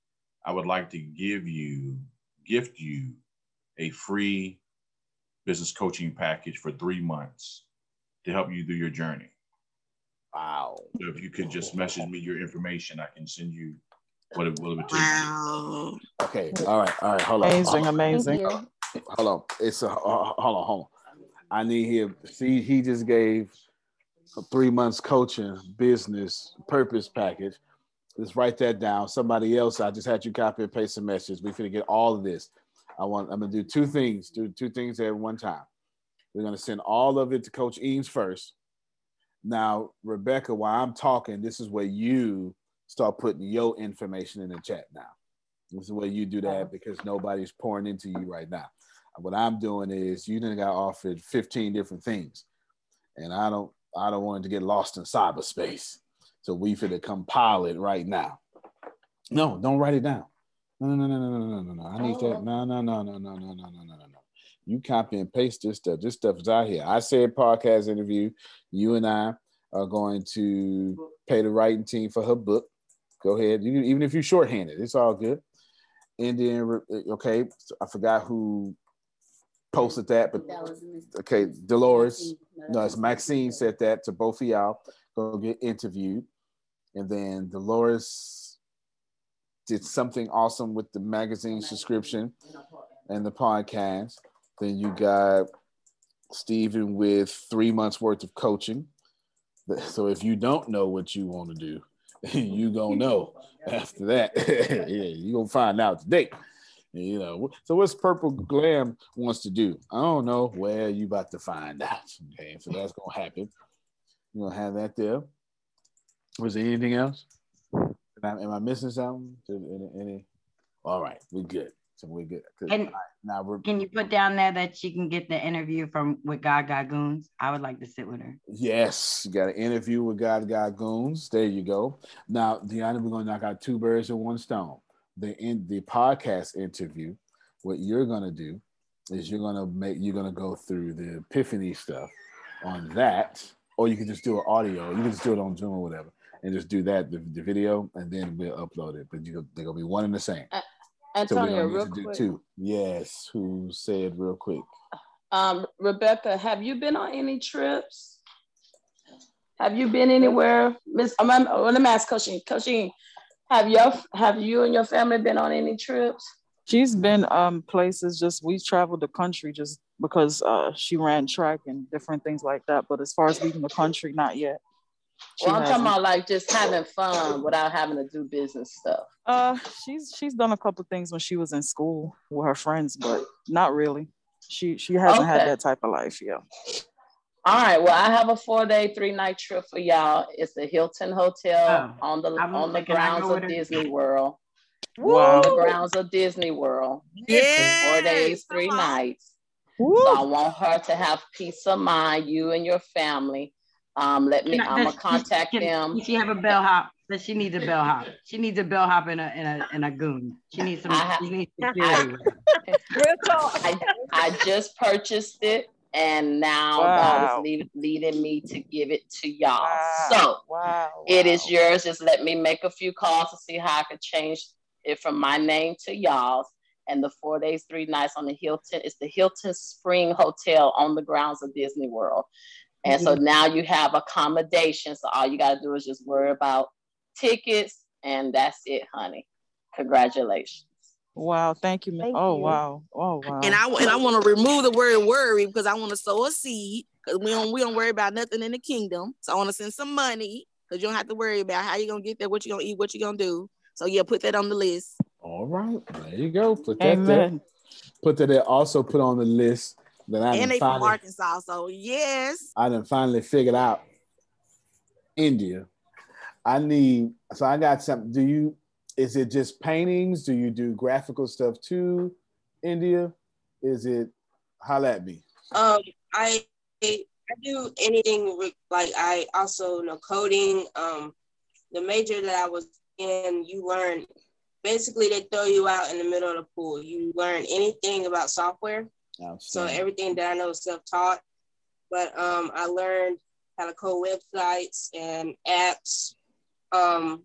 I would like to give you, gift you, a free business coaching package for three months to help you through your journey. Wow. So if you could just message me your information, I can send you what it, will it would take. Wow. Okay. All right. All right. Hold on. Amazing, Hold on. amazing. Hold on. It's a uh, hold on. Hold on. I need him. See, he just gave a three months coaching business purpose package. Let's write that down. Somebody else, I just had you copy and paste a message. We're gonna get all of this. I want. I'm gonna do two things. Do two things at one time. We're gonna send all of it to Coach Eames first. Now, Rebecca, while I'm talking, this is where you start putting your information in the chat now. This is where you do that oh. because nobody's pouring into you right now. What I'm doing is you done got offered 15 different things. And I don't I don't want it to get lost in cyberspace. So we finna compile it right now. No, don't write it down. No, no, no, no, no, no, no, no. I need that. No, no, no, no, no, no, no, no, no, no, no. You copy and paste this stuff. This stuff is out here. I said podcast interview. You and I are going to pay the writing team for her book. Go ahead. You, even if you shorthanded, it's all good. And then, okay, I forgot who posted that, but okay, Dolores. No, it's Maxine said that to both of y'all. Go get interviewed. And then Dolores did something awesome with the magazine subscription and the podcast. Then you got Stephen with three months worth of coaching. So if you don't know what you want to do, you gonna know after that. yeah, you gonna find out today. You know, so what's Purple Glam wants to do? I don't know. Well, you about to find out. Okay, so that's gonna happen. You're gonna have that there. Was there anything else? Am I, am I missing something? Any, any? All right, we're good. So we good. And now we're can you put down there that she can get the interview from with God, Goons? I would like to sit with her. Yes, you got an interview with God God Goons. There you go. Now, Deanna, we're gonna knock out two birds with one stone. The in the podcast interview, what you're gonna do is you're gonna make you're gonna go through the epiphany stuff on that, or you can just do an audio. You can just do it on Zoom or whatever, and just do that the, the video, and then we'll upload it. But you they're gonna be one and the same. Uh, so we're Antonio, gonna real need to do quick. two. Yes, who said real quick? Um, Rebecca, have you been on any trips? Have you been anywhere, Miss? Um, um, well, let me ask Coaching. Coaching, have your have you and your family been on any trips? She's been um places just we traveled the country just because uh she ran track and different things like that. But as far as leaving the country, not yet. She Well, I'm talking hasn't. about like just having fun without having to do business stuff. Uh, she's she's done a couple things when she was in school with her friends, but not really. She she hasn't had that type of life. Yeah. All right. Well, I have a four day, three night trip for y'all. It's the Hilton Hotel on the I'm on the grounds of with her. Disney World. Wow. On the grounds of Disney World. Yes, Four days, three come on. nights. So I want her to have peace of mind, you and your family. Um, let me, I- I'm gonna does- contact can- them. Can she have a bellhop? Does she needs a bellhop? She needs a bellhop and a and a and a goon. She needs some. I ha- she needs security. with. I, I just purchased it and now God is lead, leading me to give it to y'all. Wow. So Wow. it is yours. Just let me make a few calls to see how I could change it from my name to y'all's. And the four days, three nights on the Hilton, it's the Hilton Spring Hotel on the grounds of Disney World. And so mm-hmm. now you have accommodation. So all you got to do is just worry about tickets, and that's it, honey. Congratulations. Wow. Thank you. ma- oh wow. Oh wow. And I and I want to remove the word worry because I want to sow a seed because we don't we don't worry about nothing in the kingdom. So I want to send some money because you don't have to worry about how you're gonna get there, what you're gonna eat, what you're gonna do. So yeah, put that on the list. All right, there you go. Put that there. Put that there. Also put on the list that I and done they from Arkansas. So yes. I done finally figured out India. I need so I got something. Do you is it just paintings? Do you do graphical stuff too? India? Is it holla at me? Um, I I do anything with, like I also know coding. Um, the major that I was in, you learn basically they throw you out in the middle of the pool. You learn anything about software. So everything that I know is self-taught. But um, I learned how to code websites and apps. Um,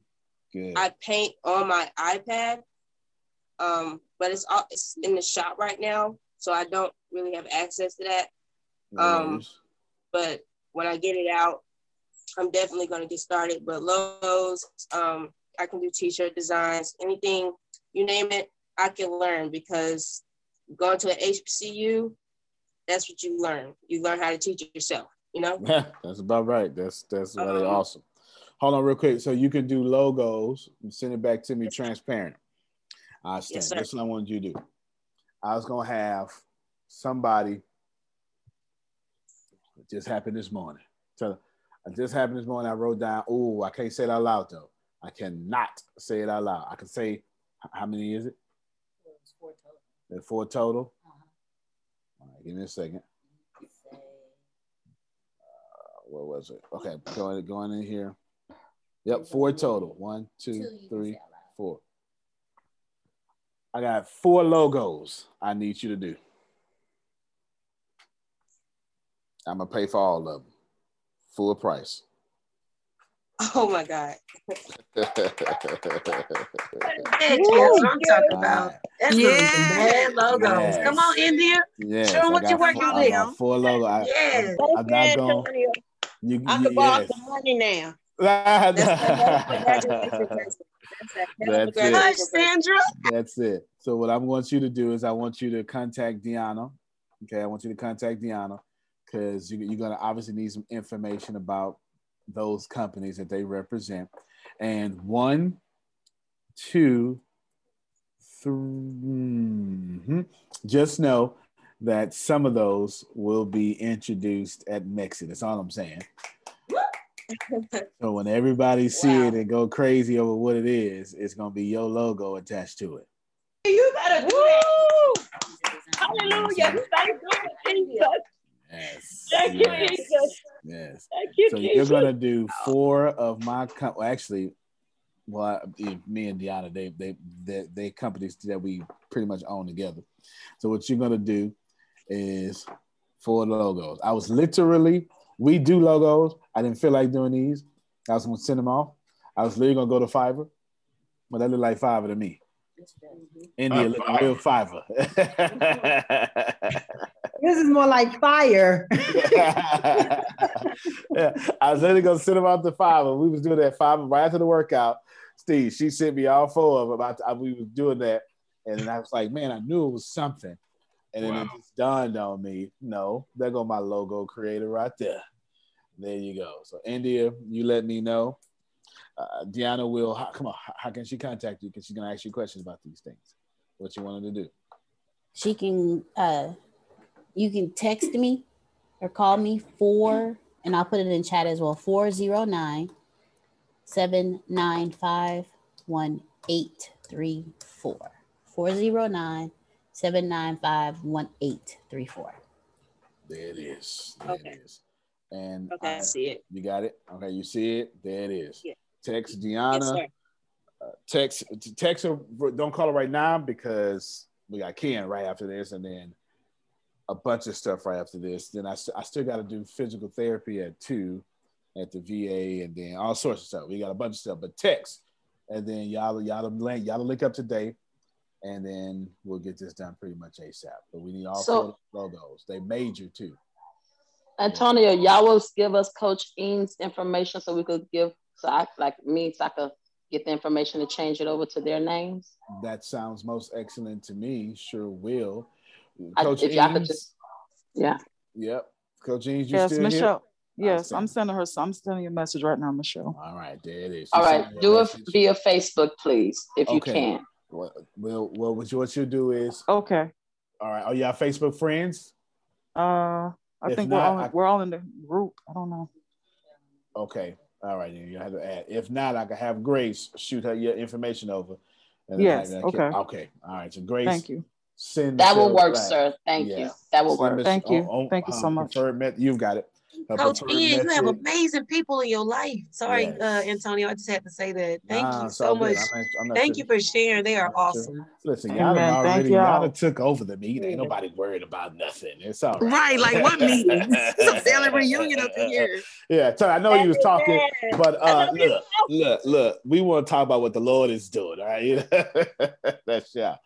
Good. I paint on my iPad, um, but it's all it's in the shop right now, so I don't really have access to that. Um, but when I get it out, I'm definitely going to get started. But logos, um, I can do t-shirt designs, anything you name it, I can learn because going to an HBCU, that's what you learn. You learn how to teach it yourself. You know. Yeah, that's about right. That's that's really Um, awesome. Hold on real quick. So you can do logos and send it back to me transparent. I understand. Yes. That's what I wanted you to do. I was gonna have somebody it just happened this morning. So it just happened this morning. I wrote down, oh, I can't say it out loud though. I cannot say it out loud. I can say how many is it? Four total. All right, give me a second. Uh, where was it? Okay, going going in here. Yep, four total. One, two, three, four. I got four logos I need you to do. I'm gonna pay for all of them, full price. Oh my God. That's what I'm talking about. That's Yes. some logos. Yes. Come on, India. Yes, Show them what you're working four, with. I got four logo. I, Yes. I, am not going. You, I you, can borrow some money now. That's it. Hush, Sandra. That's it. So what I want you to do is I want you to contact Deanna. Okay, I want you to contact Deanna because you, you're gonna obviously need some information about those companies that they represent. And one, two, three. mhm. Just know that some of those will be introduced at Mexit. That's all I'm saying. So when everybody see it and go crazy over what it is, it's gonna be your logo attached to it. You better do that. Hallelujah. You better do it, Jesus. Yes. Thank you, yes, Jesus. Yes. Thank So you're gonna do four of my com- well, actually, well, I- me and Deanna, they they they they companies that we pretty much own together. So what you're gonna do is four logos. I was literally, we do logos. I didn't feel like doing these. I was gonna send them off. I was literally gonna go to Fiverr, but that looked like Fiverr to me. India Uh, looking real Fiverr. This is more like fire. yeah, I was literally gonna send them out to Fiverr. We was doing that five right after the workout. Steve, she sent me all four of them. About I, we was doing that, and I was like, man, I knew it was something. And then it just dawned on me, no, there go my logo creator right there. There you go. So India, you let me know. Uh, Deanna will how, come on. How, how can she contact you? Because she's gonna ask you questions about these things. What you wanted to do? She can uh you can text me or call me four and I'll put it in chat as well. 409 795 1834. 409 795 1834. There it is. There Okay. it is. And Okay, I see it. You got it. Okay, you see it. There it is. Yeah. Text Yes, Deanna. sir. uh, text text her. Don't call her right now because we got Ken right after this, and then a bunch of stuff right after this. Then I, I still got to do physical therapy at two at the VA, and then all sorts of stuff. We got a bunch of stuff, but text, and then y'all y'all link y'all link up today, and then we'll get this done pretty much ASAP. But we need all So- logos. They major too. Antonio, y'all will give us Coach Eames information so we could give, so I, like me, so I could get the information to change it over to their names. That sounds most excellent to me. Sure will. I- Coach if y'all could just- Yeah. Yep. Coach Eames, you Yes, still Michelle. here? Yes, I'm sending her. Some I'm sending you a message right now, Michelle. All right, there it is. All She right, sent a do it message. via Facebook, please, if you can. Well, well, well, what you what you'll do is okay. All right. Are y'all Facebook friends? Uh, I If think not, we're all I- we're all in the group. I don't know. Okay. All right. Then you have to add. If not, I can have Grace shoot her your information over. and Yes, I- I okay. Okay. All right. So Grace. Thank you. Send That will work, back. sir. Thank Yeah. you. That will Send work. Thank you. on- Thank you so much. preferred met- You've got it. Her Coach preferred Ian, you have amazing people in your life. Sorry, Yes. uh, Antonio, I just had to say that. Thank Nah, you it's so good. much. I'm not- I'm not Thank sure. you for sharing. They are awesome. Listen, y'all Amen. done Thank already y'all y'all. took over the meeting. Ain't nobody worried about nothing. It's all right. Right, like what meeting? It's a family reunion up here. Yeah, so I know you was talking, but uh look, look, look, we want to talk about what the Lord is doing. All right. That's y'all.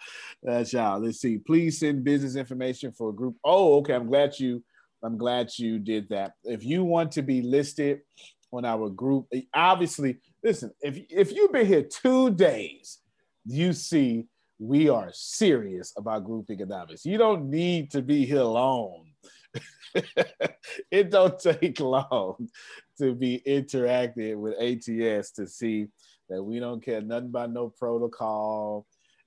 That's y'all. Let's see. Please send business information for a group. Oh, okay. I'm glad you I'm glad you did that. If you want to be listed on our group, obviously, listen, if if you've been here two days, you see we are serious about group economics. You don't need to be here long. it don't take long to be interactive with ATS to see that we don't care nothing about no protocol.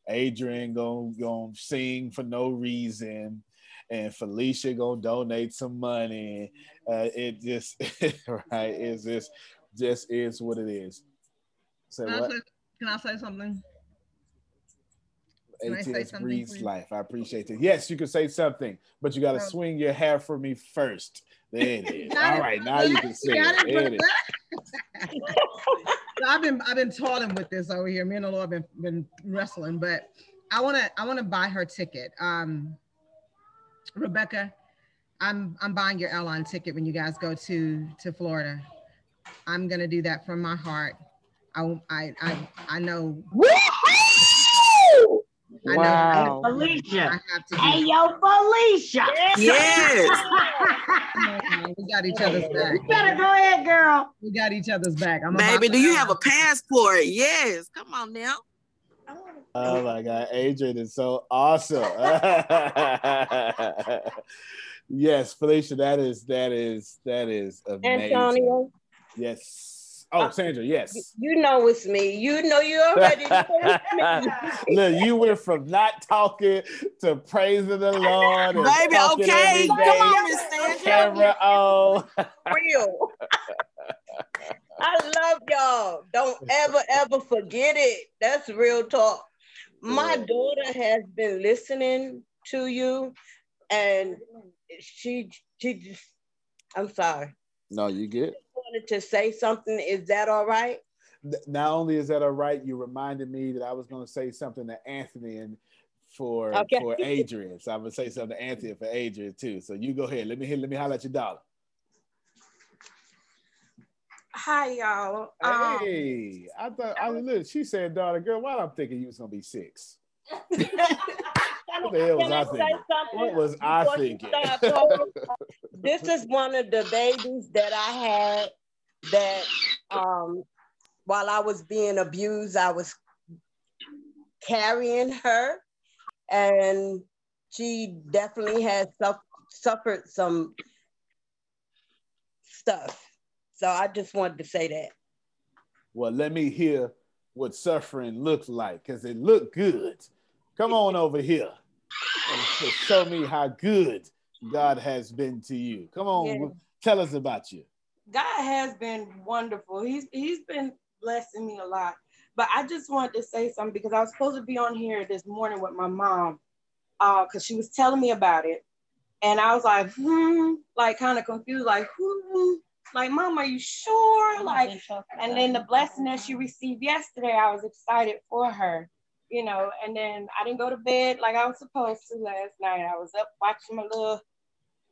Adrian gonna, gonna sing for no reason, and Felicia gonna donate some money. Uh, it just right, it's just just is what it is. Say Can I say, can I say something? Can I say ATS something, breathes please? life. I appreciate it. Yes, you can say something, but you got to Um, swing your hair for me first. There it is. All right, now you can say it. it, There it is. So I've been I've been toiling with this over here. Me and the Lord been been wrestling, but I wanna I wanna buy her ticket. Um, Rebecca, I'm I'm buying your airline ticket when you guys go to to Florida. I'm gonna do that from my heart. I I I, I know. I know- Wow. I Felicia. have to Hey, yo, Felicia. Yes. we got each other's back. You better go ahead, girl. We got each other's back. I'm Baby, do you have a passport? Yes. Come on now. Oh my God, Adrian is so awesome. yes, Felicia, that is that is that is amazing. Antonio, Yes. Oh, uh, Sandra, yes. you know it's me. You know you already know it's. Look, you went from not talking to praising the Lord. and Baby, okay. every Come on, Miss Sandra. Camera on. real. I love y'all. Don't ever, ever forget it. That's real talk. My mm-hmm. daughter has been listening to you, and she she just. I'm sorry. No, you good. Wanted to say something. Is that all right? Not only is that all right, you reminded me that I was going to say something to Anthony, and for Okay. for Adrian. So I'm gonna say something to Anthony for Adrian too. So you go ahead. Let me hear. Let me holler at your dollar. Hi, y'all. Um, Hey, I thought I look. She said, "Daughter, girl, why I'm thinking you was gonna be six. What the hell was I I thinking? What was I thinking? this is one of the babies that I had that um, while I was being abused, I was carrying her, and she definitely has suffered some stuff. So I just wanted to say that. Well, let me hear what suffering looks like, because it looked good. Come on over here and show me how good God has been to you. Come on, Yeah. tell us about you. God has been wonderful. He's he's been blessing me a lot. But I just wanted to say something because I was supposed to be on here this morning with my mom, uh, because she was telling me about it, and I was like, hmm, like kind of confused, like, hmm, like, mom, are you sure? Like, and then the blessing that she received yesterday, I was excited for her, you know. And then I didn't go to bed like I was supposed to last night. I was up watching my little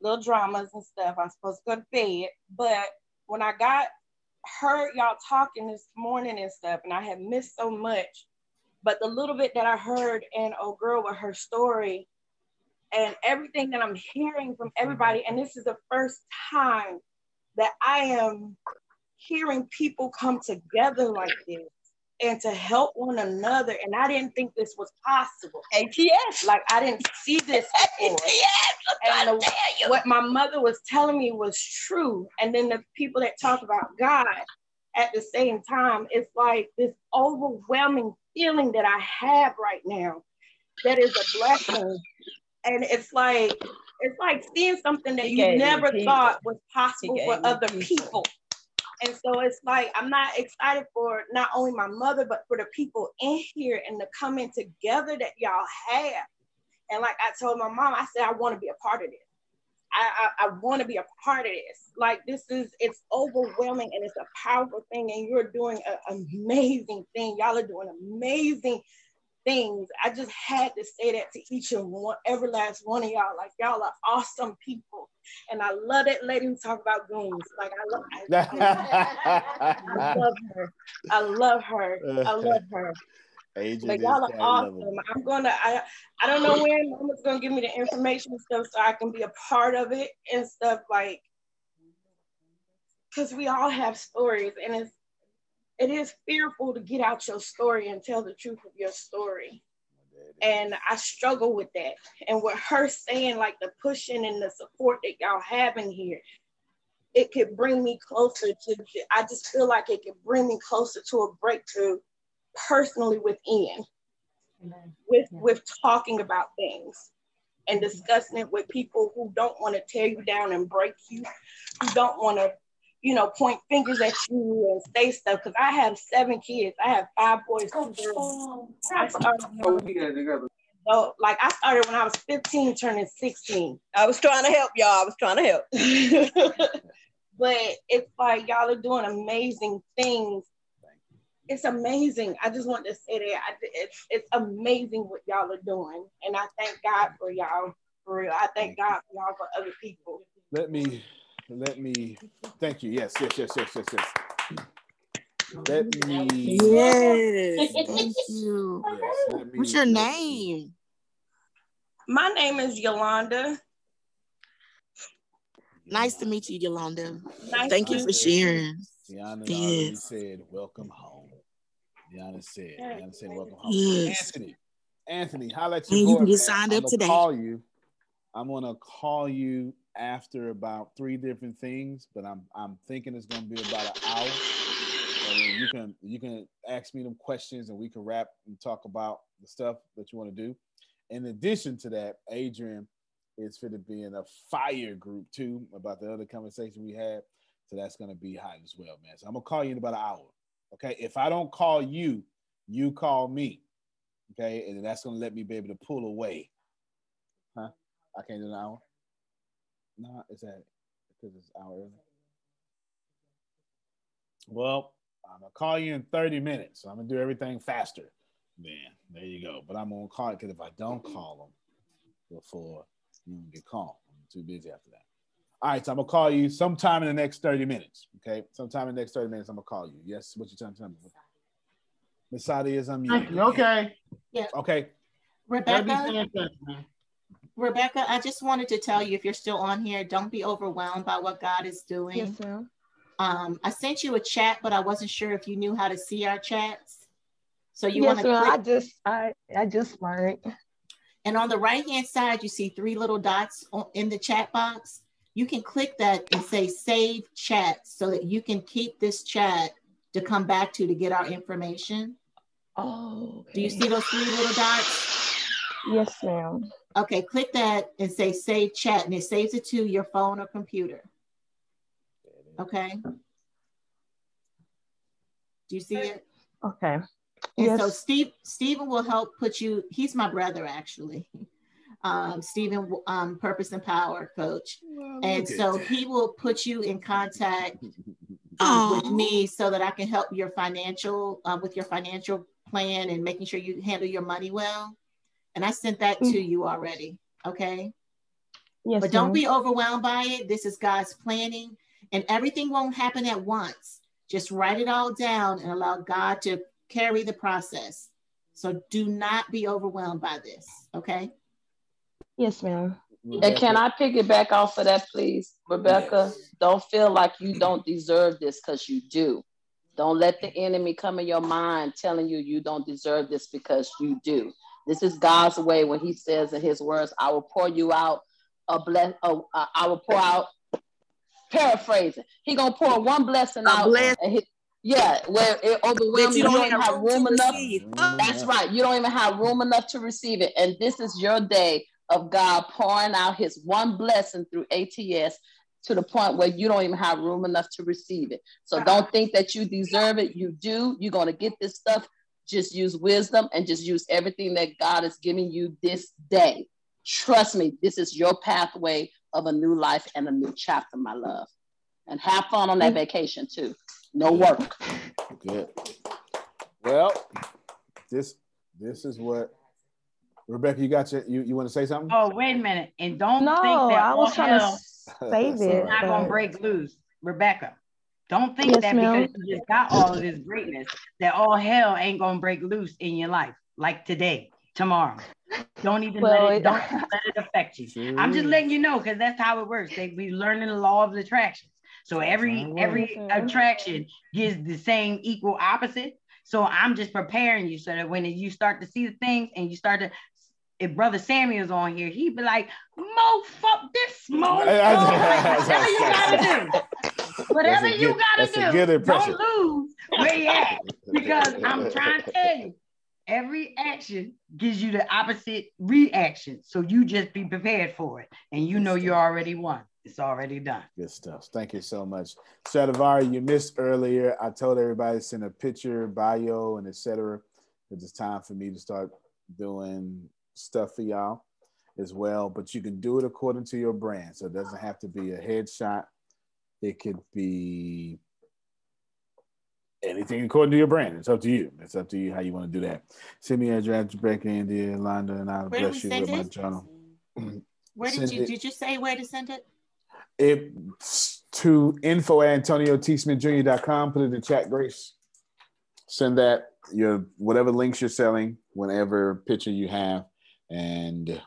little dramas and stuff. I'm supposed to go to bed, but when I got heard y'all talking this morning and stuff, and I had missed so much. But the little bit that I heard and oh girl with her story and everything that I'm hearing from everybody, and this is the first time that I am hearing people come together like this and to help one another. And I didn't think this was possible. ATS. Like I didn't see this before. And the, what my mother was telling me was true. And then the people that talk about God at the same time, it's like this overwhelming feeling that I have right now that is a blessing. And it's like, it's like seeing something that you never thought was possible for other people. And so it's like I'm not excited for not only my mother, but for the people in here and the coming together that y'all have. And like I told my mom, I said I want to be a part of this. I I, I want to be a part of this. Like this is it's overwhelming and it's a powerful thing, and you're doing an amazing thing. Y'all are doing amazing things. I just had to say that to each and one, every last one of y'all. Like y'all are awesome people, and I love that lady who talk about goons. Like I love, I, I love her. I love her. I love her. But is y'all are awesome. lovable. I'm gonna. I I don't know when Mama's gonna give me the information and stuff so I can be a part of it and stuff like. Because we all have stories, and it's it is fearful to get out your story and tell the truth of your story. And I struggle with that. And with her saying like the pushing and the support that y'all have in here, it could bring me closer to. I just feel like it could bring me closer to a breakthrough personally within with with talking about things and mm-hmm. discussing it with people who don't want to tear you down and break you, who don't want to, you know, point fingers at you and say stuff. Because I have seven kids. I have five boys, two girls. I started so like I started when I was 15, turning 16. I was trying to help y'all. I was trying to help. but it's like y'all are doing amazing things. It's amazing. I just want to say that I, it's it's amazing what y'all are doing, and I thank God for y'all. For real, I thank God for y'all for other people. Let me, let me, thank you. Yes, yes, yes, yes, yes, yes. Let me. Yes, thank you. Yes, let me. What's your name? My name is Yolanda. Nice to meet you, Yolanda. Nice Thank to you for meet sharing. Deanna already Yes. said, "Welcome home." Deanna said, "Deanna said, welcome home." Yes. Anthony, Anthony, holla at And your you boy, can get man. signed I'm gonna today. Call you. I'm gonna call you after about three different things, but I'm I'm thinking it's gonna be about an hour. And you can you can ask me them questions, and we can wrap and talk about the stuff that you want to do. In addition to that, Adrian is fit to be in a fire group too about the other conversation we had. So that's gonna be hot as well, man. So I'm gonna call you in about an hour. Okay. If I don't call you, you call me. Okay, and that's gonna let me be able to pull away. Huh? I can't do an hour. No, is that because it's hour early? Well, I'm gonna call you in 30 minutes. So I'm gonna do everything faster. then there you go. But I'm gonna call it because if I don't call them before you get called, I'm too busy after that. All right, so I'm gonna call you sometime in the next 30 minutes. Okay, sometime in the next 30 minutes, I'm gonna call you. Yes, what you trying to tell me? Miss Sadia is unmuted. Okay. Yeah. Okay. Rebecca. Rebecca, I just wanted to tell you if you're still on here, don't be overwhelmed by what God is doing. Yes, ma'am. Um, I sent you a chat, but I wasn't sure if you knew how to see our chats. So you yes, want to click I just I I just learned. And on the right hand side, you see three little dots on- in the chat box. You can click that and say save chat so that you can keep this chat to come back to to get our information. Oh, Do you see those three little dots? Yes, ma'am. Okay, click that and say save chat, and it saves it to your phone or computer. Okay. Do you see it? Okay. And so Steve Stephen will help put you, he's my brother actually. Um, Stephen, um, Purpose and Power Coach. and so at he will put you in contact um, with me so that I can help your financial, uh, with your financial plan and making sure you handle your money well. And I sent that to you already. Okay. Yes, But don't ma'am. be overwhelmed by it. This is God's planning, and everything won't happen at once. Just write it all down and allow God to carry the process. So do not be overwhelmed by this. Okay. Yes, ma'am. And can I piggyback off of that, please, Rebecca? Don't feel like you don't deserve this because you do. Don't let the enemy come in your mind telling you you don't deserve this because you do. This is God's way when He says in His words, "I will pour you out a bless. A, a- I will pour out." Paraphrasing, He gonna pour one blessing out. and he- yeah, where it oh, overwhelms you you, don't don't even have have room room enough. receive. Mm-hmm. That's right. You don't even have room enough to receive it. And this is your day of God pouring out his one blessing through ATS to the point where you don't even have room enough to receive it. So don't think that you deserve it. You do. You're going to get this stuff. Just use wisdom and just use everything that God is giving you this day. Trust me, this is your pathway of a new life and a new chapter, my love. And have fun on that vacation too. No work. Good. Well, this this is what Rebecca. You got your, you you want to say something? Oh, wait a minute. And don't No, think that I was all trying to save is it. not gonna break loose. Rebecca, don't think Yes, that ma'am. because you just got all of this greatness, that all hell ain't gonna break loose in your life, like today, tomorrow. Don't even Well, let it it- don't let it affect you. I'm just letting you know because that's how it works. They we learning the law of attraction. So every how it every works. Yes, ma'am. attraction gives the same equal opposite. So I'm just preparing you so that when you start to see the things and you start to if brother Samuel's on here, he'd be like, Mo, fuck this, Mo. Whatever you gotta do. Whatever you gotta that's a good do. Don't lose where you at. Because I'm trying to tell you, every action gives you the opposite reaction. So you just be prepared for it. And you know you already won. It's already done. Good stuff. Thank you so much. Stradivari, you missed earlier. I told everybody to send a picture, bio, and etc. It's time for me to start doing stuff for y'all as well. But you can do it according to your brand. So it doesn't have to be a headshot. It could be anything according to your brand. It's up to you. It's up to you how you want to do that. Send me a draft, Rebecca, India, Londa, and I'll bless you with send my journal. Where did Send you it- did you say where to send it? It's to info at antoniotsmithjr.com. Put it in the chat, Grace. Send that your whatever links you're selling, whenever picture you have, and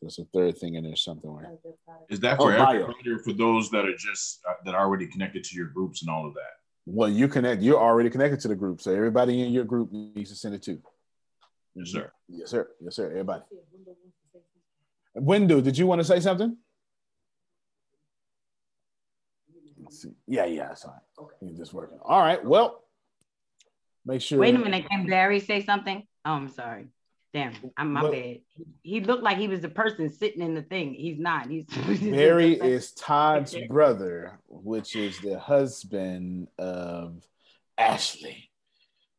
there's a third thing in there somewhere. Is that Oh, for bio. everybody or for those that are just uh, that are already connected to your groups and all of that? Well, you connect. You're already connected to the group, so everybody in your group needs to send it too. Yes, sir. Yes, sir. Yes, sir. Everybody. Window, did you want to say something? Let's see. Yeah, yeah, that's fine. He's just working. All right. Well, make sure. Wait a minute. Can Barry say something? Oh, I'm sorry. Damn, I'm my What? bad. He, looked like he was the person sitting in the thing. He's not. He's Barry is Todd's brother, which is the husband of Ashley.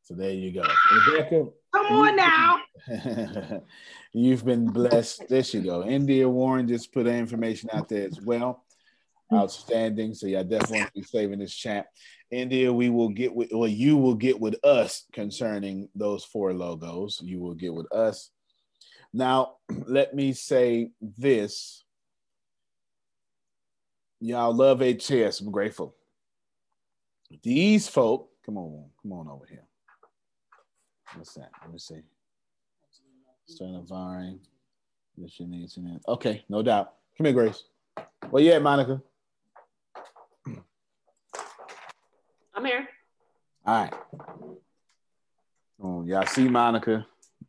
So there you go. Rebecca, Come on now. you've been blessed. There you go. India Warren just put information out there as well. Mm-hmm. Outstanding. So yeah, definitely be saving this chat. India, we will get with well, you will get with us concerning those four logos. You will get with us. Now, let me say this. Y'all love ATS. I'm grateful. These folk, come on, come on over here. What's that? Let me see. Sternavine. If she needs it. Okay, no doubt. Come here, Grace. You at, Monica? I'm here. All right. Y'all see, Monica?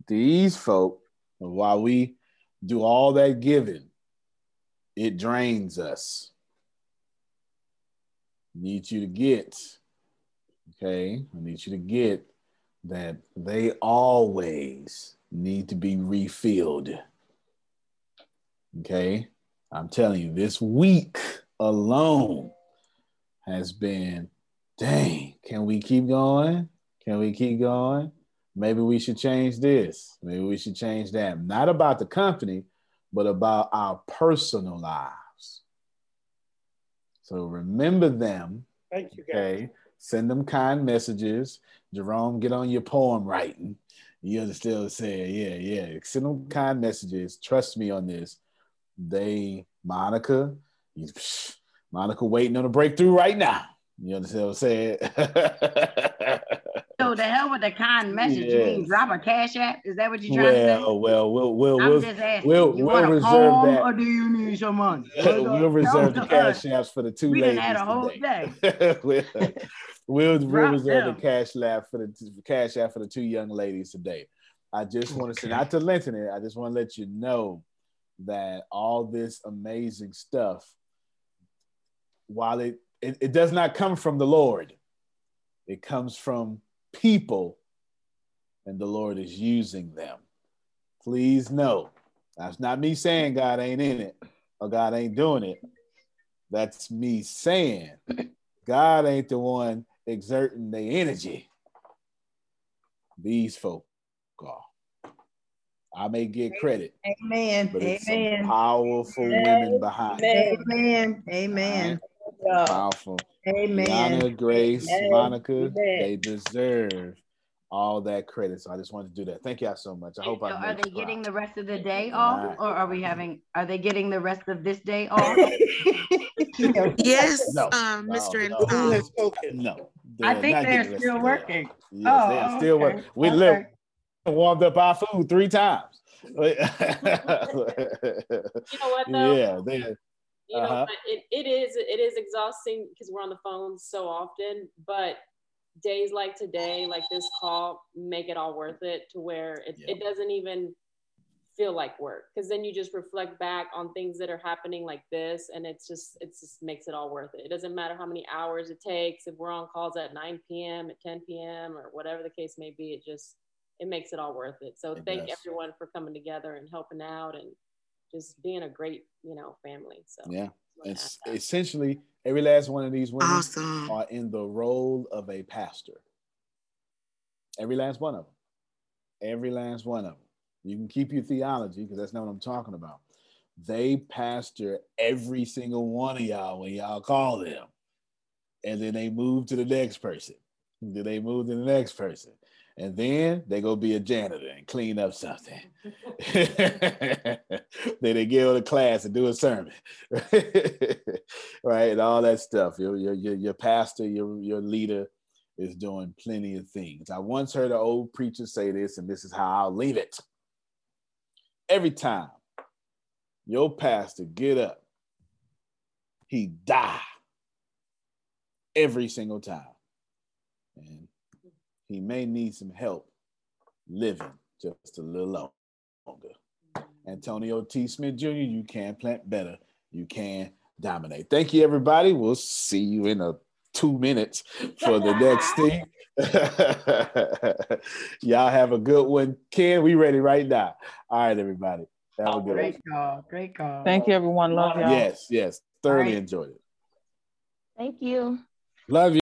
These folk, while we do all that giving, it drains us. Need you to get, okay? I need you to get that they always need to be refilled. Okay. I'm telling you, this week alone has been dang, can we keep going? Can we keep going? Maybe we should change this. Maybe we should change that. Not about the company, but about our personal lives. So remember them. Thank you, guys. Okay. Send them kind messages. Jerome, get on your poem writing. You understand what I'm saying? Yeah, yeah. Send them kind messages. Trust me on this. They, Monica, Monica waiting on a breakthrough right now. You understand what I'm saying? So the hell with the kind message. You mean drop a cash app? Is that what you're trying to say? well, well, we'll we'll I'm we'll, just asking. we'll, you we'll reserve that. or do you need some money? we'll reserve the cash apps for the two We ladies had a whole today. day. we'll, we'll, we'll Drop reserve them. the cash lab for the cash app for the two young ladies today. I just want to say, not to lengthen it, I just want to let you know that all this amazing stuff, while it, it, it does not come from the Lord, it comes from people, and the Lord is using them. Please know that's not me saying God ain't in it or God ain't doing it. That's me saying God ain't the one exerting the energy. These folk are. I may get credit, Amen. but it's Amen. some powerful women behind. Amen. Amen. Amen. Powerful. Amen. Yana, Grace, Amen. Monica, Amen. they deserve all that credit. So I just wanted to do that. Thank y'all so much. I hope So I are they getting proud. the rest of the day off, right. or are we having? Are they getting the rest of this day off? Yes, No, um, no, Mr. no, Antonio. No, I they're think they're getting the rest still of the day off. working. Yes, Oh, they are still okay, working. We okay. live warmed up our food three times. You know what though? yeah, they. You know, Uh-huh. it, it is it is exhausting because we're on the phone so often, but days like today, like this call, make it all worth it to where it, it doesn't even feel like work because then you just reflect back on things that are happening like this and it's just it just makes it all worth it it doesn't matter how many hours it takes if we're on calls at 9 p.m at 10 p.m or whatever the case may be it just it makes it all worth it so It thank does. everyone for coming together and helping out and just being a great you know family so Yeah. It's essentially every last one of these women Awesome. are in the role of a pastor. Every last one of them. Every last one of them. You can keep your theology because that's not what I'm talking about. They pastor every single one of y'all when y'all call them. And then they move to the next person. Then they move to the next person. And then they go be a janitor and clean up something. then they go to class and do a sermon. right? And all that stuff. Your, your, your, your pastor, your, your leader is doing plenty of things. I once heard an old preacher say this, and this is how I'll leave it. Every time your pastor get up, he die every single time. And he may need some help living just a little longer. Antonio T. Smith Jr., you can plant better. You can dominate. Thank you, everybody. We'll see you in a two minutes for the next thing. Y'all have a good one. Ken, we ready right now. All right, everybody. Have a oh, good one. Great call. Great call. Thank you, everyone. Love y'all. Yes, yes. Thoroughly right. enjoyed it. Thank you. Love you.